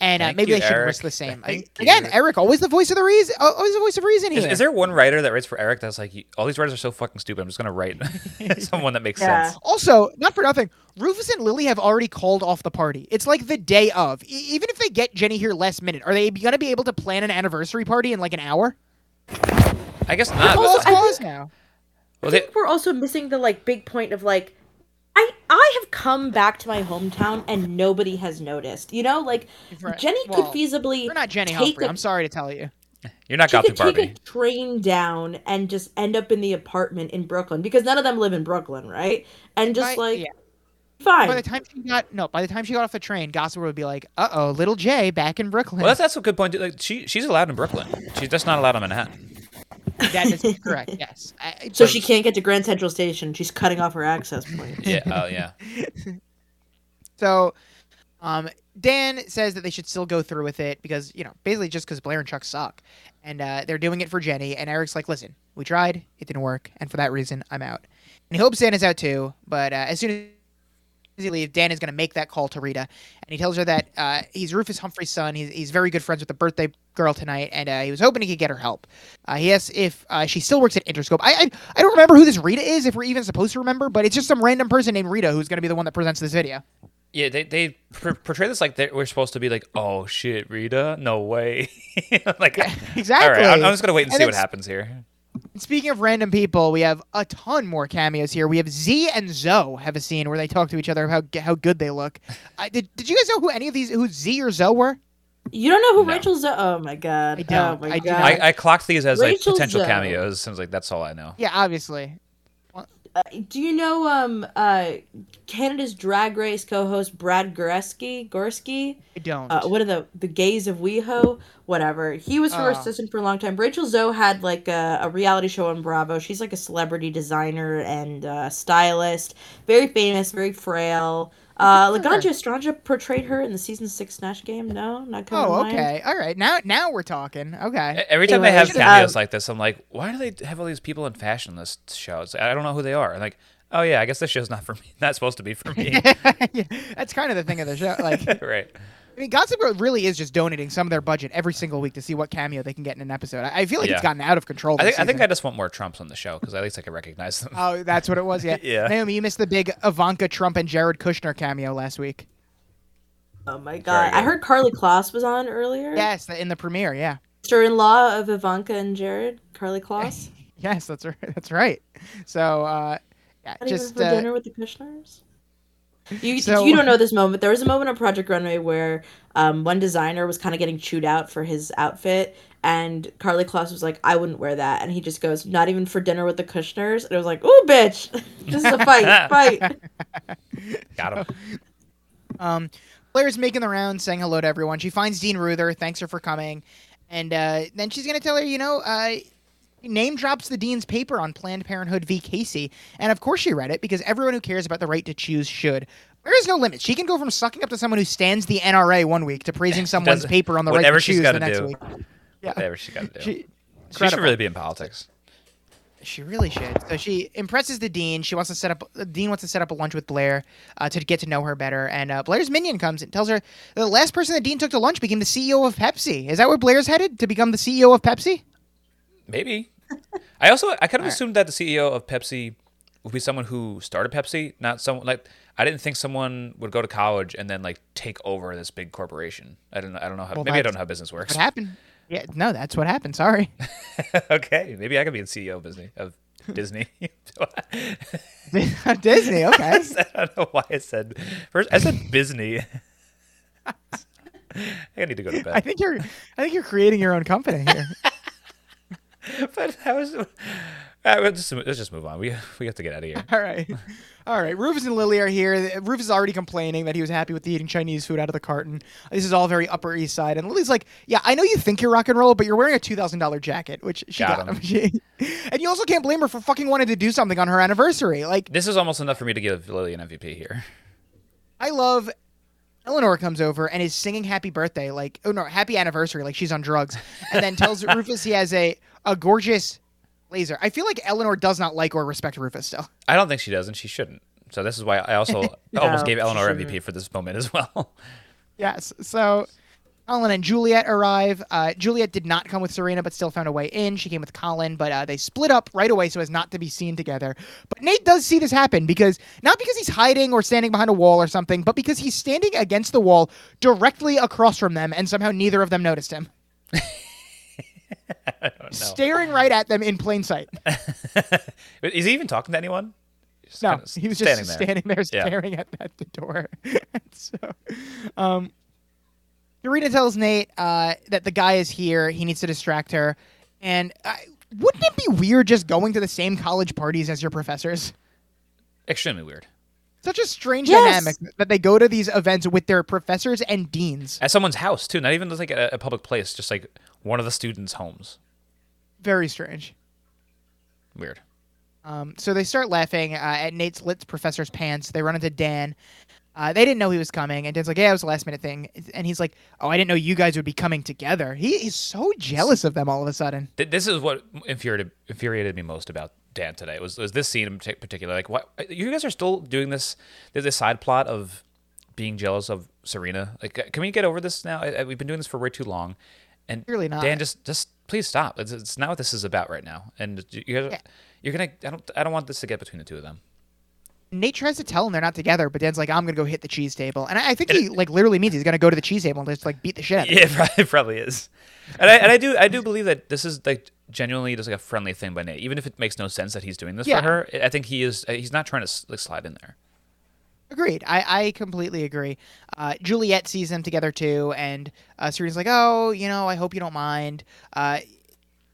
and uh, maybe you, they should Eric. risk the same. Thank Again, you. Eric, always the voice of the reason, always the voice of reason Is, there one writer that writes for Eric that's like, all these writers are so fucking stupid. I'm just gonna write someone that makes Yeah. sense. Also, not for nothing, Rufus and Lily have already called off the party. It's like the day of. E- even if they get Jenny here last minute, are they gonna be able to plan an anniversary party in like an hour? I guess not. Call Also, us I think- now. Well, I they, think we're also missing the like big point of like I I have come back to my hometown and nobody has noticed. You know, like Right. Jenny Well, could feasibly We're not Jenny take Humphrey. a- I'm sorry to tell you. you're not she Gotham could take a train down and just end up in the apartment in Brooklyn because none of them live in Brooklyn, right? And just By- like yeah. fine. By the time she got no, by the time she got off the train, Gossip would be like, "Uh oh, little Jay back in Brooklyn." Well, that's that's a good point. Like, she she's allowed in Brooklyn. She's just not allowed in Manhattan. That is correct. Yes. I, so she can't get to Grand Central Station. She's cutting off her access point. Yeah. Oh yeah. So, um, Dan says that they should still go through with it because you know, basically just because Blair and Chuck suck, and uh, they're doing it for Jenny. And Eric's like, "Listen, we tried, it didn't work, and for that reason, I'm out." And he hopes Dan is out too, but uh, as soon leaves, Dan is going to make that call to Rita, and he tells her that uh, he's Rufus Humphrey's son. He's, he's very good friends with the birthday girl tonight, and uh, he was hoping he could get her help. Uh, he asks if uh, she still works at Interscope. I, I I don't remember who this Rita is, if we're even supposed to remember, but it's just some random person named Rita who's going to be the one that presents this video. Yeah, they they per- portray this like we're supposed to be like, oh shit, Rita, no way. like, Exactly. all right, I'm, I'm just gonna wait and, And see what happens here. Speaking of random people, we have a ton more cameos here. We have Z and Zoe have a scene where they talk to each other about how how good they look. I, did Did you guys know who any of these who Z or Zoe were? You don't know who No. Rachel Zoe? Oh my god. I don't. Oh my I god. I, I clocked these as like potential Zoe. cameos. Seems like that's all I know. Yeah, obviously. Uh, do you know um uh Canada's Drag Race co-host Brad Goreski? Gorski? I don't. Uh, what are the the gays of WeHo? Whatever. He was her Oh. assistant for a long time. Rachel Zoe had like a, a reality show on Bravo. She's like a celebrity designer and uh, stylist. Very famous, very frail. Uh, Good. Laganja Estranja portrayed her in the season six Snatch game. No, not coming. to oh, mind. okay. All right. Now now we're talking. Okay. Every time they have Anyways, cameos um, like this, I'm like, why do they have all these people in fashion list shows? I don't know who they are. I'm like, oh yeah, I guess this show's not for me. Not supposed to be for me. yeah, that's kind of the thing of the show. Like, right. I mean, Gossip Girl really is just donating some of their budget every single week to see what cameo they can get in an episode. I, I feel like Yeah. it's gotten out of control. I think I think. I just want more Trumps on the show because at least I can recognize them. Oh, that's what it was. Yeah. Yeah. Naomi, you missed the big Ivanka Trump and Jared Kushner cameo last week. Oh my god! I heard Karlie Kloss was on earlier. Yes, in the premiere. Yeah. Sister-in-law of Ivanka and Jared, Karlie Kloss. Yes, that's right. That's right. So, uh, yeah, Not just even for uh, dinner with the Kushners. You, So- you don't know this moment. There was a moment on Project Runway where um, one designer was kind of getting chewed out for his outfit, and Karlie Kloss was like, "I wouldn't wear that," and he just goes, "Not even for dinner with the Kushners," and it was like, "Ooh, bitch, this is a fight, fight." Got him. Um, Blair's making the rounds, saying hello to everyone. She finds Dean Ruther, thanks her for coming, and uh, then she's gonna tell her, you know, uh, name drops the dean's paper on Planned Parenthood v. Casey, and of course she read it because everyone who cares about the right to choose should. There is no limit. She can go from sucking up to someone who stands the NRA one week to praising someone's Does- paper on the right to choose the next do. week. Yeah, Whatever she's got to do. she, She, should really be in politics. She really should. So she impresses the dean. She wants to set up. The dean wants to set up a lunch with Blair uh, to get to know her better. And uh, Blair's minion comes and tells her the last person the dean took to lunch became the CEO of Pepsi. Is that where Blair's headed to become the CEO of Pepsi? Maybe. I also I kind of assumed that the CEO of Pepsi would be someone who started Pepsi, not someone like I didn't think someone would go to college and then like take over this big corporation. I don't know. I don't know how. Well, maybe I don't know how business works. What happened? Yeah, no, that's what happened. Sorry. okay, maybe I could be the CEO of Disney. Of Disney. Disney. Okay. I don't know why I said first. I said Disney. I need to go to bed. I think you're. I think you're creating your own company here. but I was. Uh, let's, just, let's just move on. We we have to get out of here. All right. All right. Rufus and Lily are here. Rufus is already complaining that he was happy with eating Chinese food out of the carton. This is all very Upper East Side. And Lily's like, Yeah, I know you think you're rock and roll, but you're wearing a $2,000 jacket, which she Got got. him. She- and you also can't blame her for fucking wanting to do something on her anniversary. Like, This is almost enough for me to give Lily an MVP here. I love. Eleanor comes over and is singing happy birthday, like, oh no, happy anniversary, like she's on drugs. And then tells Rufus he has a, a gorgeous laser. I feel like Eleanor does not like or respect Rufus still. I don't think she does, and she shouldn't. So this is why I also No, almost gave Eleanor. MVP for this moment as well. Yes. So Colin and Juliet arrive. Uh, Juliet did not come with Serena, but still found a way in. She came with Colin, but uh, they split up right away so as not to be seen together. But Nate does see this happen because not because he's hiding or standing behind a wall or something, but because he's standing against the wall directly across from them, and somehow neither of them noticed him. Staring right at them in plain sight. is he even talking to anyone? Just No, kinda he was just there. standing there Yeah. staring at, at the door. so, um, Dorota tells Nate uh, that the guy is here. He needs to distract her. And uh, wouldn't it be weird just going to the same college parties as your professors? Extremely weird. Such a strange Yes. dynamic that they go to these events with their professors and deans. At someone's house too, not even like a, a public place, just like one of the students' homes. Very strange. Weird. Um, so they start laughing uh, at Nate's lit professor's pants. They run into Dan. Uh, they didn't know he was coming, and Dan's like, "Yeah, it was a last minute thing." And he's like, "Oh, I didn't know you guys would be coming together." He, he's so jealous of them all of a sudden. This is what infuriated infuriated me most about Dan today. Was was this scene in particular? Like, what you guys are still doing this? There's this side plot of being jealous of Serena. Like, can we get over this now? I, I- we've been doing this for way too long. And really not. Dan, just just please stop. It's, it's not what this is about right now. And you guys, Yeah. you're gonna. I don't. I don't want this to get between the two of them. Nate tries to tell him they're not together, but Dan's like, "I'm gonna go hit the cheese table," and I, I think he like literally means he's gonna go to the cheese table and just like beat the shit out of Yeah, it probably, is. And I, and I do I do believe that this is like genuinely just like a friendly thing by Nate, even if it makes no sense that he's doing this Yeah. for her. I think he is. uh, He's not trying to like slide in there. Agreed. I, I completely agree. Uh, Juliet sees them together too, and uh, Serena's like, "Oh, you know, I hope you don't mind. Uh,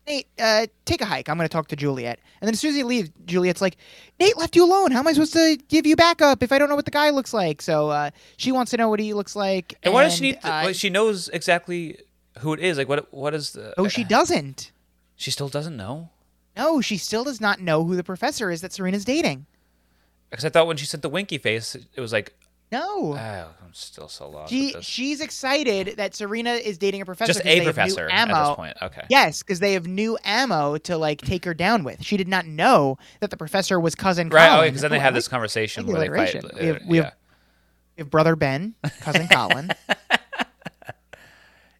Nate, uh, take a hike. I'm going to talk to Juliet." And then as soon as he leaves, Juliet's like, "Nate left you alone. How am I supposed to give you backup if I don't know what the guy looks like?" So uh, she wants to know what he looks like. And why does she need? uh, like, she knows exactly who it is. Like what? What is the? oh, she doesn't. She still doesn't know. No, she still does not know who the professor is that Serena's dating. Because I thought when she sent the winky face, it was like, No. oh, I'm still so lost. She she's excited that Serena is dating a professor. just a they have new professor at this point. Okay. Yes, because they have new ammo to like take her down with. She did not know that the professor was cousin Right. Colin. Oh, because then they Oh, have this conversation where they fight. We have- uh, we have- we have brother Ben, cousin Colin.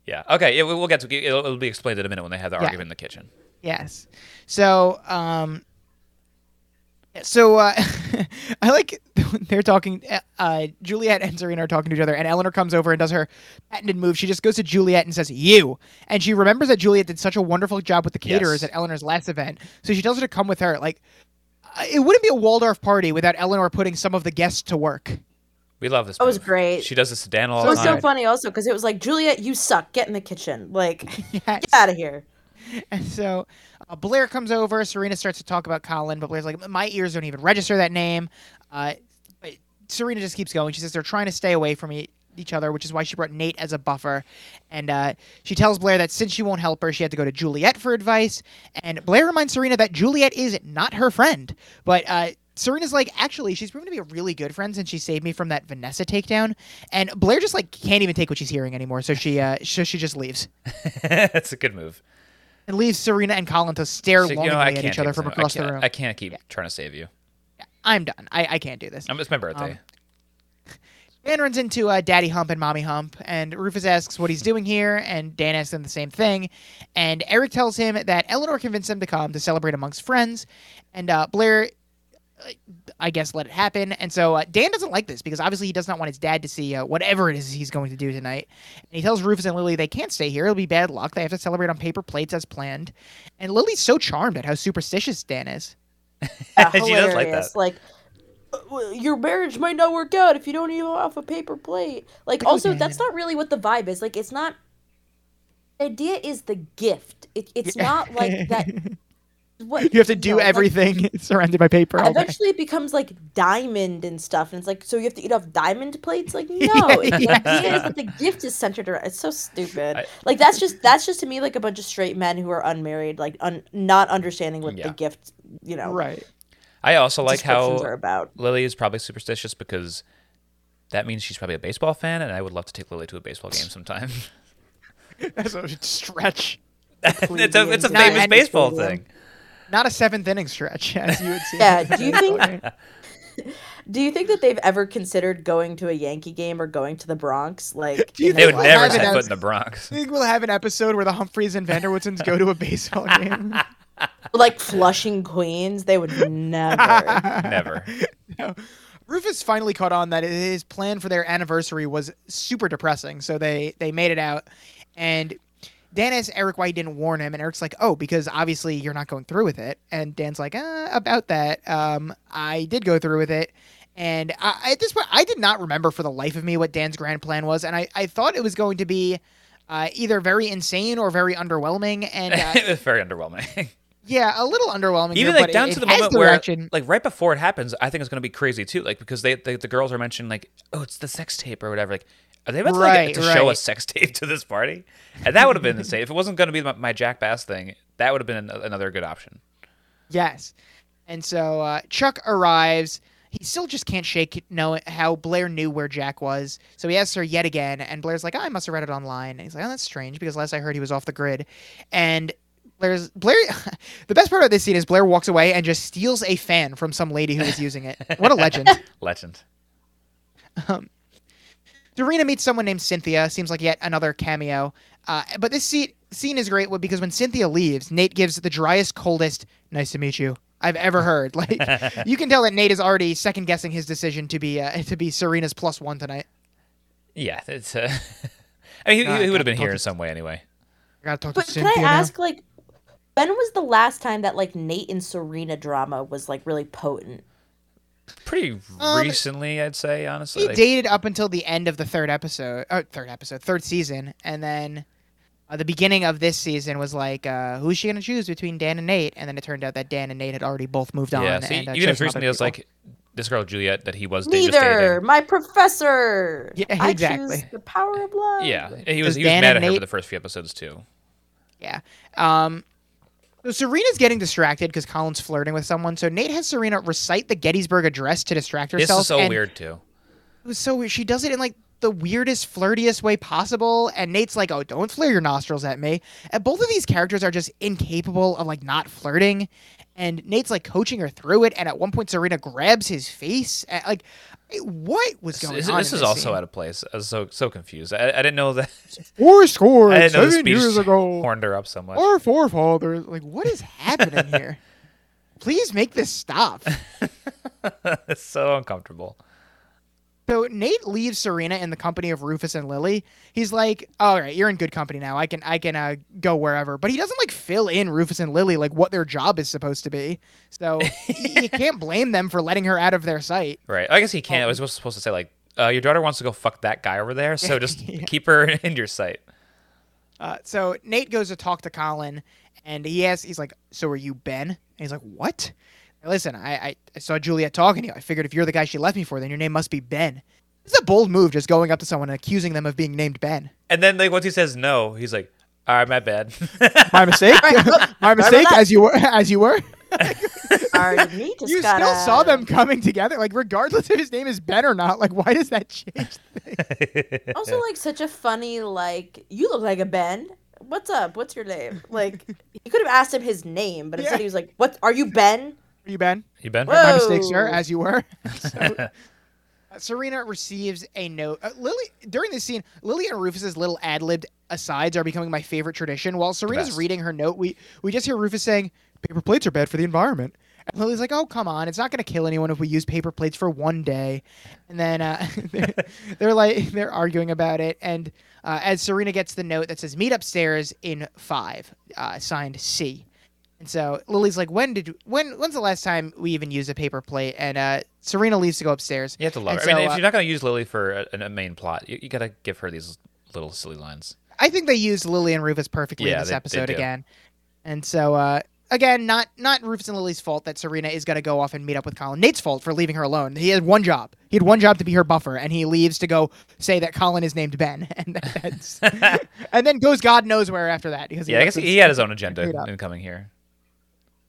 Yeah. Okay. Yeah, we'll we'll get to it'll, it'll be explained in a minute when they have the Yeah. argument in the kitchen. Yes. So, um, so uh, I like they're talking. Uh, Juliet and Serena are talking to each other, and Eleanor comes over and does her patented move. She just goes to Juliet and says "you," and she remembers that Juliet did such a wonderful job with the caterers Yes. at Eleanor's last event. So she tells her to come with her. Like, uh, it wouldn't be a Waldorf party without Eleanor putting some of the guests to work. We love this. That was great. She does this to Dan all It was time. so funny also because it was like Juliet, you suck. Get in the kitchen. Like, Yes. get out of here. And so uh, Blair comes over. Serena starts to talk about Colin, but Blair's like, my ears don't even register that name. Uh, but Serena just keeps going. She says they're trying to stay away from each other, which is why she brought Nate as a buffer. And uh, she tells Blair that since she won't help her, she had to go to Juliet for advice. And Blair reminds Serena that Juliet is not her friend. But uh, Serena's like, actually, she's proven to be a really good friend since she saved me from that Vanessa takedown. And Blair just like can't even take what she's hearing anymore, so she uh, so she just leaves That's a good move. And leaves Serena and Colin to stare So, you longingly know, at each other from across the room. I can't keep trying to save you. I'm done. I, I can't do this. Um, it's my birthday. Dan runs into uh, Daddy Hump and Mommy Hump, and Rufus asks what he's doing here, and Dan asks him the same thing. And Eric tells him that Eleanor convinced him to come to celebrate amongst friends, and uh, Blair, uh, I guess, let it happen. And so uh, Dan doesn't like this because obviously he does not want his dad to see uh, whatever it is he's going to do tonight. And he tells Rufus and Lily they can't stay here; it'll be bad luck. They have to celebrate on paper plates as planned. And Lily's so charmed at how superstitious Dan is. Yeah, She does like hilarious. that. Like, uh, your marriage might not work out if you don't eat off a paper plate. Like, Like, also, okay. that's not really what the vibe is. Like, it's not. The idea is the gift. It, it's not like that. What You have to do no, like, everything surrounded by paper. Eventually, it becomes like diamond and stuff, and it's like, so you have to eat off diamond plates? Like, no, Yeah, it, the yeah. idea is that the gift is centered around. It's so stupid. I- like, that's just that's just to me like a bunch of straight men who are unmarried, like un, not understanding what Yeah. the gift, you know, Right. I also like how descriptions are about. Lily is probably superstitious because that means she's probably a baseball fan, and I would love to take Lily to a baseball game sometime. That's a stretch. it's a it's a famous baseball stadium. thing. Not a seventh inning stretch, as you would see. Yeah, do you think- Do you think that they've ever considered going to a Yankee game or going to the Bronx? Like, Do you in They would We'll never have set foot in the Bronx. I think we'll have an episode where the Humphreys and van der Woodsens go to a baseball game? like Flushing, Queens? They would never. Never. No. Rufus finally caught on that his plan for their anniversary was super depressing, so they they made it out. And Dan asks Eric why he didn't warn him, and Eric's like, "Oh, because obviously you're not going through with it." And Dan's like, uh, "About that, um, I did go through with it." And I, at this point, I did not remember for the life of me what Dan's grand plan was, and I, I thought it was going to be uh, either very insane or very underwhelming. And uh, it was very underwhelming. yeah, a little underwhelming. Even here, like down it, to the moment where, like right before it happens, I think it's gonna be crazy too. Like because they, they the girls are mentioning like, oh, it's the sex tape or whatever. Like, are they about to, like, Right, to show a sex tape to this party? And that would have been insane. If it wasn't gonna be my, my Jack Bass thing, that would have been an- another good option. Yes. And so uh, Chuck arrives. He still just can't shake it, know how Blair knew where Jack was. So he asks her yet again, and Blair's like, oh, I must have read it online. And he's like, oh, that's strange because last I heard he was off the grid. And Blair's Blair. the best part of this scene is Blair walks away and just steals a fan from some lady who was using it. What a legend. Legend. Dorina meets someone named Cynthia. Seems like yet another cameo. Uh, but this scene, scene is great because when Cynthia leaves, Nate gives the driest, coldest, nice to meet you, I've ever heard. Like you can tell that Nate is already second guessing his decision to be uh, to be Serena's plus one tonight. Yeah, it's. Uh, I mean, he, Ah, he would have been here in some way anyway. I gotta talk But to can Cynthia I now. ask, like, when was the last time that like Nate and Serena drama was like really potent? Pretty Um, recently, I'd say, honestly. He Like, dated up until the end of the third episode, uh, third episode, third season, and then uh, the beginning of this season was like, uh, who's she gonna choose between Dan and Nate? And then it turned out that Dan and Nate had already both moved on. yeah, see, and, uh, even if chosen recently it was like this girl Juliet that he was da- just Neither. My professor. Yeah, I exactly. choose the power of love. Yeah, he was he was Dan mad and at her for the first few episodes too. Yeah. Um, so Serena's getting distracted because Colin's flirting with someone. So Nate has Serena recite the Gettysburg Address to distract herself. This is so weird too. It was so weird. She does it in like the weirdest, flirtiest way possible. And Nate's like, "Oh, don't flare your nostrils at me." And both of these characters are just incapable of like not flirting. And Nate's like coaching her through it. And at one point, Serena grabs his face. And, like, what was going this- on? this in is also scene? out of place. I was so so confused. I, I didn't know that. four score I didn't know seven years ago. horned her up so much. Our forefathers. Like, what is happening here? Please make this stop. it's so uncomfortable. So Nate leaves Serena in the company of Rufus and Lily. He's like, "All right, you're in good company now. I can I can uh, go wherever." But he doesn't like fill in Rufus and Lily like what their job is supposed to be. So you can't blame them for letting her out of their sight. Right. I guess he can't. I Um, was supposed supposed to say like, uh, your daughter wants to go fuck that guy over there, so just keep her in your sight. Uh, so Nate goes to talk to Colin, and he asks, he's like, "So are you Ben?" And he's like, "What?" Listen, I, I, I saw Juliet talking to you. I figured if you're the guy she left me for, then your name must be Ben. It's a bold move, just going up to someone and accusing them of being named Ben. And then like once he says no, he's like, all right, my bad. My mistake. My mistake, as you were, as you were. Pardon me. Just you gotta... still saw them coming together, like regardless if his name is Ben or not. Like, why does that change? Also, like such a funny like. You look like a Ben. What's up? What's your name? Like he could have asked him his name, but instead Yeah. he was like, "What? Are you Ben?" Are you Ben? you been? Whoa. My mistake, sir. As you were. So, uh, Serena receives a note. Uh, Lily during this scene, Lily and Rufus's little ad-libbed asides are becoming my favorite tradition. While Serena's best. reading her note, we we just hear Rufus saying, "Paper plates are bad for the environment." And Lily's like, "Oh, come on! It's not going to kill anyone if we use paper plates for one day." And then uh, they're, they're like they're arguing about it. And uh, as Serena gets the note that says, "Meet upstairs in five, uh, signed C. And so Lily's like, "When did when? When's the last time we even used a paper plate?" And uh, Serena leaves to go upstairs. You have to love And her. I mean, if uh, you're not going to use Lily for a, a main plot, you, you got to give her these little silly lines. I think they used Lily and Rufus perfectly Yeah, in this they- they episode do. again. And so uh, again, not not Rufus and Lily's fault that Serena is going to go off and meet up with Colin. Nate's fault for leaving her alone. He had one job. He had one job to be her buffer, and he leaves to go say that Colin is named Ben, and that's and then goes God knows where after that. Because he Yeah, I guess us- he had his own agenda in coming here.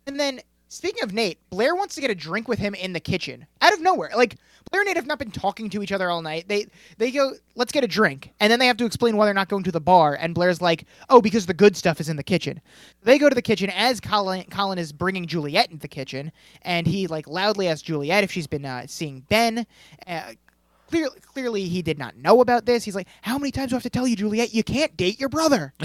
And then, speaking of Nate, Blair wants to get a drink with him in the kitchen out of nowhere. Like Blair and Nate have not been talking to each other all night. They they go, let's get a drink, and then they have to explain why they're not going to the bar. And Blair's like, oh, because the good stuff is in the kitchen. They go to the kitchen as Colin Colin is bringing Juliet into the kitchen, and he like loudly asks Juliet if she's been uh, seeing Ben. Uh, Clearly, clearly, he did not know about this. He's like, "How many times do I have to tell you, Juliet? You can't date your brother."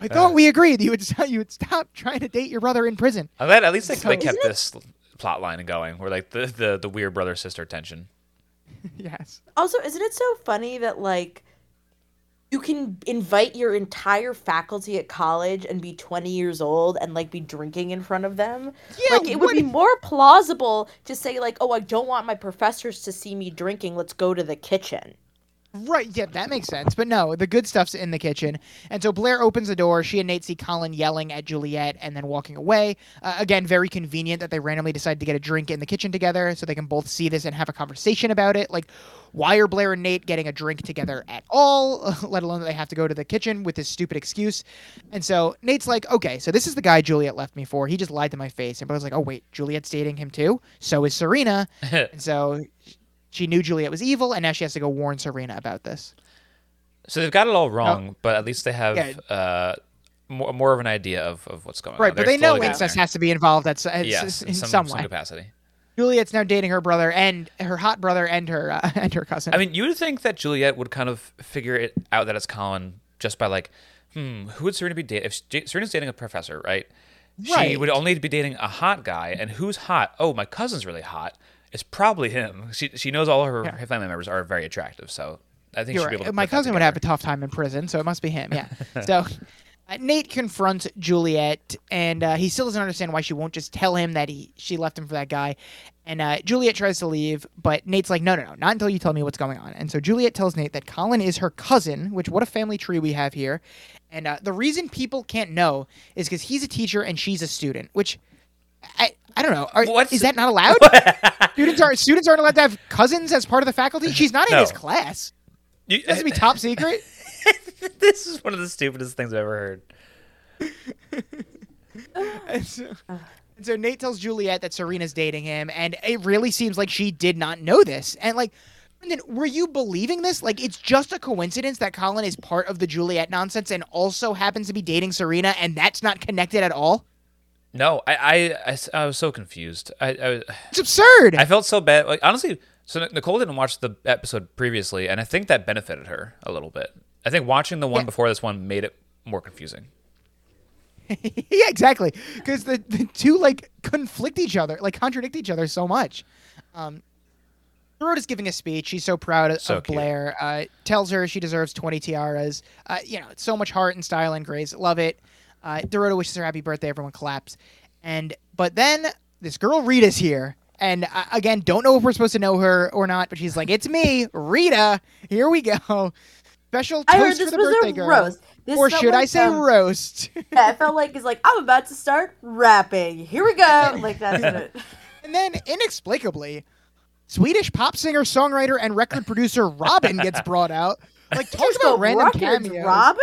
I thought uh, we agreed you would you would stop trying to date your brother in prison. I'm glad at least they, So- they kept Isn't it- this plot line going, where like the, the, the weird brother sister tension. yes. Also, isn't it so funny that like you can invite your entire faculty at college and be 20 years old and like be drinking in front of them? Yeah, like it would be if- more plausible to say like, "Oh, I don't want my professors to see me drinking. Let's go to the kitchen." Right, yeah, that makes sense. But no, the good stuff's in the kitchen. And so Blair opens the door. She and Nate see Colin yelling at Juliet and then walking away. Uh, again, very convenient that they randomly decide to get a drink in the kitchen together so they can both see this and have a conversation about it. Like, why are Blair and Nate getting a drink together at all, let alone that they have to go to the kitchen with this stupid excuse? And so Nate's like, okay, so this is the guy Juliet left me for. He just lied to my face. And Blair's like, oh, wait, Juliet's dating him too? So is Serena. and so she knew Juliet was evil, and now she has to go warn Serena about this. So they've got it all wrong, but at least they have Yeah. uh, more, more of an idea of, of what's going Right, on. Right, but They're they know incest has to be involved at, at yes, in some, some, some way. capacity. Juliet's now dating her brother and her hot brother and her uh, and her cousin. I mean, you would think that Juliet would kind of figure it out that it's Colin just by like, hmm, who would Serena be dating? If Serena's dating a professor, right? Right. She would only be dating a hot guy, and who's hot? Oh, my cousin's really hot. It's probably him. She she knows all her, Yeah. her family members are very attractive, so I think You're she'd be able to. My cousin would have a tough time in prison, so it must be him. Yeah. so uh, Nate confronts Juliet, and uh, he still doesn't understand why she won't just tell him that he she left him for that guy. And uh, Juliet tries to leave, but Nate's like, no, no, no, not until you tell me what's going on. And so Juliet tells Nate that Colin is her cousin, which what a family tree we have here. And uh, the reason people can't know is because he's a teacher and she's a student, which I I don't know. Are, is that not allowed? students aren't students aren't allowed to have cousins as part of the faculty. She's not in No. his class. You- It has to be top secret. this is one of the stupidest things I've ever heard. And so, and so Nate tells Juliet that Serena's dating him, and it really seems like she did not know this. And like, Brendan, were you believing this? Like, it's just a coincidence that Colin is part of the Juliet nonsense and also happens to be dating Serena, and that's not connected at all. No, I, I, I was so confused. I, I It's absurd. I felt so bad. Like honestly, so Nicole didn't watch the episode previously, and I think that benefited her a little bit. I think watching the one Yeah. before this one made it more confusing. yeah, exactly. Because the, the two like conflict each other, like contradict each other so much. Um, Rhoda's giving a speech. She's so proud of, So of. Blair. Uh, tells her she deserves 20 tiaras. Uh, you know, so much heart and style and grace. Love it. Uh, Dorota wishes her happy birthday. Everyone claps. And but then this girl Rita's here. And uh, again, don't know if we're supposed to know her or not, but she's like, "It's me, Rita. Here we go. Special I heard toast this for the was birthday a girl." roast. This or should I say um, roast? Yeah, it felt like it's like I'm about to start rapping. Here we go. Like that's it. And then, inexplicably, Swedish pop singer, songwriter, and record producer Robyn gets brought out. Like, talk about random cameos. Robyn.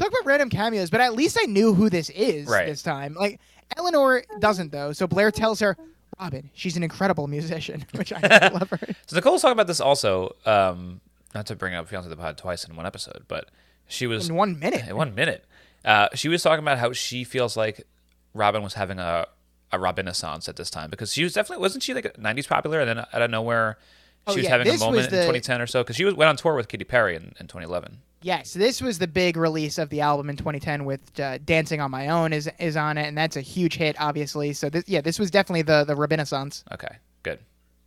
Talk about random cameos, but at least I knew who this is Right. this time. Like, Eleanor doesn't, though. So Blair tells her, Robyn, she's an incredible musician, which I love her. So Nicole's talking about this also. Um, not to bring up Fiance the Pod twice in one episode, but she was In one minute. in one minute. Uh, she was talking about how she feels like Robyn was having a a Robinisance at this time because she was definitely wasn't she like '90s popular and then out of nowhere she Oh, was yeah, having a this was moment in 2010 or so because she was, went on tour with Katy Perry in, in 2011. Yes, this was the big release of the album in 2010 with uh, "Dancing on My Own" is is on it, and that's a huge hit, obviously. So this, yeah, this was definitely the the Renaissance. Okay, good.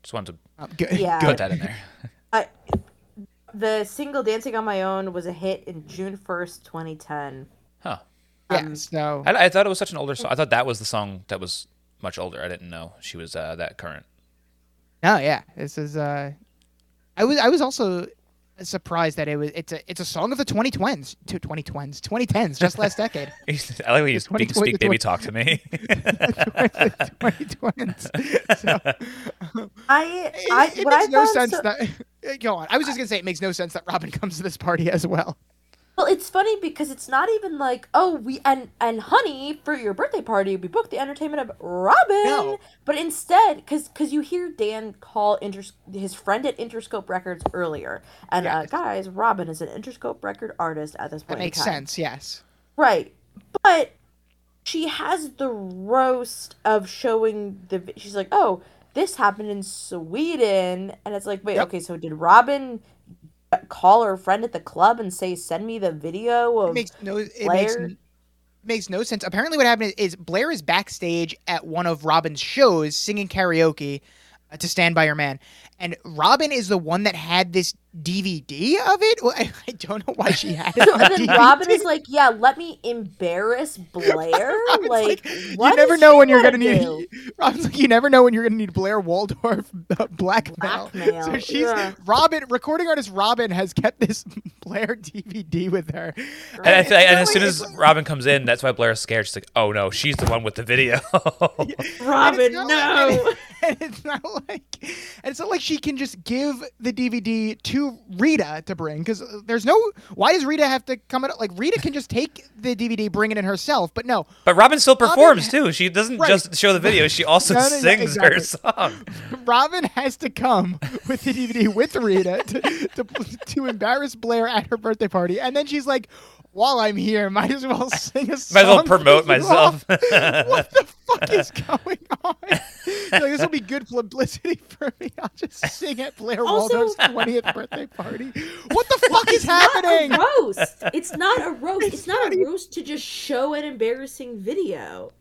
Just wanted to Uh, good. Yeah. put that in there. I, the single "Dancing on My Own" was a hit in June first, 2010. Huh. Yeah. Um, so I, I thought it was such an older song. I thought that was the song that was much older. I didn't know she was uh, that current. No, yeah, this is. uh I was I was also surprised that it was it's a it's a song of the 2020s, to 2020s, 2010s, just last decade. I like when you speak, speak baby talk to me. 2020s. So, I, it, I, it what makes I no sense so- that. Go on. I was just gonna say it makes no sense that Robin comes to this party as well. Well, it's funny because it's not even like, oh, we and and honey, for your birthday party, we booked the entertainment of Robyn. No. But instead, because because you hear Dan call Inters- his friend at Interscope Records earlier, and uh, guys, Robyn is an Interscope record artist at this point. That makes sense. Yes. right? But she has the roast of showing the. She's like, oh, this happened in Sweden, and it's like, wait, Yep. okay, so did Robyn call her friend at the club and say, send me the video of It makes no. It makes. Blair? n- Makes no sense. Apparently, what happened is Blair is backstage at one of Robyn's shows singing karaoke uh, to "Stand by Your Man," and Robyn is the one that had this DVD of it. Well, I, I don't know why she had it. And then DVD. Robyn is like, "Yeah, let me embarrass Blair." Robyn's like, you never know when you're gonna do? need. Robyn's like, you never know when you're gonna need Blair Waldorf uh, blackmail. Blackmail, So she's yeah. Robyn. Recording artist Robyn has kept this Blair DVD with her. And, I feel like, and as soon as Robyn comes in, that's why Blair's scared. She's like, "Oh no, she's the one with the video." Robyn, not no. Like, and it's not like, and it's not like she can just give the DVD to Rita to bring because uh, there's no. Why does Rita have to come out? Like Rita can just take the DVD, bring it in herself, but no. but Robyn still Robyn- performs too. She doesn't Right. just show the video; she also No, no, sings her exactly. song. Robyn has to come with the DVD with Rita to, to, to embarrass Blair at her birthday party. And then she's like, while I'm here, might as well sing a song. Might as well promote myself. what the fuck is going on? Like, this will be good publicity for me. I'll just sing at Blair Also- Waldorf's 20th birthday party. What the fuck is It's not happening? a roast. It's not a roast. It's It's, not not a roast to just show an embarrassing video.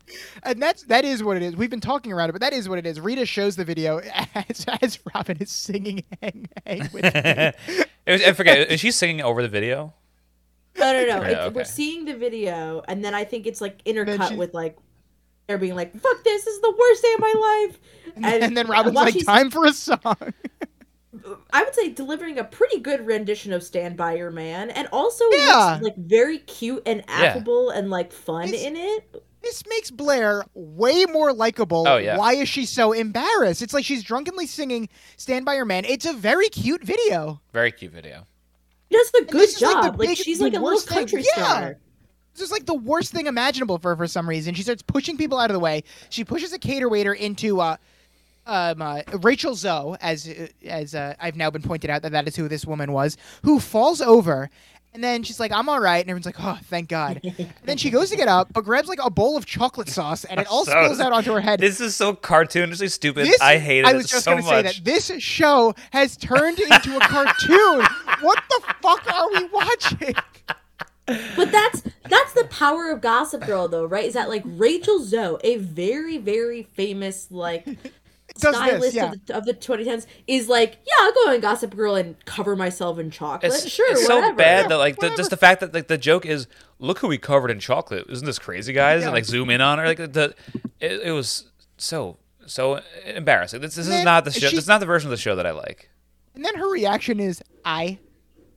And that's that is what it is. We've been talking around it, but that is what it is. Rita shows the video as, as Robyn is singing "Hang Hang with Me." It was, I forget. Is she singing over the video? No, no, no. Yeah, It's- okay. We're seeing the video, and then I think it's like intercut she's- with like they're being like, "Fuck this! This is the worst day of my life." and, then Robyn's while like, she's- "Time for a song." I would say delivering a pretty good rendition of "Stand by Your Man," and also Yeah. looks like very cute and affable and like fun It's- in it. This makes Blair way more likable. Oh, yeah. Why is she so embarrassed? It's like she's drunkenly singing "Stand by Your Man." It's a very cute video. Very cute video. Does a good this is, like, job. Like, she's like a little thing- country yeah. star. It's just like the worst thing imaginable for her for some reason. She starts pushing people out of the way. She pushes a cater waiter into uh, um, uh, Rachel Zoe, as as uh, I've now been pointed out that that is who this woman was, who falls over. And then she's like, "I'm all right," and everyone's like, "Oh, thank God." and then she goes to get up, but grabs like a bowl of chocolate sauce, and it all So- spills out onto her head. This is so cartoonishly stupid. This- I hated I was just so gonna say that this show has turned into a cartoon. what the fuck are we watching? But that's that's the power of Gossip Girl, though, right? Is that like Rachel Zoe, a very very famous like Does this, stylist yeah. of, the, of the 2010s, is like, yeah, I'll go on Gossip Girl and cover myself in chocolate. It's, sure, it's whatever. so bad Yeah, that like the, just the fact that like the joke is look who we covered in chocolate. Isn't this crazy, guys? Yeah. And like zoom in on her. Like the it, it was so so embarrassing. This, this is not the show. she- This is not the version of the show that I like. And then her reaction is, "I,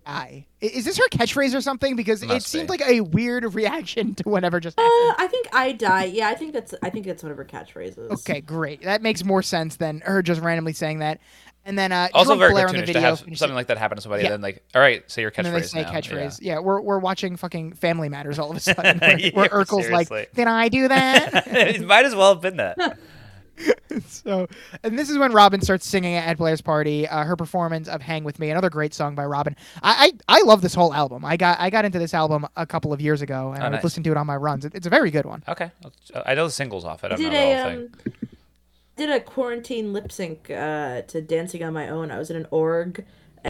I." I- Is this her catchphrase or something? Because it Must seemed be. like a weird reaction to whatever just Uh. I think I die. Yeah, I think that's I think that's one of her catchphrases. Okay, great. That makes more sense than her just randomly saying that. And then uh, Also drunk very Blair on the cartoonish to video have something like that happen to somebody. Yeah. And then like, all right, say your and then they catchphrase say now. catchphrase. Yeah. we're we're watching fucking Family Matters all of a sudden. Where, Yeah, where Urkel's like, seriously. "Did I do that?" It might as well have been that. so, and this is when Robyn starts singing at Blair's party. Uh, her performance of "Hang with Me," another great song by Robyn. I, I I love this whole album. I got I got into this album a couple of years ago, and Oh, I would nice. listen to it on my runs. It- it's a very good one. Okay, I know the singles off it. I I don't did know the a whole thing. um, did a quarantine lip sync uh, to Dancing on My Own. I was in an org,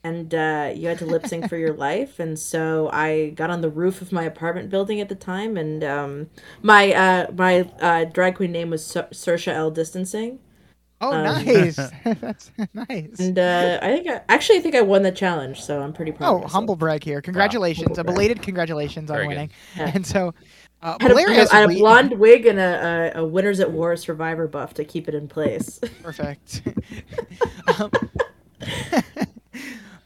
and uh, you had to lip sync for your life. And so I got on the roof of my apartment building at the time, and um, my uh, my uh, drag queen name was Ser- Sersha L. Distancing. Oh, Um, nice. That's nice. And uh, I think I, actually I think I won the challenge, so I'm pretty proud. Oh, of myself. humble brag here! Congratulations, Humble a brag. belated congratulations on Very good. winning. Yeah. And so, uh, I had, a, had a- I had a blonde wig and a, a, a Winners at War Survivor buff to keep it in place. Perfect. um,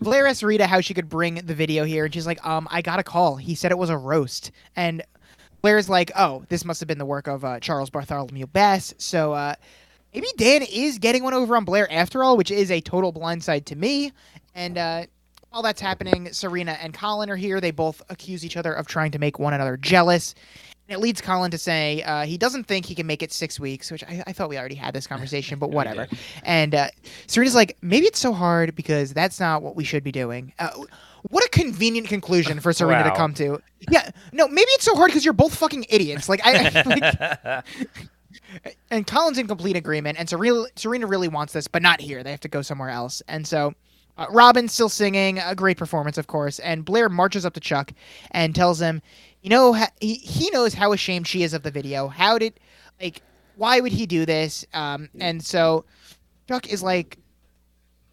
Blair asked Rita how she could bring the video here, and she's like, "Um, I got a call. He said it was a roast." And Blair's like, "Oh, this must have been the work of uh, Charles Bartholomew Bass." So uh, maybe Dan is getting one over on Blair after all, which is a total blindside to me. And uh, while that's happening, Serena and Colin are here. They both accuse each other of trying to make one another jealous. And it leads Colin to say uh, he doesn't think he can make it six weeks, which I, I thought we already had this conversation, but whatever. And uh, Serena's like, maybe it's so hard because that's not what we should be doing. Uh, what a convenient conclusion for Serena to come to. Yeah, no, maybe it's so hard because you're both fucking idiots. Like, I. Like, and Colin's in complete agreement, and Serena, Serena really wants this, but not here. They have to go somewhere else. And so uh, Robyn's still singing, a great performance, of course. And Blair marches up to Chuck and tells him, you know, he, he knows how ashamed she is of the video. How did, like, why would he do this? Um, and so Chuck is like,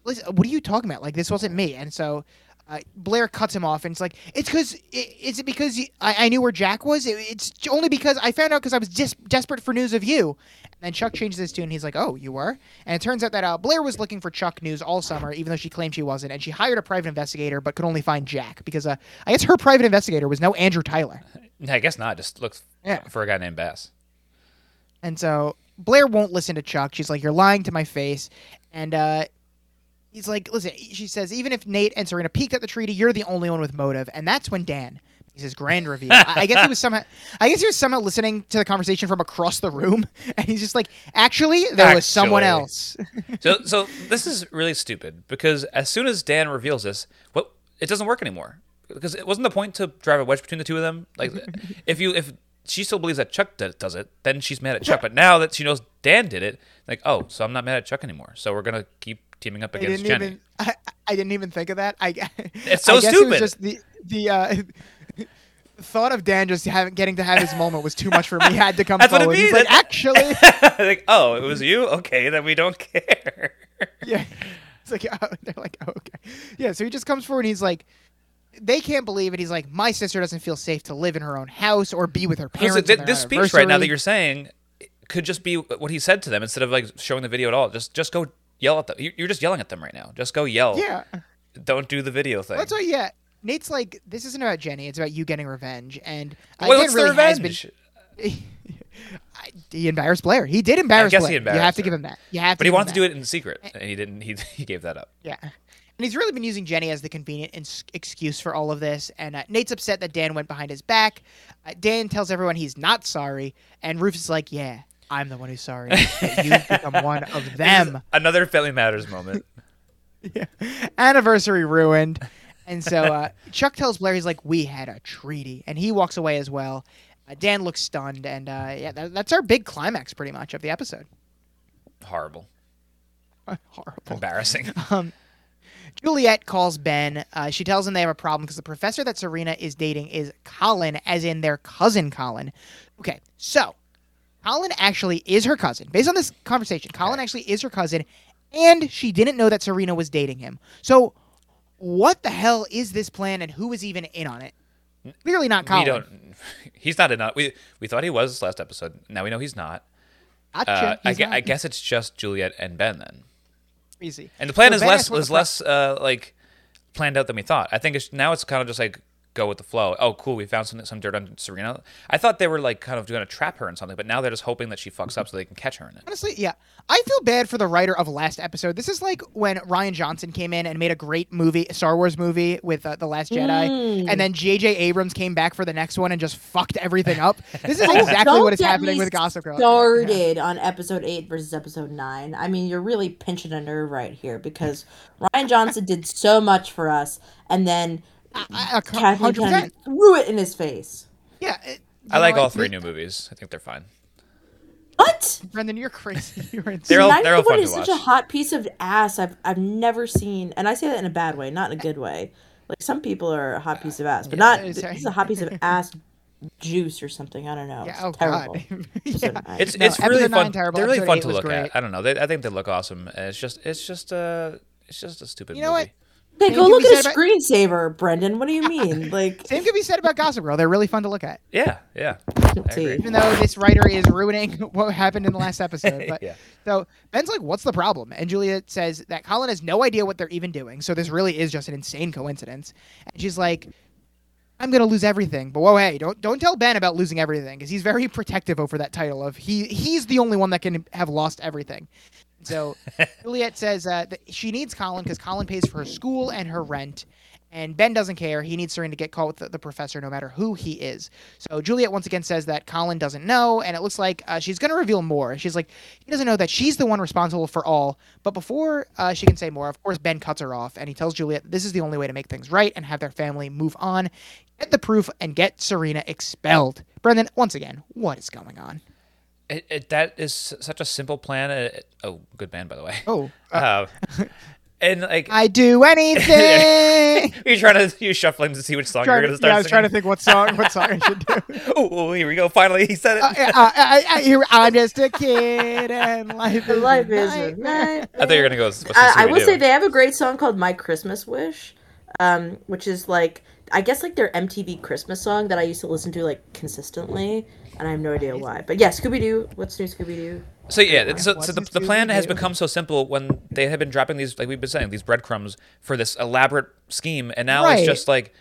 Listen, what are you talking about? Like, this wasn't me. And so uh, Blair cuts him off, and it's like, it's because, is it because you, I, I knew where Jack was? It, it's only because I found out because I was dis- desperate for news of you. And then Chuck changes his tune. He's like, oh, you were? And it turns out that uh, Blair was looking for Chuck news all summer, even though she claimed she wasn't. And she hired a private investigator, but could only find Jack because uh, I guess her private investigator was no Andrew Tyler. I guess not. Just looks Yeah. for a guy named Bass. And so Blair won't listen to Chuck. She's like, "You're lying to my face," and uh, he's like, "Listen," she says, "Even if Nate and Serena peeked at the treaty, you're the only one with motive." And that's when Dan makes his grand reveal. I, I guess he was somehow, I guess he was somehow listening to the conversation from across the room, and he's just like, "Actually, there was someone else." So so this is really stupid because as soon as Dan reveals this, what it doesn't work anymore. because it wasn't the point to drive a wedge between the two of them. Like, if you if she still believes that Chuck does it, then she's mad at Chuck. But now that she knows Dan did it, like, oh, so I'm not mad at Chuck anymore. So we're gonna keep teaming up against Jenny. even. I, I didn't even think of that. I. It's so I guess It stupid. was just the the. Uh, Thought of Dan just having getting to have his moment was too much for me. He had to come That's what it forward. He's means. like, actually, like, oh, it was you. Okay, then we don't care. yeah. It's like oh, they're like, oh, okay, yeah. So he just comes forward and he's like, they can't believe it. He's like, my sister doesn't feel safe to live in her own house or be with her parents. th- this speech right now that you're saying could just be what he said to them instead of like showing the video at all. Just just go yell at them. You- You're just yelling at them right now. Just go yell. yeah. Don't do the video thing. That's why, yeah. Nate's like, this isn't about Jenny. It's about you getting revenge. And uh, Well, what's the really has revenge? been- I- he embarrassed Blair. He did embarrass I guess Blair. he you embarrassed have to her. give him that. You have to. But he wanted to do it in secret, and he didn't. He he gave that up. Yeah. And he's really been using Jenny as the convenient ins- excuse for all of this. And uh, Nate's upset that Dan went behind his back. Uh, Dan tells everyone he's not sorry. And Rufus is like, yeah, I'm the one who's sorry. that You've become one of them. Another Family Matters moment. Yeah. Anniversary ruined. And so uh, Chuck tells Blair, he's like, we had a treaty. And he walks away as well. Uh, Dan looks stunned. And uh, yeah, that, that's our big climax pretty much of the episode. Horrible. Horrible. Embarrassing. Juliet calls Ben. Uh, she tells him they have a problem because the professor that Serena is dating is Colin, as in their cousin Colin. Okay, so Colin actually is her cousin. Based on this conversation, Colin actually is her cousin, and she didn't know that Serena was dating him. So, what the hell is this plan, and who is even in on it? Clearly not Colin. we don't. He's not in. On, we we thought he was last episode. Now we know he's not. Gotcha. Uh, I, He's gue- not. I guess it's just Juliet and Ben then. Easy. And the plan So is Ben less is less uh, like planned out than we thought. I think it's, now it's kind of just like go with the flow. Oh, cool, we found some some dirt on Serena. I thought they were like kind of going to trap her in something, but now they're just hoping that she fucks up so they can catch her in it. Honestly, yeah. I feel bad for the writer of last episode. This is like when Rian Johnson came in and made a great movie, Star Wars movie with uh, The Last Jedi, Mm. and then J.J. Abrams came back for the next one and just fucked everything up. This is exactly what is happening me with Gossip Girl. Started on episode eight versus episode nine. I mean, you're really pinching a nerve right here because Rian Johnson did so much for us, and then I- I- Kathleen 100%. Threw it in his face. Yeah. it- I like know all what? three new movies. I think they're fine. What? Brendan, you're crazy. You're insane. They're all- 90 they're all fun to is such a hot piece of ass I've I've never seen, and I say that in a bad way, not in a good way. Like some people are a hot piece of ass, but not Yeah, this sorry. is a hot piece of ass juice or something. I don't know. Yeah, It's oh, terrible. God. Yeah. nine. It's No, it's really episode nine fun. terrible, They're really fun to look great. at. I don't know. They, I think they look awesome. And it's just it's just uh it's just a stupid You know what? movie. Hey, Same go look at a about- screensaver, Brendan. What do you mean? Like, Same can be said about Gossip Girl. They're really fun to look at. Yeah, yeah. Even though this writer is ruining what happened in the last episode. But Yeah. so Ben's like, "What's the problem?" And Juliet says that Colin has no idea what they're even doing. So this really is just an insane coincidence. And she's like, "I'm gonna lose everything." But whoa, hey, don't don't tell Ben about losing everything because he's very protective over that title of he he's the only one that can have lost everything. So Juliet says uh, that she needs Colin because Colin pays for her school and her rent. And Ben doesn't care. He needs Serena to get caught with the, the professor no matter who he is. So Juliet once again says that Colin doesn't know, and it looks like uh, she's going to reveal more. She's like, he doesn't know that she's the one responsible for all. But before uh, she can say more, of course, Ben cuts her off, and he tells Juliet this is the only way to make things right and have their family move on, get the proof, and get Serena expelled. Brendan, once again, what is going on? It, it, that is such a simple plan. Uh, It, oh, good band by the way. Oh, Uh, and like I do anything. you're trying to you shuffling to see which song Trying you're gonna start. yeah, I was trying to think what song what song I should do. Oh, here we go. Finally, he said it. Uh, uh, I, I, here- I'm just a kid and life is Life is a nightmare. I thought you were gonna go. What's the I, I will Scooby-Doo? say they have a great song called "My Christmas Wish," um, which is like I guess like their MTV Christmas song that I used to listen to like consistently, and I have no idea why. But yeah, Scooby Doo. What's new, Scooby Doo? So yeah, so, so the, the plan has become so simple when they have been dropping these, like we've been saying, these breadcrumbs for this elaborate scheme, and now Right. it's just like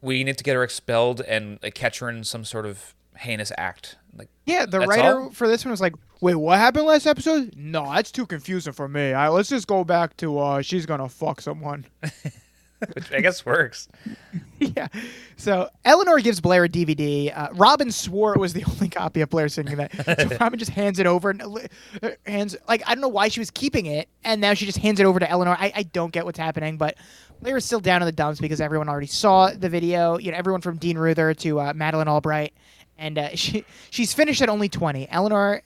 we need to get her expelled and like, catch her in some sort of heinous act. Like Yeah, the That's writer all? for this one was like, "Wait, what happened last episode? No, that's too confusing for me. I, let's just go back to uh, she's gonna fuck someone." which I guess works. yeah. So Eleanor gives Blair a DVD. Uh, Robyn swore it was the only copy of Blair singing that. So Robyn just hands it over and uh, hands like I don't know why she was keeping it, and now she just hands it over to Eleanor. I, I don't get what's happening, but Blair is still down in the dumps because everyone already saw the video. You know, everyone from Dean Ruther to uh, Madeleine Albright, and uh, she she's finished at only twenty. Eleanor.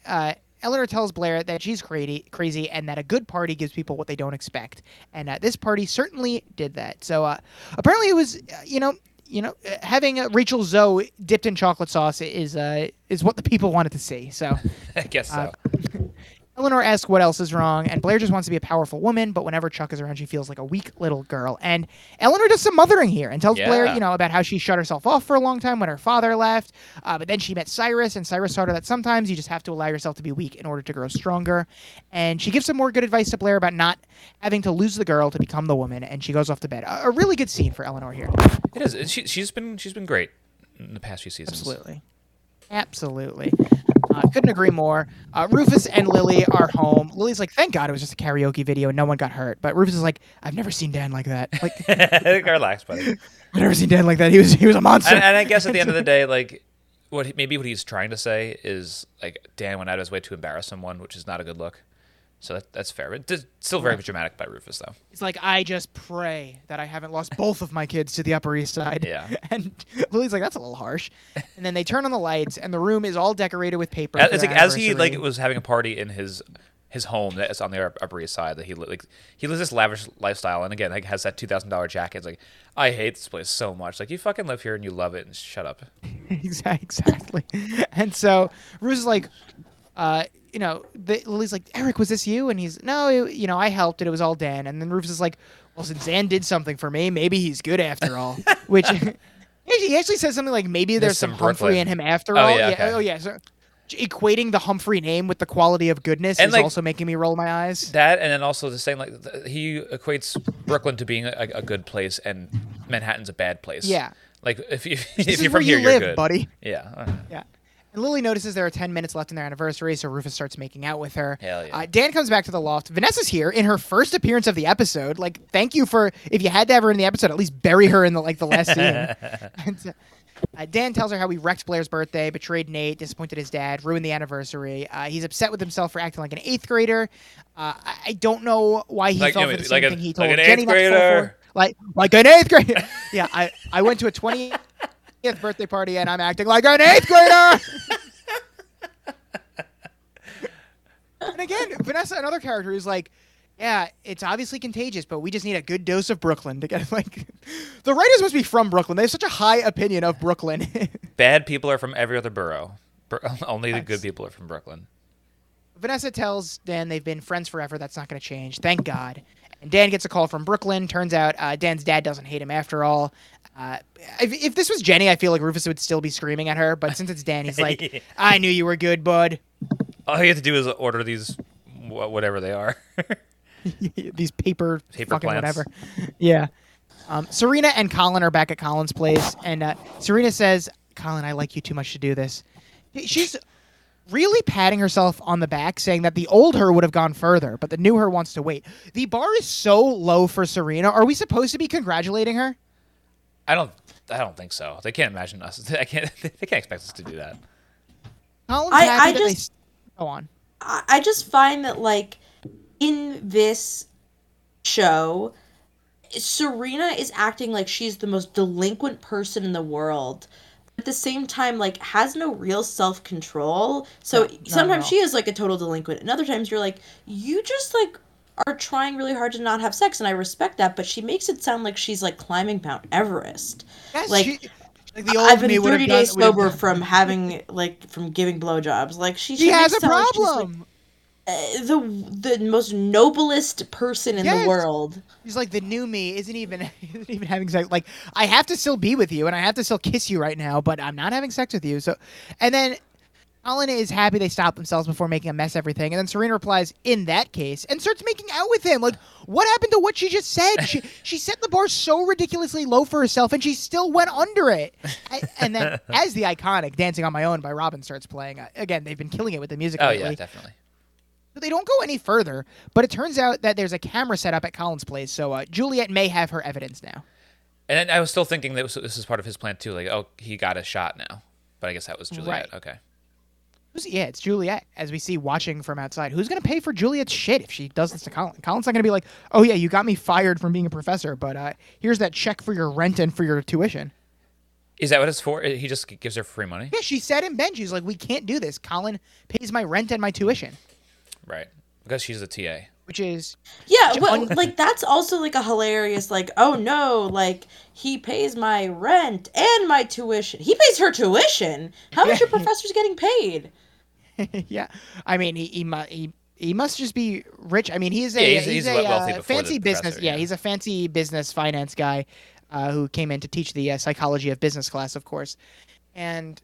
Eleanor tells Blair that she's crazy, crazy, and that a good party gives people what they don't expect, and uh, this party certainly did that. So uh, apparently, it was, uh, you know, you know, uh, having uh, Rachel Zoe dipped in chocolate sauce is uh, is what the people wanted to see. So I guess so. Eleanor asks what else is wrong, and Blair just wants to be a powerful woman, but whenever Chuck is around, she feels like a weak little girl. And Eleanor does some mothering here and tells Blair, you know, about how she shut herself off for a long time when her father left. Uh, but then she met Cyrus, and Cyrus taught her that sometimes you just have to allow yourself to be weak in order to grow stronger. And she gives some more good advice to Blair about not having to lose the girl to become the woman, and she goes off to bed. A, a really good scene for Eleanor here. it is. She, she's been she's been great in the past few seasons. Absolutely. Absolutely. Uh, couldn't agree more. Uh, Rufus and Lily are home. Lily's like, thank God it was just a karaoke video and no one got hurt. But Rufus is like, I've never seen Dan like that. Like, Relax, buddy. I've never seen Dan like that. He was he was a monster. and, and I guess at the end of the day, like what maybe what he's trying to say is like Dan went out of his way to embarrass someone, which is not a good look. So that, that's fair, but it's still very dramatic by Rufus, though. He's like, I just pray that I haven't lost both of my kids to the Upper East Side. Yeah. And Lily's like, that's a little harsh. And then they turn on the lights, and the room is all decorated with paper. As, it's like, as he like was having a party in his his home that's on the Upper East Side that he like he lives this lavish lifestyle, and again, like has that two thousand dollar jacket. It's like I hate this place so much. Like you fucking live here and you love it, and shut up. Exactly. And so Rufus is like, uh, you know, the, Lily's like, Eric, was this you? And he's, no, it- you know, I helped and it was all Dan. And then Rufus is like, well, since Dan did something for me, maybe he's good after all. Which he actually says something like, maybe there's, some, some Humphrey Brooklyn. in him after Oh, all. yeah, okay. Oh yeah. So equating the Humphrey name with the quality of goodness And, is like- also making me roll my eyes. That and then also the same like th- he equates Brooklyn to being a, a good place and Manhattan's a bad place. Yeah. Like if you This if is you're where from here, you you're good, buddy. Yeah. Yeah. And Lily notices there are 10 minutes left in their anniversary, so Rufus starts making out with her. Hell yeah. Uh, Dan comes back to the loft. Vanessa's here in her first appearance of the episode. Like, thank you for, if you had to have her in the episode, at least bury her in the, like, the last scene. And, uh, uh, Dan tells her how he wrecked Blair's birthday, betrayed Nate, disappointed his dad, ruined the anniversary. Uh, he's upset with himself for acting like an eighth grader. Uh, I, I don't know why he Like, you for the like same a- thing he like told an Jenny eighth not to fall grader. for. Like, like an eighth grader. yeah, I, I went to a 20th birthday party and I'm acting like an eighth grader. and again, Vanessa, another character who's like, yeah, it's obviously contagious, but we just need a good dose of Brooklyn to get like. The writers must be from Brooklyn. They have such a high opinion of Brooklyn. bad people are from every other borough. Only the good people are from Brooklyn. Vanessa tells Dan they've been friends forever. That's not going to change. Thank God. And Dan gets a call from Brooklyn. Turns out uh, Dan's dad doesn't hate him after all. Uh, if, if this was Jenny, I feel like Rufus would still be screaming at her. But since it's Dan, he's like, I knew you were good, bud. All you have to do is order these, whatever they are. these paper, Paper fucking plants. whatever. Yeah. Um, Serena and Colin are back at Colin's place, and uh, Serena says, "Colin, I like you too much to do this." She's really patting herself on the back, saying that the old her would have gone further, but the new her wants to wait. The bar is so low for Serena. Are we supposed to be congratulating her? I don't. I don't think so. They can't imagine us. I can't. They can't expect us to do that. I- I that they just- go on. I I just find that like in this show, Serena is acting like she's the most delinquent person in the world. At the same time, like has no real self control. So No, sometimes all. she is like a total delinquent, and other times you're like, you just like are trying really hard to not have sex, and I respect that. But she makes it sound like she's like climbing Mount Everest. Yes, like, she- like the old I've been would 30 done- days have sober from having like from giving blowjobs. Like she, She has a sound like problem. uh, the the most noblest person in Yes. the world. He's like the new me isn't even isn't even having sex. Like I have to still be with you and I have to still kiss you right now, but I'm not having sex with you. So, and then Colin is happy they stopped themselves before making a mess of everything. And then Serena replies, "In that case," and starts making out with him. Like, what happened to what she just said? She she set the bar so ridiculously low for herself, and she still went under it. I- and then, as the iconic "Dancing on My Own" by Robyn starts playing, uh, again they've been killing it with the music Oh lately. yeah, definitely. So they don't go any further, but it turns out that there's a camera set up at Colin's place, so uh, Juliet may have her evidence now. And I was still thinking that this is part of his plan too. Like, oh, he got a shot now, but I guess that was Juliet. Right. Okay. Who's, yeah, it's Juliet, as we see watching from outside. Who's going to pay for Juliet's shit if she does this to Colin? Colin's not going to be like, oh, yeah, you got me fired from being a professor, but uh, here's that check for your rent and for your tuition. Is that what it's for? He just gives her free money, Yeah, she said in bed, she's like, we can't do this. Colin pays my rent and my tuition, right? Because she's a TA. which is, Yeah, J- well, un- like that's also like a hilarious like oh no, like he pays my rent and my tuition. He pays her tuition. How much Yeah. are professors getting paid? yeah. I mean, he, he, he, he must just be rich. I mean, he's a, Yeah, he's- he's, he's a uh, the fancy business. professor, yeah. yeah. he's a fancy business finance guy uh, who came in to teach the uh, psychology of business class, of course. And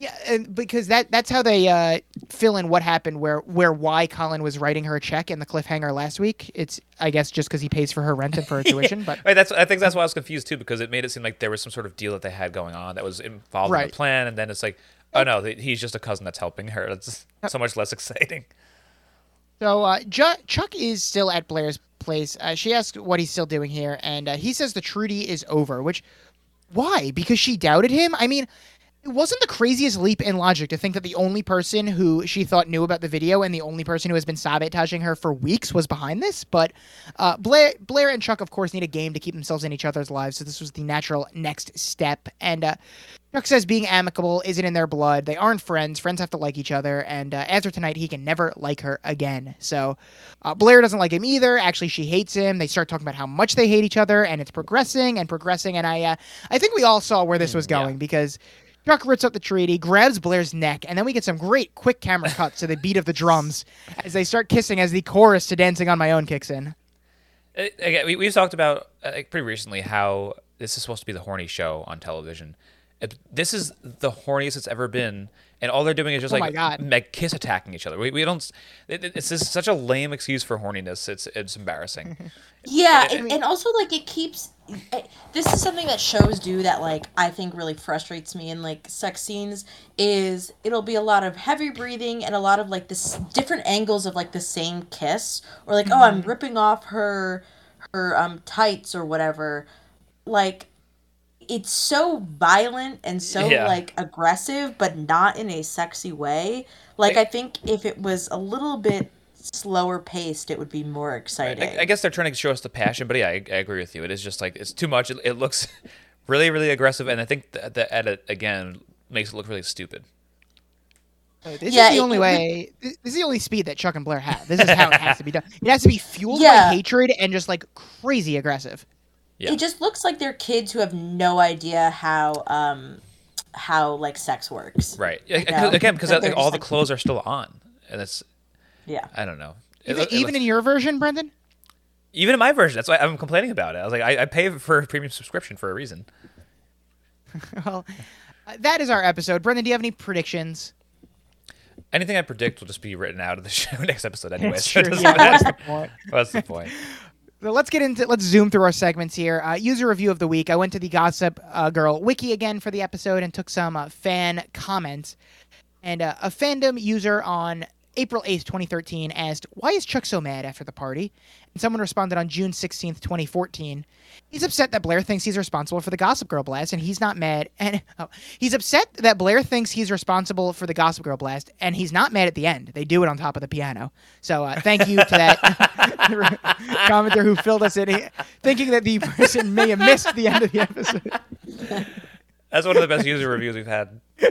yeah, and because that that's how they uh, fill in what happened where where why Colin was writing her a check in the cliffhanger last week. It's I guess just because he pays for her rent and for her tuition, but Right, that's I think that's why I was confused too because it made it seem like there was some sort of deal that they had going on that was involved in the plan, and then it's like, oh no, he's just a cousin that's helping her. It's so much less exciting. So uh, Ju- Chuck is still at Blair's place. Uh, she asks what he's still doing here, and uh, he says the treaty is over. Which, why? Because she doubted him. I mean, it wasn't the craziest leap in logic to think that the only person who she thought knew about the video and the only person who has been sabotaging her for weeks was behind this. But uh, Blair, Blair and Chuck, of course, need a game to keep themselves in each other's lives. So this was the natural next step. And uh, Chuck says being amicable isn't in their blood. They aren't friends. Friends have to like each other. And uh, after tonight, he can never like her again. So uh, Blair doesn't like him either. Actually, she hates him. They start talking about how much they hate each other, and it's progressing and progressing. And I, uh, I think we all saw where this was yeah. going because Chuck rips up the treaty, grabs Blair's neck, and then we get some great quick camera cuts to the beat of the drums as they start kissing as the chorus to "Dancing on My Own" kicks in. Uh, Again, we, we've talked about uh, pretty recently how this is supposed to be the horny show on television. It, this is the horniest it's ever been, and all they're doing is just Oh like, like kiss attacking each other. We, we don't. It, it- it's just such a lame excuse for horniness. It's it's embarrassing. Yeah, I and, and also like it keeps. I- This is something that shows do that like I think really frustrates me in like sex scenes is it'll be a lot of heavy breathing and a lot of like this different angles of like the same kiss or like oh I'm ripping off her her um tights or whatever like it's so violent and so Yeah. like aggressive but not in a sexy way like i think if it was a little bit slower paced it would be more exciting I, I guess they're trying to show us the passion, but yeah, I, I agree with you. It is just like it's too much. It, it looks really, really aggressive, and I think the, the edit again makes it look really stupid. Uh, This Yeah, is the it- only it way. This is the only speed that Chuck and Blair have. This is how it has to be done. It has to be fueled Yeah. by hatred and just like crazy aggressive. Yeah. it just looks like they're kids who have no idea how um how like sex works Right. Yeah, know, Again, because that they're all just, the like- clothes are still on, and it's yeah I don't know. It Even, look- it even looks- in your version, Brendan. even in my version, that's why I'm complaining about it. I was like, I, I pay for a premium subscription for a reason. well, uh, that is our episode. Brendan, do you have any predictions? Anything I predict will just be written out of the show next episode anyway. That's so true. Yeah, matter. that's the point. What's the point? So let's get into let's zoom through our segments here. Uh, user review of the week. I went to the Gossip uh, Girl wiki again for the episode and took some uh, fan comments. And uh, a fandom user on April 8th, 2013 asked, Why is Chuck so mad after the party? And someone responded on June 16th, 2014. He's upset that Blair thinks he's responsible for the Gossip Girl blast, and he's not mad. And oh, he's upset that Blair thinks he's responsible for the Gossip Girl blast, and he's not mad at the end. They do it on top of the piano. So uh, thank you to that commenter who filled us in, thinking that the person may have missed the end of the episode. That's one of the best user reviews we've had.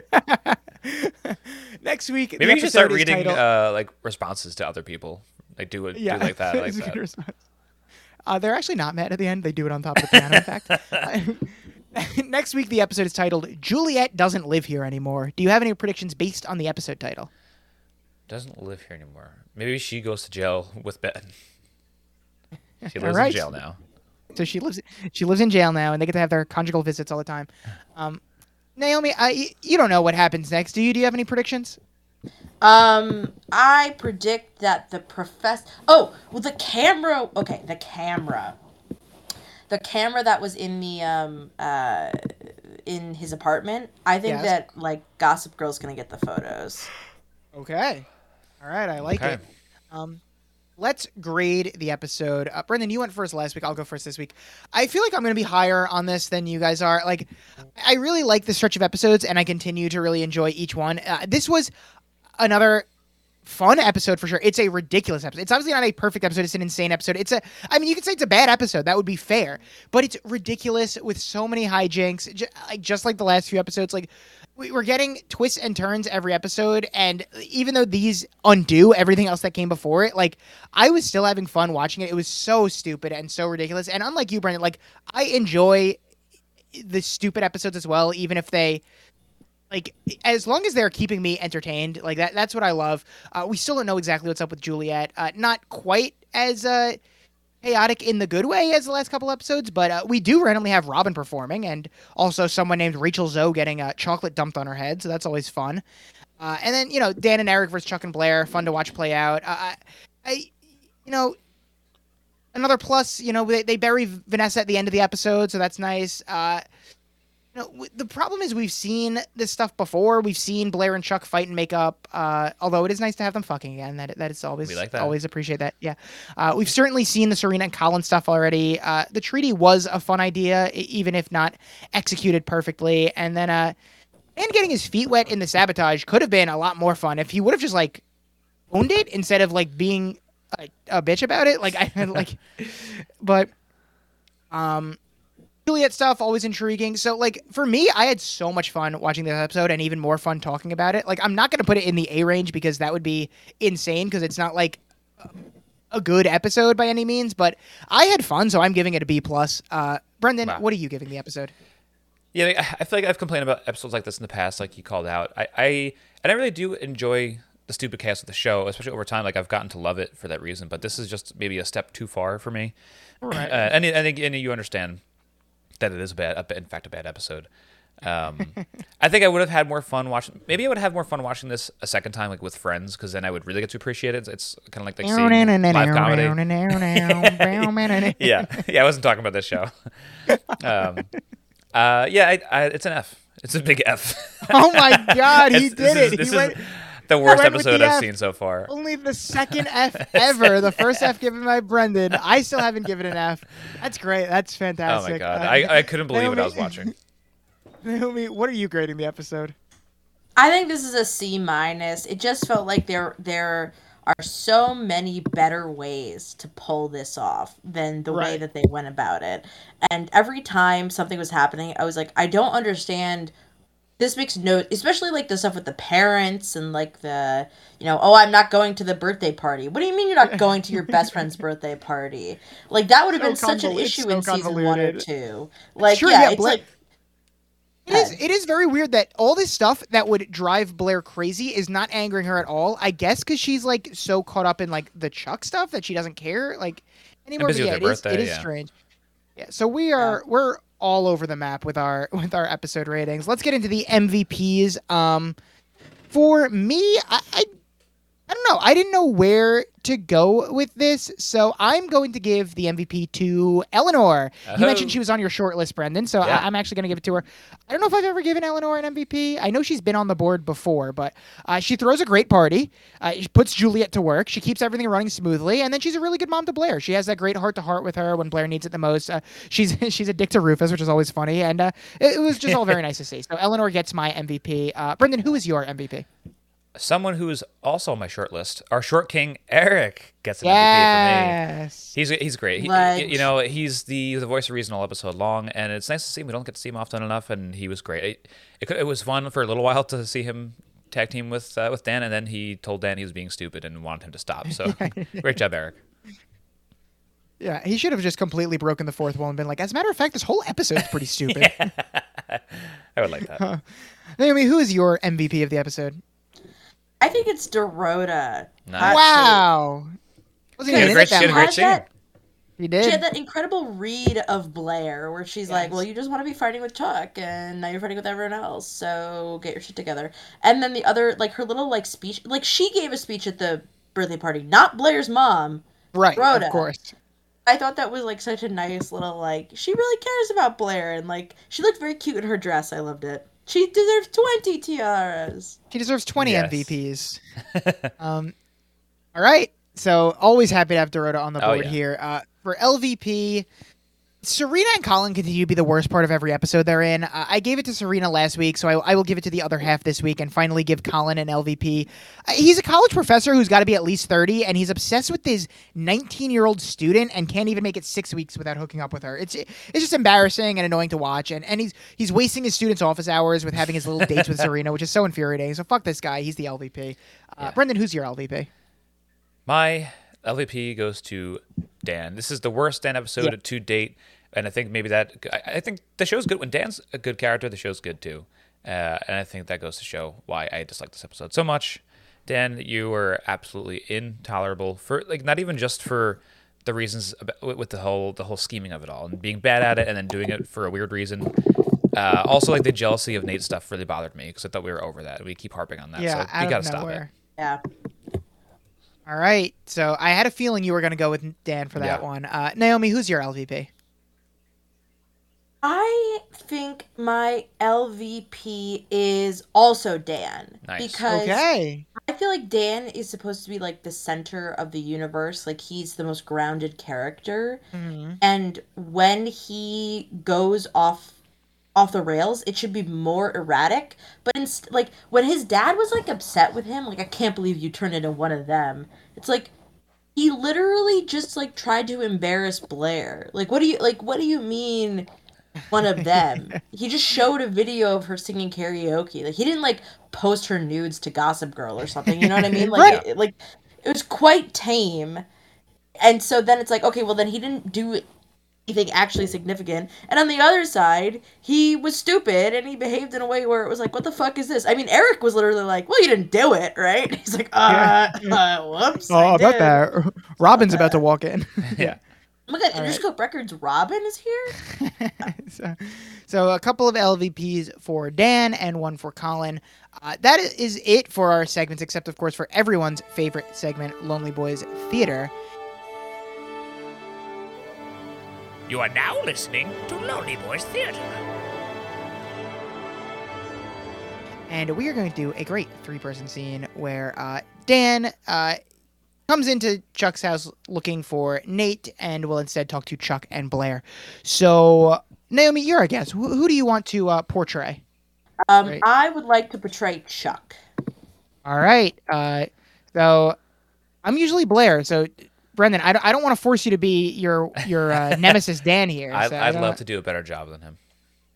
Next week, Maybe you should start reading titled- uh, like responses to other people. Like do it, yeah, do like that, like it's a good that. Uh, they're actually not mad at the end. They do it on top of the piano. in fact, next week the episode is titled "Juliet doesn't live here anymore." Do you have any predictions based on the episode title? Doesn't live here anymore. Maybe she goes to jail with Ben. She lives right. in jail now. So she lives she lives in jail now, and they get to have their conjugal visits all the time. Um, Naomi, I, you don't know what happens next, do you? Do you have any predictions? Um, I predict that the professor. Oh, well, the camera. Okay, the camera. The camera that was in the um uh in his apartment. I think Yes. that like Gossip Girl's gonna get the photos. Okay. All right, I like Okay. it. Um, let's grade the episode. Uh, Brendan, you went first last week. I'll go first this week. I feel like I'm going to be higher on this than you guys are. Like, I really like the stretch of episodes, and I continue to really enjoy each one. Uh, this was another fun episode for sure. It's a ridiculous episode. It's obviously not a perfect episode. It's an insane episode. It's a, I mean, you could say it's a bad episode. That would be fair, but it's ridiculous with so many hijinks, like just like the last few episodes. Like we- we're getting twists and turns every episode, and even though these undo everything else that came before it, like I was still having fun watching it. It was so stupid and so ridiculous. And unlike you, Brendan, like I enjoy the stupid episodes as well, even if they like as long as they're keeping me entertained like that that's what i love. Uh, we still don't know exactly what's up with juliet. Uh, not quite as uh, chaotic in the good way as the last couple episodes but uh, we do randomly have robyn performing and also someone named rachel zoe getting uh, chocolate dumped on her head so that's always fun. Uh, and then you know dan and eric versus chuck and blair fun to watch play out. I, I you know another plus you know they, they bury vanessa at the end of the episode so that's nice know, w- the problem is we've seen this stuff before. We've seen Blair and Chuck fight and make up. Uh, although it is nice to have them fucking again. That that is always We like that. always appreciate that. Yeah, uh, we've certainly seen the Serena and Colin stuff already. Uh, the treaty was a fun idea, even if not executed perfectly. And then, uh, and getting his feet wet in the sabotage could have been a lot more fun if he would have just like owned it instead of like being a, a bitch about it. Like I like, but um. Juliet stuff always intriguing. So like for me, I had so much fun watching this episode and even more fun talking about it. Like I'm not going to put it in the A range because that would be insane because it's not like a good episode by any means, but I had fun, so I'm giving it a B plus. Uh Brendan, Wow. what are you giving the episode? Yeah, I I feel like I've complained about episodes like this in the past, like you called out. I, I and I really do enjoy the stupid chaos of the show, especially over time. Like I've gotten to love it for that reason, but this is just maybe a step too far for me. Right. Uh, and I think and you understand that it is a bad, a, in fact, a bad episode. Um, I think I would have had more fun watching. Maybe I would have more fun watching this a second time, like with friends, because then I would really get to appreciate it. It's kind of like, like seeing live comedy. yeah, yeah. I wasn't talking about this show. um, uh, yeah, I, I, it's an F. It's a big F. Oh my god, he did is- it. He is went the worst episode the I've F. seen so far. only the second F ever. The first F given by Brendan. I still haven't given an F. That's great. That's fantastic. Oh my god, Uh, I, I couldn't believe what I was watching. Naomi, what are you grading the episode? I think this is a C minus. It just felt like there there are so many better ways to pull this off than the way that they went about it. And every time something was happening, I was like, I don't understand. This makes no, especially like the stuff with the parents and like the, you know, oh, I'm not going to the birthday party. What do you mean you're not going to your best friend's birthday party? Like that would have So been such an issue so in season one or two. Like Sure, yeah, yeah, it's Bla- like It is. It is very weird that all this stuff that would drive Blair crazy is not angering her at all. I guess because she's like so caught up in like the Chuck stuff that she doesn't care like anymore. but yeah, it is. It birthday, is yeah. strange. Yeah. So we are we're all over the map with our with our episode ratings. Let's get into the MVPs. Um, for me, I. I I don't know. I didn't know where to go with this, so I'm going to give the MVP to Eleanor. You mentioned she was on your short list, Brendan, so Yeah. I- I'm actually going to give it to her. I don't know if I've ever given Eleanor an MVP. I know she's been on the board before, but uh, she throws a great party. Uh, she puts Juliet to work. She keeps everything running smoothly, and then she's a really good mom to Blair. She has that great heart to heart with her when Blair needs it the most. Uh, she's she's a dick to Rufus, which is always funny, and uh, it, it was just all very nice to see. So Eleanor gets my MVP. Uh, Brendan, who is your MVP? Someone who's also on my short list, our short king Eric gets an MVP for me. Yes. He's he's great. He, Ledge. you know, he's the the voice of reason all episode long, and it's nice to see him. We don't get to see him often enough, and he was great. It, it, could- it was fun for a little while to see him tag team with uh, with Dan, and then he told Dan he was being stupid and wanted him to stop. So great job, Eric. Yeah, he should have just completely broken the fourth wall and been like, as a matter of fact, this whole episode's pretty stupid. I would like that. Naomi, who is your MVP of the episode? I think it's Dorota. Nice. Wow. Wasn't She even had a in great, it she had that a much. great scene. that- He did. She had that incredible read of Blair where she's like, Well, you just want to be fighting with Chuck and now you're fighting with everyone else, so get your shit together. And then the other like her little like speech like she gave a speech at the birthday party, not Blair's mom. right, Rhoda. of course. I thought that was like such a nice little like she really cares about Blair and like she looked very cute in her dress. I loved it. She deserves twenty tiaras. She deserves 20 Yes. MVPs. um, all right. so always happy to have Dorota on the Oh, board yeah. here. Uh, for LVP, Serena and Colin continue to be the worst part of every episode they're in. Uh, I gave it to Serena last week, so I, I will give it to the other half this week and finally give Colin an LVP. Uh, he's a college professor who's got to be at least 30, and he's obsessed with his 19 year old student and can't even make it six weeks without hooking up with her. It's it's just embarrassing and annoying to watch. And, and he's he's wasting his students' office hours with having his little dates with Serena, which is so infuriating. So fuck this guy. He's the LVP. Uh, Yeah. Brendan, who's your LVP? My LVP goes to Dan. This is the worst Dan episode Yeah. to date, and I think maybe that I, I think the show's good when Dan's a good character. The show's good too, uh, and I think that goes to show why I dislike this episode so much. Dan, you were absolutely intolerable for like not even just for the reasons about, with- with the whole the whole scheming of it all and being bad at it and then doing it for a weird reason. Uh, also, like the jealousy of Nate stuff really bothered me because I thought we were over that. We keep harping on that, Yeah, so out you got to stop it. Yeah. All right. So I had a feeling you were going to go with Dan for that Yeah. one. Uh, Naomi, who's your LVP? I think my LVP is also Dan. Nice. Because Okay. I feel like Dan is supposed to be like the center of the universe. Like he's the most grounded character. Mhm. And when he goes off off the rails, it should be more erratic. But inst- like when his dad was like upset with him, like I can't believe you turned into one of them. It's like he literally just like tried to embarrass Blair. Like what do you like what do you mean one of them? he just showed a video of her singing karaoke. Like he didn't like post her nudes to Gossip Girl or something. You know what I mean? Like Right. it, like it was quite tame. And so then it's like, okay, well then he didn't do anything actually significant. And on the other side, he was stupid and he behaved in a way where it was like, what the fuck is this? I mean, Eric was literally like, well, you didn't do it, right? He's like, uh, uh whoops. I Oh, about did." that. Robyn's about to walk in. yeah. Oh my god, All right. Interscope Records Robin is here? so, so a couple of LVPs for Dan and one for Colin. Uh, that i- is it for our segments, except of course for everyone's favorite segment, Lonely Boys Theater. You are now listening to Lonely Boys Theater. and we are going to do a great three-person scene where uh, Dan uh, comes into Chuck's house looking for Nate, and will instead talk to Chuck and Blair. So, Naomi, you're our guest. Who, who do you want to uh, portray? Um, Right. I would like to portray Chuck. All right. Uh, so, I'm usually Blair. So, Brendan, I don't, I don't want to force you to be your your uh, nemesis Dan here. I, so I I'd don't- love to do a better job than him.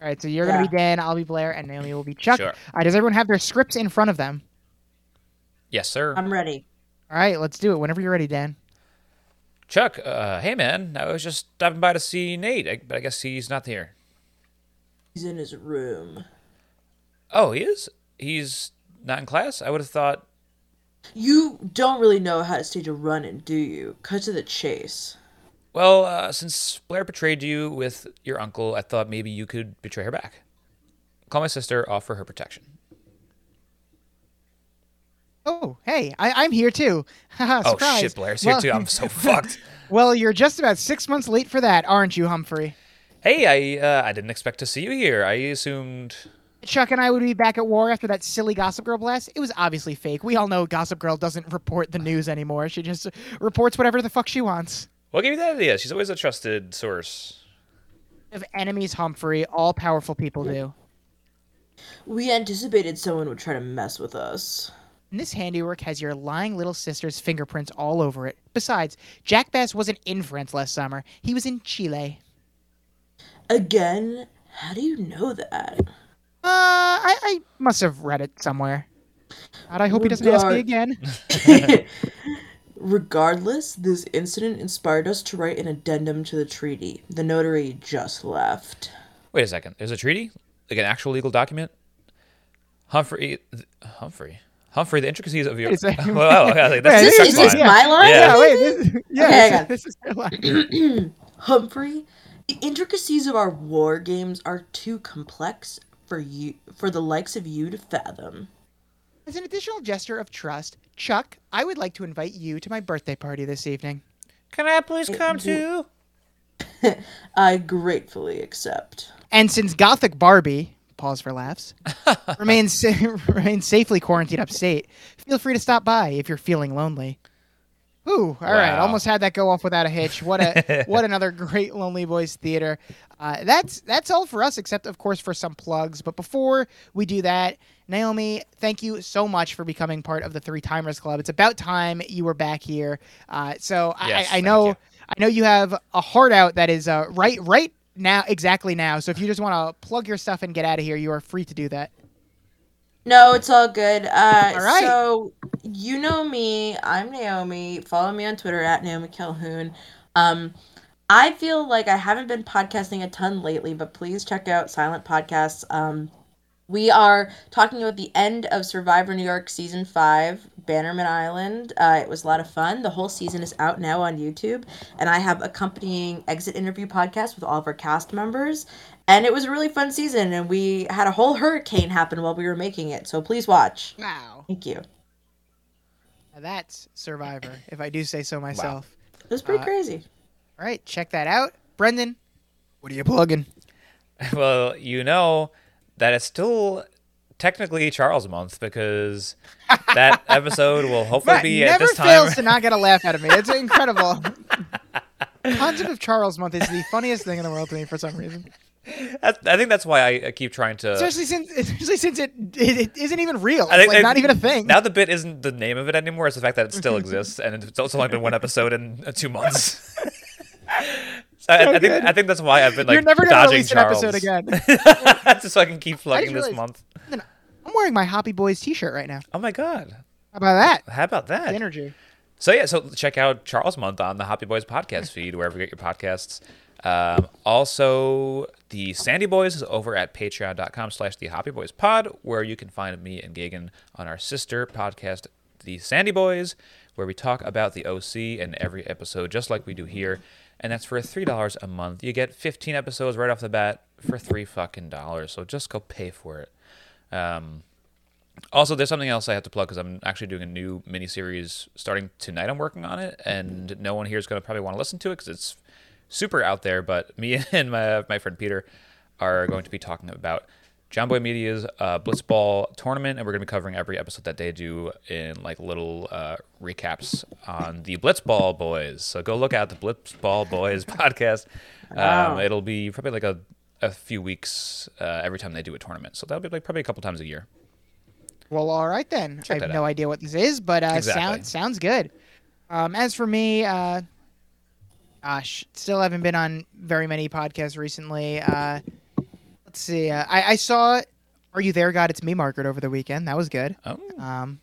All right, so you're gonna be Dan, I'll be Blair, and Naomi will be Chuck. Sure. Uh, does everyone have their scripts in front of them? Yes, sir. I'm ready. All right, let's do it. Whenever you're ready, Dan. Chuck, uh, hey man, I was just stopping by to see Nate, I, but I guess he's not here. He's in his room. Oh, he is? He's not in class? I would have thought. You don't really know how to stage a run in, do you? Cut to the chase. Well, uh, since Blair betrayed you with your uncle, I thought maybe you could betray her back. Call my sister, offer her protection. Oh, hey, I, I'm here too. Haha, Oh shit, Blair's here Well- too. I'm so fucked. Well, you're just about six months late for that, aren't you, Humphrey? Hey, I uh, I didn't expect to see you here. I assumed. Chuck and I would be back at war after that silly Gossip Girl blast. It was obviously fake. We all know Gossip Girl doesn't report the news anymore. She just reports whatever the fuck she wants. What gave you that idea? She's always a trusted source. Of enemies, Humphrey, all powerful people do. We anticipated someone would try to mess with us. And this handiwork has your lying little sister's fingerprints all over it. Besides, Jack Bass wasn't in France last summer. He was in Chile. Again? How do you know that? Uh, I, I must have read it somewhere. God, I hope he doesn't ask me again. Regardless, this incident inspired us to write an addendum to the treaty. The notary just left. Wait a second. There's a treaty, like an actual legal document. Humphrey, th- Humphrey, Humphrey. The intricacies of your. Wait well, okay, I was like, that's, Is this, this is this fine. my line? Yeah. Yeah, wait. This, yeah, Okay, this, this is your line. Humphrey, the intricacies of our war games are too complex for you for the likes of you to fathom. As an additional gesture of trust, Chuck, I would like to invite you to my birthday party this evening. Can I please come too? I gratefully accept. And since Gothic Barbie, pause for laughs, remains remains safely quarantined upstate, feel free to stop by if you're feeling lonely. Ooh, all right. Wow. Almost had that go off without a hitch. What a what another great Lonely Boys theater. Uh, that's that's all for us, except of course for some plugs. But before we do that, Naomi, thank you so much for becoming part of the Three Timers Club. It's about time you were back here. Uh, so Yes, I, I know you. I know you have a heart out that is uh, right right now exactly now. So if you just want to plug your stuff and get out of here, you are free to do that. No, it's all good. Uh, All right. So you know me. I'm Naomi. Follow me on Twitter at Naomi Calhoun. Um, I feel like I haven't been podcasting a ton lately, but please check out Silent Podcasts. Um, we are talking about the end of Survivor New York season five, Bannerman Island. Uh, it was a lot of fun. The whole season is out now on YouTube, and I have accompanying exit interview podcast with all of our cast members. And it was a really fun season, and we had a whole hurricane happen while we were making it. So please watch. Wow, Thank you. Now that's Survivor, if I do say so myself. It was pretty Uh, crazy. All right, check that out, Brendan. What are you plugging? Well, you know that it's still technically Charles month because that episode will hopefully Matt be at this time. fails to not get a laugh out of me. It's incredible. Concept of Charles Month is the funniest thing in the world to me for some reason. I think that's why I, I keep trying to. Especially since, especially since it, it, it isn't even real. I think like not even a thing. Now the bit isn't the name of it anymore; it's the fact that it still exists, and it's also only been one episode in uh, two months. so I, I think. I think that's why I've been like You're never gonna dodging release an Charles. episode again. just so I can keep plugging this month. I'm wearing my Hoppy Boys T-shirt right now. Oh my god! How about that? How about that? Energy. So yeah, so check out Charles Month on the Hoppy Boys podcast feed wherever you get your podcasts. Um, also, the Sandy Boys is over at patreon.com slash the Hoppy Boys pod, where you can find me and Gagan on our sister podcast, the Sandy Boys, where we talk about the OC in every episode, just like we do here. And that's for $3 a month. You get 15 episodes right off the bat for three fucking dollars. So just go pay for it. Um, also, there's something else I have to plug because I'm actually doing a new miniseries starting tonight. I'm working on it, and no one here is going to probably want to listen to it because it's super out there. But me and my my friend Peter are going to be talking about Jomboy Media's uh, Blitzball tournament, and we're going to be covering every episode that they do in like little uh, recaps on the Blitzball Boys. So go look out the Blitzball Boys podcast. Um, Wow. It'll be probably like a a few weeks uh, every time they do a tournament. So that'll be like probably a couple times a year. Well, all right then. Check I have no out. idea what this is, but uh, Exactly. sounds sounds good. Um, as for me, uh, gosh, still haven't been on very many podcasts recently. Uh, let's see. Uh, I, I saw "Are You There, God? It's Me" Margaret, over the weekend. That was good. Oh, Um,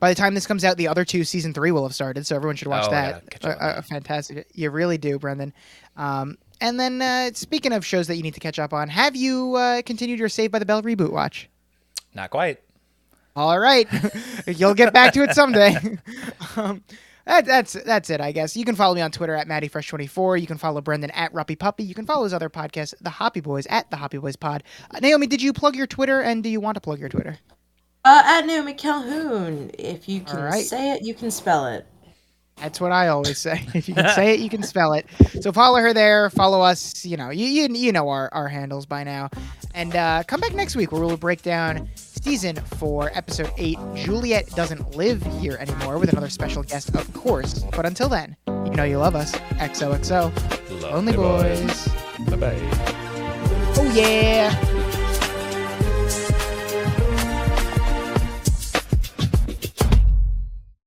by the time this comes out, the other two season three will have started, so everyone should watch Oh, that. yeah, catch up on Uh, uh, fantastic! You really do, Brendan. Um, and then uh, speaking of shows that you need to catch up on, have you uh, continued your Saved by the Bell reboot watch? not quite. All right, you'll get back to it someday. um, that, that's that's it, I guess. You can follow me on Twitter at MattyFresh24. You can follow Brendan at Ruppy Puppy. You can follow his other podcast, The Hoppy Boys, at The Hoppy Boys Pod. Uh, Naomi, did you plug your Twitter, and do you want to plug your Twitter? Uh, at Naomi Calhoun. If you can All right. say it, you can spell it. That's what I always say. If you can say it, you can spell it. So follow her there. Follow us. You know, you you, you know our, our handles by now. And uh, come back next week where we'll break down season four, episode eight. Juliet doesn't live here anymore with another special guest, of course. But until then, you know you love us. XOXO. Lonely boys. Bye bye. Oh yeah.